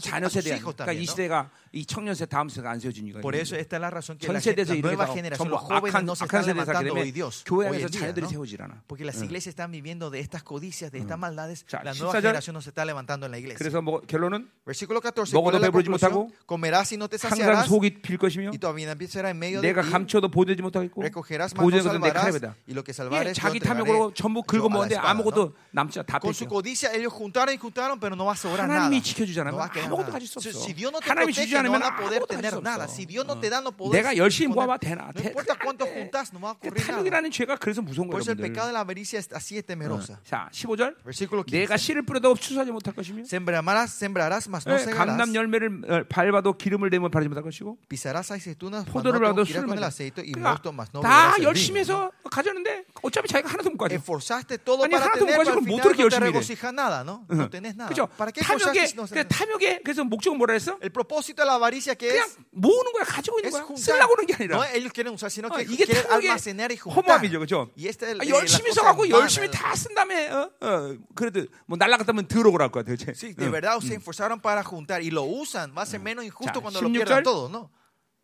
자녀 세대 그러니까. 이. 시대가 이 청년 세대 다음 세대가 안 세워진 이유가 Por eso esta es la razón que 전 la, la nueva generación, los jóvenes 악한 no se están levantando hoy Dios, 교회 안에서 자녀들이 ¿no? 세워지질 않아. Porque las iglesias están viviendo de estas codicias, de estas maldades. 자, La nueva 14절. generación no se está levantando en la iglesia. 그래서 뭐 결론은 Versículo 14. 먹어도 ¿cuál es la 배부르지? 못하고 Comerás y no te 항상 saciarás 속이 빌 것이며 y todavía empiezas en medio de 내가. 감춰도 보내지 못하겠고 recogerás mas no salvarás y lo que 예, salvares 자기 탐욕으로 전부 긁어 먹는데 espada, ¿no? 아무것도 남지. 다 Con su 뺏겨. codicia ellos juntaron y juntaron, pero no va a sobrar nada. 하나님이 지켜주잖아요. 아무것도. 가질 수 없어. 하나님이 않 으면 van a poder tener 수 nada. Si Dios no te da, no podés 내가 열심히 모아봐 되나? No importa cuánto juntas, no va a ocurrir nada. 탐욕이라는 죄가 그래서 무서운 Por 거예요, eso el pecado de la avaricia es así es temerosa. 자, 15절. Versículo 15. 내가 씨를 뿌려도 추수하지 못할 것이며 Sembrarás, sembrarás, mas no 예, segarás. 감람 열매를 어, 밟아도 기름을 내면 바르지 못할 것이고 Pisarás aceitunas, 포도를 no 밟아도 술을 con el aceite y 그러니까 mosto, mas no 다 열심히. 해서 가졌는데 어차피 자기가 하나도 못 가져. Esforzaste todo 아니, para tener, pero al 못 final no te regocija nada, ¿no? No tenés nada. 그죠? No 그 tenés- 탐욕의 그래서 목적은 뭐라 했어? El propósito de la avaricia que es 모으는 거야, 가지고 있는 거야. 쓰려고 하는 게 아니라. No ellos quieren usar, sino 어, que 이게 quieren almacenar y juntar. 허무함이죠, 그죠? Y este 아, eh, 열심히 써갖고. 열심히 다 쓴 다음에 어, 어, 그래도 뭐 날라갔다면 더러고랄 거야 도대체. Sí, de 응. verdad se esforzaron para juntar y lo usan. Va a ser menos 자, injusto cuando lo 16 pierdan 절. todo, ¿no?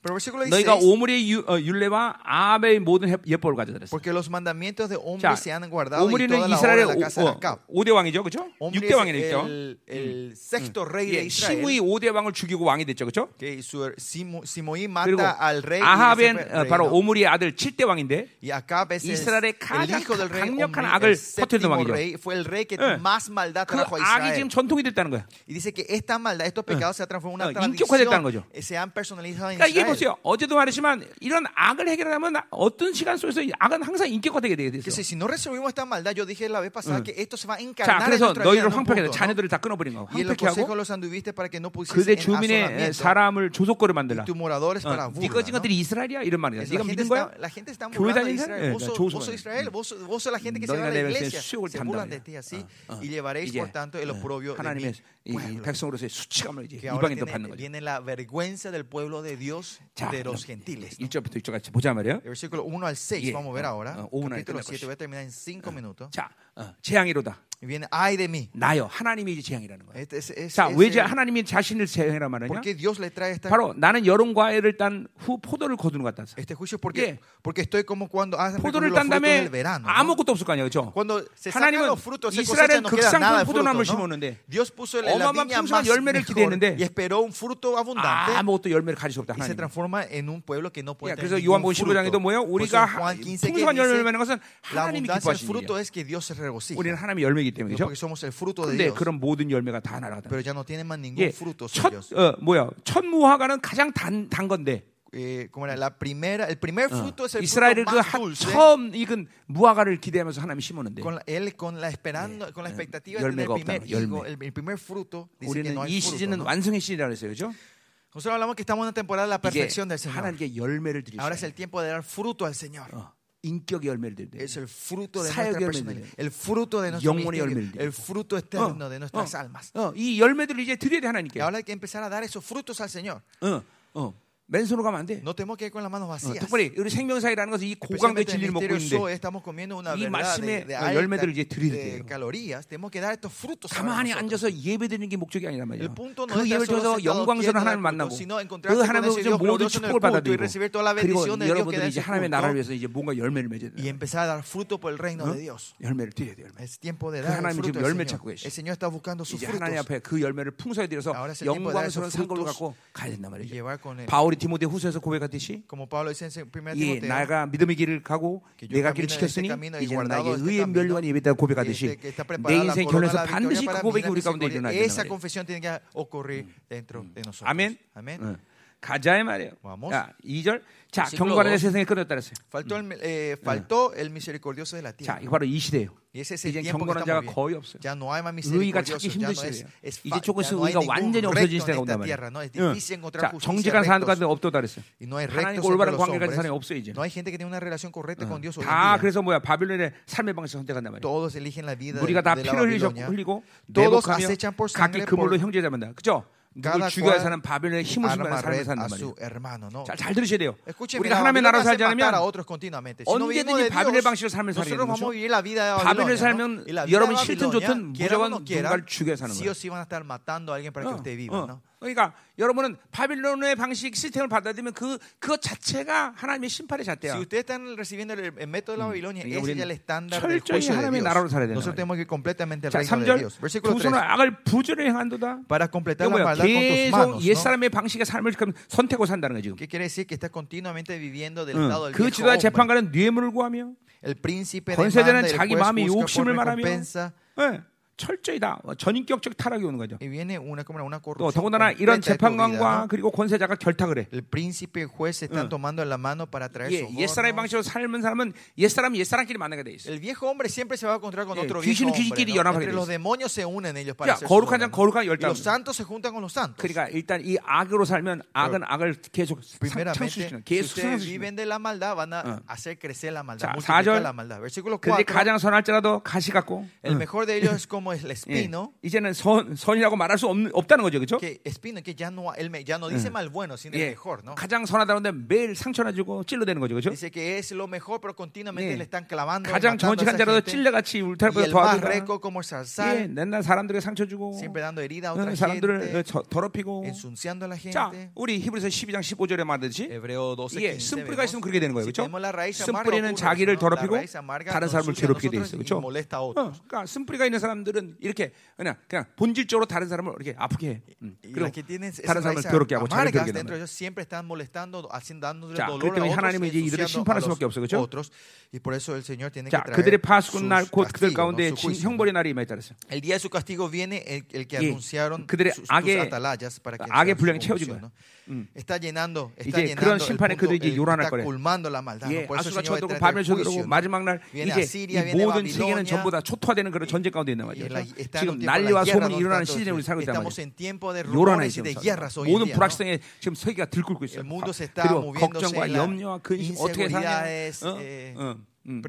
너희가 16. 오므리의 유- 어, 율례와 아합의 모든 해- 예법을 가져들었어. Porque los mandamientos de 자, hombres se han guardado y 오므리는 toda la obra 이스라엘의 de la casa de Acab. 5대 왕이죠, 그렇죠? Omri 6대 왕이 es 됐죠. el, el sexto rey de 예, Israel. 시므이 5대 왕을 죽이고 왕이 됐죠, 그렇죠? Que mata al rey 아합은 어, rey, 바로. 오므리의 아들 7대 왕인데 이스라엘의 가장 강력한 악을 퍼뜨리던 séptimo 왕이죠. rey, fue el rey que 예. más maldad 그 trajo a 악이. 지금 전통이 됐다는 거야. Y dice que esta maldad, estos pecados se han transformado en 어, una 인격화됐다는 거죠. eh, se han personalizado en 그러니까 이게 Israel. 보세요. 어제도 말했지만 이런 악을 해결하면 어떤 시간 속에서 이 악은 항상 인격화 되게 되게 Que 됐어. si, si no resolvimos esta maldad, yo dije la vez pasada que esto se va a 자, encarnar en 그래서. 너희를 황폐하게. 자녀들을 다 끊어버린 거. Y el 황폐하게 consejo 하고 los anduviste para que no 그대 주민의 사람을 조속거리 만들라. 어, ¿no? 것들이 이스라엘이야 이런 말이야. 네가 믿은 거야? 교회 다니는. 사람? Vos 예, sos, 조소만. vos sos Israel, vos, sos- vos sos la gente que se va 너희가 a la 내 백성의 iglesia. 수욕을 Se 담당해. burlan de ti así y llevaréis 이제 por tanto el oprobio de 하나님의 mi 이 pueblo. 백성으로서의 수치감을 이제 Que ahora 이방인도 받는 거죠. viene la vergüenza del pueblo de Dios 자, de los gentiles. ¿no? 1절부터 6절 같이 보자 말이에요. El versículo 1 al 6 Yeah. vamos a ver ahora. 어, 오분 안에 Capítulo 끝날 7 voy a terminar en 5 minutos. 자, 어, 재앙이로다. Viene ay de mí. 나요. 하나님이 이제 재앙이라는 거예요. Este es- es- 자, 왜 el- 제 하나님이 자신을 재앙이라 말하냐? ¿Por qué Dios le trae esta, 바로 나는 여름 과일을 딴후 포도를 거두는 것 같다. este juicio? Porque, Yeah. porque estoy como cuando hacen 포도를 딴 frutos 다음에 del verano. ¿no? 아무것도 없을 거 아니에요, 그렇죠? Cuando se sacan 하나님은 los frutos, se 이스라엘은 cosechan, no queda 극상품 nada de 포도나무를 fruto, ¿no? 심었는데 Dios puso la, la 어마어마한 viña 풍성한 más 열매를 mejor 기대했는데 y esperó un fruto abundante 아무것도 열매를 가질 수 없다. y se 하나님. transforma en un pueblo que no puede 야, tener 그래서 ningún 요한복음 15장에도 fruto. 뭐예요? Por eso 우리가 en Juan 15 que 풍성한 열매를 dice, 맺는 것은 la 하나님이 abundancia del 기뻐하시는 fruto 일이야. es que Dios se regocija. 우리는 하나님의 열매이기 그렇죠? fruto de 근데. 그런 모든 열매가 다 날아가다. 예, fruto 첫. 어, 뭐야? 첫 무화과는 가장 단, 단 건데 Eh, como era la primera, el primer fruto es el fruto 이스라엘을 그 más 하- dulce. 처음 익은 무화과를 기대하면서 하나님이 심었는데 Con la- él con la esperando, con la expectativa de tener 열매가 el primer higo, el, el primer fruto, dice que 우리는 no 이 hay fruto. 시즌은 ¿no? 완성의 시즌이라고 했어요. 그죠? Nosotros hablamos que estamos en una temporada de la perfección del Señor. Ahora es el tiempo de dar fruto al Señor. 어, 인격의 열매를 때. Es el fruto de nuestra personalidad, el fruto de nuestro 열매를 el fruto eterno de nuestras almas. 어, 이 열매들을 이제 드려야 돼 하나님께. Y ahora hay que empezar a dar esos frutos al Señor. 어, 어. 맨손으로 가면 안 돼. No tenemos que ir con las manos 어, vacías. 특별히 우리 생명사이라는 것은 이 el 진리를 먹고 있는데 estamos comiendo una 이 말씀의 어, 열매들을 이제 돼요. calorías. Tenemos que dar estos frutos. 가만히. 앉아서 예배드리는 게 목적이 아니란 말이에요. 그 예배를 solo 통해서 영광스러운 하나님을 만나고 그 Dios 모든 축복을 y 받아들이고 그리고 여러분들이 이제 하나님의 나라를 위해서 이제 뭔가 열매를 맺어야 y 돼요. empezar a dar fruto por el reino 어? de Dios. 열매를 드려야 돼요. 열매. Es tiempo de 그 dar fruto 지금 열매. 찾고 계시. El Señor está buscando sus 이제 하나님 frutos 앞에 그 열매를 풍성히 드려서 영광스러운 frutos 갖고 가야 된단 y 말이죠. 바울이 디모데 후서에서 고백하듯이 Como Pablo dice en 1이 Timoteo, 나가 믿음의 길을 가고 내가 길을 지켰으니 이제 나에게 의의 멸류관 예배다 고백하듯이 내 인생 결론에서 반드시 그 고백이 우리 가운데. 일어나야 de nosotros. 아멘. 가자의 말이에요. Vamos. 자, 2절. 자, dos. 세상에 끊었다 그랬어요. Faltó, el, eh, faltó el misericordioso de la 자, tierra. 이거 바로 이 시대예요. 이제 경건한 자가 viviendo. 거의 없어요. Ya no hay más 의가 misericordioso. 찾기 힘든 시대예요. es 이제 조금씩 ya no hay 의가 ningún 완전히 없어진 시대가 온단. 말이에요. 응. 자, 정직한 사람 가운데 rectos. 없도다 그랬어요. 하나님과 올바른 가진 hombres. 사람이 없어요, 이제. No hay gente que tiene una relación correcta con Dios hoy 다. 그래서 뭐야? 바빌론의 삶의 방식을 선택한단 말이에요. Todos eligen la vida 우리가 다 피를 흘리고, Todos 내복하며 acechan por 각기 그물로 형제 잡는다. 그죠? 누굴 죽여야 사는 바빌론의 힘을 arma 삶을 a 말이에요. 자, 잘 들으셔야 돼요. 우리가 하나님의 hace 살지 않으면 언제든지 Dios, 방식으로 삶을 nosotros 되는 거죠. ¿no? 살면 여러분 싫든 좋든 무조건 누군가를 죽여 사는 거예요. 어, 어. 그러니까 여러분은 바빌론의 방식 시스템을 받아들이면 그 그것 자체가 하나님의 심판의 잣대야. Si ustedes están recibiendo el, el método de la Babilonia, 그러니까 ese es 우리는 el estándar del juicio de Dios. 나라로 살아야 된다 Nosotros tenemos que ir completamente al 자, reino de 3절 Dios. Versículo 두 3. 손으로 악을 부지런히 행한도다. Para completar la maldad con tus 계속 manos. 옛 ¿no? 사람의 방식의 삶을 지금 선택하고 산다는 지금. ¿Qué quiere decir? Que estás continuamente viviendo del 응. estado del 그 지도자. 재판관은 뇌물을 구하며 El príncipe 권세자는 y el 자기 마음의 욕심을 말하며 recompensa. 예, 철저히 다 전인격적 타락이 오는 거죠. Y viene una, como una 또 더군다나 이런 재판관과. 그리고 권세자가 결탁을 해. El príncipe y el juez se están tomando la mano para traer 예, 옛사람의. 방식으로 삶은 사람은 옛사람이 옛사람끼리 만나게 돼 있어. El viejo hombre siempre se va a encontrar con 예, 귀신은. 귀신끼리. 연합하게 돼 있어. 자, 거룩한 자. 거룩한 santos. 그러니까 일단 이 악으로 살면 악은 악을 계속 si 계속 어. la 자, maldad, 사절. multiplicar la maldad. Versículo 근데 4. 가장 선할지라도 가시 같고 El como el 예, espino. 이제는 선 선이라고 말할 수 없는, 없다는 거죠, 그렇죠? Que espino, que ya no, él ya no dice mal bueno, sino 예, mejor, ¿no? 가장 선하다는데 매일 상처나 주고 찔러대는 거죠, 그렇죠? Dice que es lo mejor, pero continuamente 예. le están clavando. 가장 정직한 자라도 Y 울타리보다 como el 예, 맨날 사람들에게 상처 주고 siempre dando herida a 어, otra 사람들을 gente, 저- 더럽히고. ensuciando a la 자, gente. 우리 히브리서 12장 15절에 말하듯이 Hebreo 12, 예, 15 쓴뿌리가 있으면. 그렇게 되는 거예요, 그렇죠? 쓴뿌리는 자기를 더럽히고 다른 사람을 괴롭게 돼 nosotros 있어, y 그렇죠? 어. 그러니까 쓴뿌리가 있는 사람들은 어떻게든 이렇게 그냥 그냥 본질적으로 다른 사람을 이렇게 아프게 해. 음. 그리고 다른 사람을 더럽게 하고 자기를 amargas 더럽게 dentro 하는 de ellos siempre están molestando, haciendo, dándole 자, dolor 그렇기 때문에 a otros, 하나님은 이제 이들을 심판할 수밖에 없어요, 그렇죠? 자, 그들의 파수꾼 날곧 그들 가운데. 형벌의 날이 예, anunciaron 그들의 악의- 악의 분량이 채워진 llenando, está 이제 그런 심판에 그들이 이제 요란할 está 거래. colmando la maldad. 예, 아수가 쳐들고 바벨 쳐들고. 마지막 날 이제 모든 세계는. 전부 다 초토화되는 그런 전쟁 가운데 있는 말이 죠. en la- 그렇죠? está en un 지금 난리와 소문이. 일어나는 시즌에 우리 살고 있단 말이에요. hoy en 모든. 불확성에 지금 세계가 들끓고 있어요. 그리고 걱정과 염려와 근심 어떻게 사냐? 어? eh, 어, 음.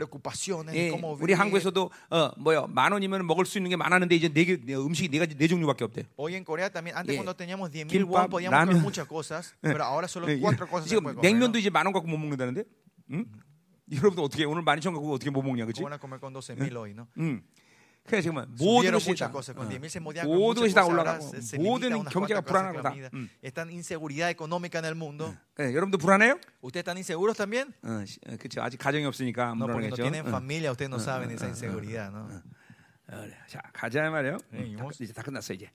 예, 우리. 한국에서도 어 뭐야 만 원이면 먹을 수 있는 게 많았는데 이제 네 개, 네, 음식이 네 가지 네 종류밖에 없대. Hoy en Corea también, antes 예. cuando teníamos 10 김밥, mil won podíamos comer 라면. muchas cosas, pero ahora solo 예, cuatro cosas se 지금. 냉면도. 이제 만원 갖고 못 먹는다는데? 응? 여러분도 어떻게 오늘 만 이천 갖고 어떻게 못 먹냐, 그렇지? ¿Cómo van a comer con 12 mil hoy, no? 응. 그래 지금 모든 것이 다 cosas. Con 어. 10 mil se podían 모든 것이 다 올라가고 모든 경제가 cuantas cosas 불안하고 de 다. comida. 음. Están inseguridad económica en el mundo. 예, 여러분도 불안해요? ¿Ustedes están inseguros también? 어, 시- 어, 그렇죠. 아직 가정이 없으니까 안 No, porque no 불안하겠죠. tienen 어. familia, ustedes no saben esa inseguridad, ¿no? 어, 그래. 자 가자 말이에요. 네, 음, 다, 이모. 이제 다 끝났어 이제.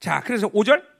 자 그래서 5절 Por eso versículo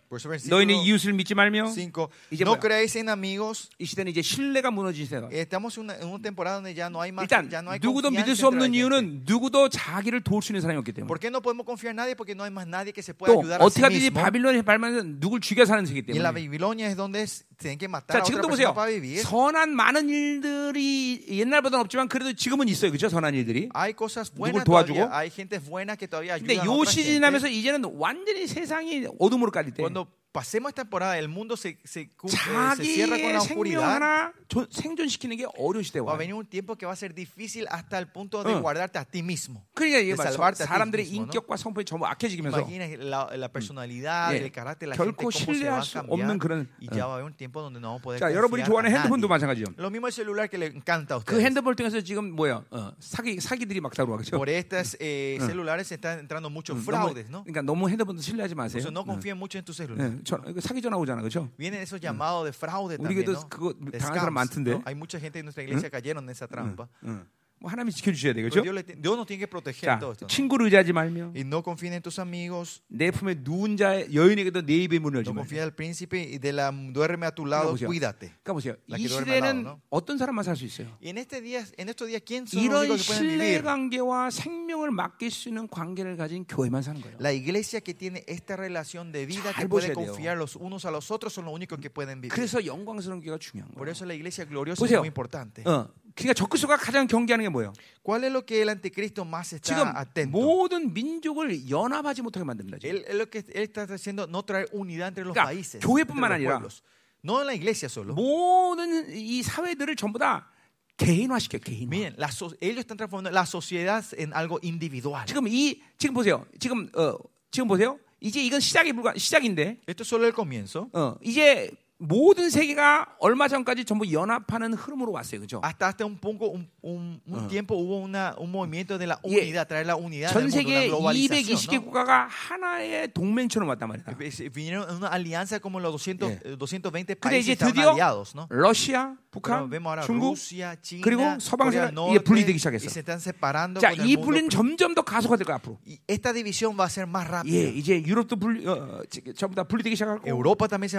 너희는 이웃을 믿지 말며 5. 이제 No en amigos. 이 시대는 이제 신뢰가 무너진 시대다. Estamos en una, en una temporada donde ya no hay más, 일단 ya no hay 누구도 믿을 수 없는 gente. 이유는 누구도 자기를 도울 수 있는 사람이 없기 때문에. ¿Por qué no podemos confiar en nadie? Porque no hay más nadie que se pueda 또 ayudar a sí 어떻게 하든지 mismo. 바빌론에 밟으면서 누굴 죽여 사는 la 때문에. Babilonia es donde es- tienen que 자 matar a otra 지금도 persona 보세요. para vivir. 선한 많은 일들이 옛날보다는 없지만 그래도 지금은 있어요, 그렇죠? 선한 일들이. Hay cosas 누굴 도와주고. todavía, hay gente buena que todavía 근데 ayuda a 요 otra 시즌 gente. 하면서 이제는 완전히 세상이 어둠으로 깔릴 때 Cuando the pasemos esta temporada, el mundo se, se, cu- eh, se cierra con 자기의 la 생명 oscuridad. 하나 조- 생존시키는 게 어려운 시대가 Va a 와요. venir un tiempo que va a ser difícil hasta el punto de 어. guardarte a ti mismo. 그러니까 이게 de 말 salvarte a ti 사람들의 mismo, ¿no? 인격과 성품이 전부 악해지면서 Imagina la, la personalidad, 예. el carácter, la gente 결코 cómo se va 신뢰할 a 수 cambiar. 없는 그런 Y ya va a haber un tiempo donde no vamos a poder 자 여러분이 confiar 좋아하는 a 핸드폰도 nadie. 마찬가지죠. Lo mismo el celular que le encanta a 그 ustedes. 핸드폰을 통해서 지금 뭐야 어, 사기 사기들이 막 들어와 그렇죠? Por estas eh, celulares se están entrando muchos 너무, fraudes, ¿no? 그러니까 너무 핸드폰도 신뢰하지 Por 마세요. eso no confíen mucho en tu celular. 예, 사기 전화 오잖아, 그렇죠? De fraude también, 우리에게도. 그거 당한 사람 많던데. ¿no? Hay mucha gente en nuestra iglesia cayeron en esa trampa. 응. 뭐 하나님이 지켜주셔야 그렇죠? Proteger 자. 친구를 의지하지 말며 Y no confíen en tus amigos, 내 품에 누운 자의 여인에게도 내 입의 문을 열지 no 말고. confíes al príncipe y de la duérmeme a tu lado, cuídate. 그러니까 보세요. 이 duerme al lado, 시대는 ¿no? 어떤 사람만 살 수 있어요? En este día, en estos días, ¿quién son los 이런 únicos que pueden 신뢰 vivir? 관계와 생명을 맡길 수 있는 관계를 가진 교회만 사는 거예요. La iglesia que tiene esta relación de vida 잘 que puede confiar los unos a los otros son los únicos que pueden vivir. 그래서 영광스러운 교회가 중요한 Por 거예요. eso la iglesia gloriosa 보세요. es muy importante. 어, 그러니까 적그리스도가 가장 경계하는 게 뭐예요? ¿Cuál es lo que el anticristo más está atento? 모든 민족을 연합하지 못하게 만듭니다. Él, él lo que él está haciendo no traer unidad entre los 그러니까 países, 교회뿐만 아니라 los pueblos. no en la iglesia solo. 모든 이 사회들을 전부 다 개인화시켜 개인화. Miren, la ellos están transformando la sociedad en algo individual. 지금 이 지금 보세요. 지금 어 지금 보세요. 이제 이건 시작이 불과 시작인데 Esto es solo el comienzo. 어 이제 모든 세계가 얼마 전까지 전부 연합하는 흐름으로 왔어요. 그죠? Hasta hasta un poco un, un- un tiempo hubo una, un movimiento de la 예. unidad, traer la unidad 전 세계 una globalización. 220개 ¿no? 국가가 하나의 동맹처럼 왔단 말이야. Eh, Vinieron una alianza como los 200, 예. eh, 220 근데 이제 países estaban 드디어 aliados, ¿no? 러시아, 북한, 중국 그리고 서방 del 이게 분리되기 시작했어. 자, 이. 분리는 점점 더 가속화될 거야 앞으로. 예, 이제 유럽도 분리, 어, 지- 전부 다 분리되기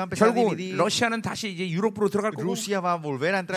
empezar a 결국. 러시아는 다시 이제 유럽으로 들어갈 거고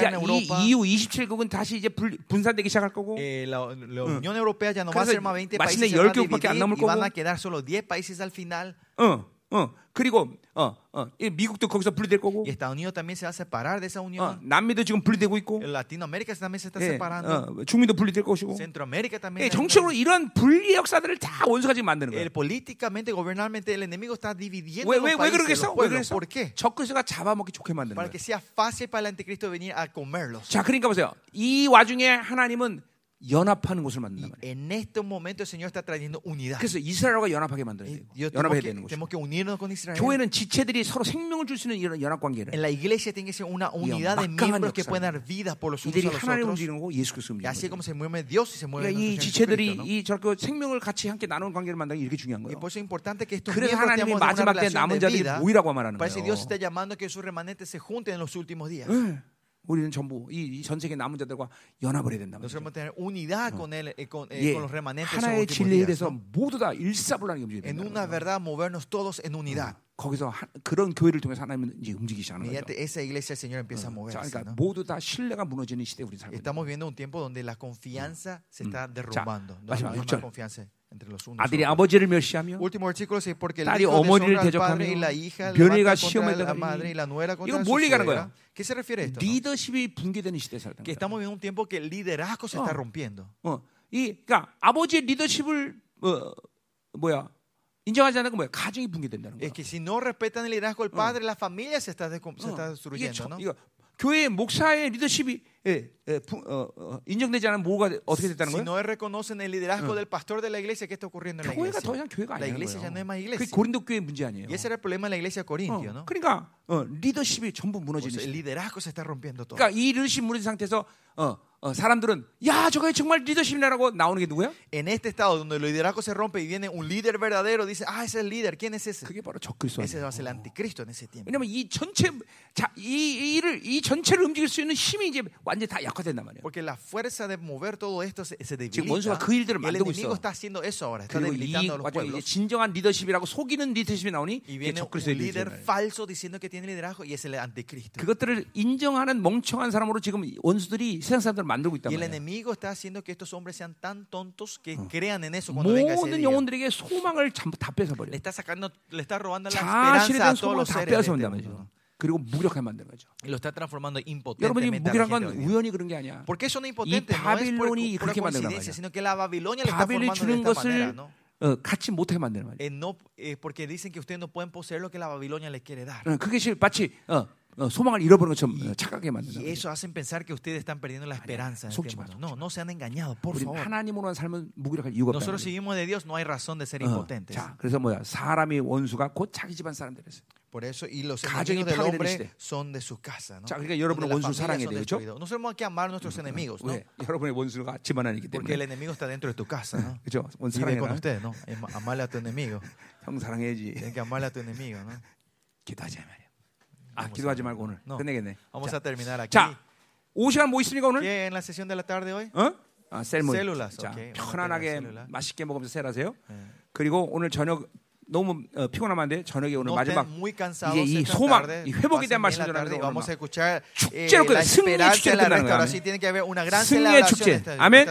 자, 이. EU 27국은 다시 이제 분산되기 시작할 거고 Eh, la, la Unión Europea ya no va a ser más 20 마침내 países, a 10개국밖에 안 남을 y van 거고. a quedar solo 10 países al final. 어, 어. 그리고 어, 어. 이 미국도 거기서 분리될 거고 Y Estados Unidos también se va a separar de esa 어, unión. 남미도 지금 분리되고 있고 Latinoamérica también se está 예, separando. 어, 중미도 분리될 것이고 Centroamérica 예, también. 정치적으로 이런 분리 역사들을 다 원수가 지금 만드는 거예요. El, políticamente, gobernalmente, el enemigo está dividiendo 왜, los 왜, 그러겠어? 왜. 그랬어? ¿Por qué? 적그리스도가 잡아먹기 좋게 만드는 Para 거예요. que sea fácil para el anticristo venir a comerlos. 자, 그러니까 보세요. 이 와중에 하나님은 연합하는 것을 만든단 Y 말이에요. en este momento el Señor está trayendo unidad. 그래서 이스라엘과 연합하게 만들어야 돼요. Dios, 연합해야 되는 것이고. tenemos que unirnos con Israel. 교회는 지체들이 서로 생명을 줄 수 있는 이런 연합 관계를. En la iglesia tiene que ser una unidad de 막강한 miembros que 역사. pueden dar vida por los unos 이들이 a los. 움직이는 거고 예수 그리스도 Y 움직이는 así 거예요. como se mueve Dios y se mueve 그러니까 이 지체들이. 이 저렇게 생명을 같이 함께 나누는 관계를 만드는 게 이렇게 중요한 거예요. por eso es importante que estos 그래서 miembros 하나님이 마지막 때 남은 자들이. 모이라고 말하는 거예요. Dios está llamando que sus remanentes se junten en los últimos días. 응. 우리는 전부 이 전 세계 남은 자들과 연합을 해야 된다 eh, eh, 예, 하나의 진리에 대해서. 모두 다 일사불란하게 움직여야 된다. una verdad, movernos todos en unidad. 거기서 하- 그런 교회를 통해서 하나님은 이제 움직이기 시작하는 거죠. Esa iglesia el Señor empieza a 자, moverse. 그러니까 ¿no? 모두 다 신뢰가 무너지는 시대에 우리 살고 Estamos viviendo un tiempo donde la confianza se está derrumbando. No 마지막 hay más 육절. 아들이. 아버지를 멸시하며 딸이 어머니를 대적하며 며느리가 la nuera 이거 뭘 얘기하는. 거야? 리더십이 붕괴되는 시대에 살다. Que estamos viviendo un tiempo que el liderazgo se Oh. está rompiendo. 어, 이 그러니까 아버지의 리더십을 어, 뭐야 인정하지 않는 건 뭐야? 가정이 붕괴된다는 거야. Es que si no respetan el liderazgo del padre, la familia se está, se está 어, 이게 destruyendo. 저- ¿no? 이거 교회 목사의 리더십이 예, 예, 부- 어, 어, 인정되지 않으면 뭐가 돼- 어떻게 됐다는 Si 거야? no reconocen el liderazgo del pastor de la iglesia, ¿qué está ocurriendo en la 교회가 iglesia? 더 이상 교회가 La 아니야. iglesia ya no es más 그게 iglesia. 고린도 교회 문제 아니에요. Y ese era el problema de la iglesia de Corintio, 어, ¿no? 그러니까 어, 리더십이 전부 O 무너지는 sea, el 시대. liderazgo se está rompiendo todo. 그러니까 이 리더십 무너진 상태에서 어, 어, 사람들은 야 저거 정말 리더십이라고 나오는 게 누구야? En este estado donde el liderazgo se rompe y viene un líder verdadero, dice, ah, ese es el líder. ¿Quién es ese? 그게 바로 적그리스도 Ese 아니에요. va a ser el anticristo en ese tiempo. 왜냐면 이 전체 자, 이 이를 이 전체를 움직일 수 있는 힘이 이제 완전 히 다 약화된단 말이에요. Porque la fuerza de mover todo esto se, se 지금 원수가 debilita. 그 일들을 el 만들고 enemigo 있어. está haciendo eso ahora, está debilitando a los pueblos. 진정한 리더십이라고 속이는 리더십이 나오니 이게 적그리스도의 리더십이에요. falso diciendo que tiene liderazgo y es el anticristo. 그것들을 인정하는 멍청한 사람으로 지금 원수들이 세상 사람들을 만들고 있단 Y el 말이에요. enemigo está haciendo que estos hombres sean tan tontos que crean en eso cuando venga ese 모든 día. 영혼들에게 소망을 전부 다 뺏어 버려. Le está sacando, le está robando la esperanza a todos los 다 seres. este 뺏어 온단 mundo, 말이죠. ¿No? 그리고 무력하게 만드는 거죠. Lo está transformando 여러분이 무기란 건. 우연히 그런 게 아니야. ¿Por qué son impotentes? 이 No es por 바빌론이 그렇게 coincidencia, 말이야. sino que la Babilonia le está formando de 주는 esta manera, 것을 ¿no? 어, 갖지 못하게 만드는 말이야. Eh, no, eh, porque dicen que ustedes no pueden poseer lo que la Babilonia les quiere dar. 어, 그게 실- 마치 어, 어, so망을 잃어버린 것처럼 어, 만든다. Y eso hacen pensar que ustedes están perdiendo la esperanza. 속지 마. No, no se han engañado, por favor. 하나님으로만 살면 무기력할 이유가 없다. Nosotros si vivimos de Dios, no hay razón de ser 어, impotentes. 자, 그래서 뭐야? 사람이 원수가 곧 자기 집안 사람들이었어. Por eso, y los enemigos del hombre son de su casa. ¿no? 자, 그러니까 여러분은 원수를 사랑해야 그렇죠? destruidas. Nosotros tenemos que amar a nuestros enemigos, ¿no? 왜? 여러분의 원수가 집안 안이기 Porque el 때문에. enemigo está dentro de tu casa, ¿no? 그렇죠? 원수 Vive con usted, ¿no? Am- Amarle a tu enemigo. 형 사랑해야지. Tienes que amarle a tu enemigo, ¿no? 기도하자 말이야. 아, 기도하지 말고 오늘 No. 끝내겠네. Vamos 자, a terminar aquí. 자, 오 시간 뭐 있습니까 오늘? ¿Qué en la sesión de la tarde hoy? 어? 아. 셀룰라스, 자, 오케이. 편안하게. 맛있게 먹으면서 셀하세요. 예. 그리고 오늘 저녁 너무 어, 피곤하면 안 돼. 저녁에 오늘 No 마지막 이제 이 소망. 이 회복에 대한 말씀 eh, 축제로 la 승리의 축제로 끝나는 gran 승리의 축제. 아멘.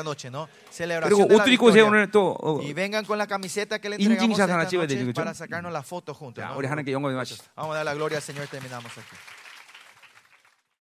그리고 옷도 입고 오세요. 오늘 또 어, 인증샷 하나 찍어야 되죠, 그죠? ¿no? 우리 하나님께 영광을 마치 Vamos a dar la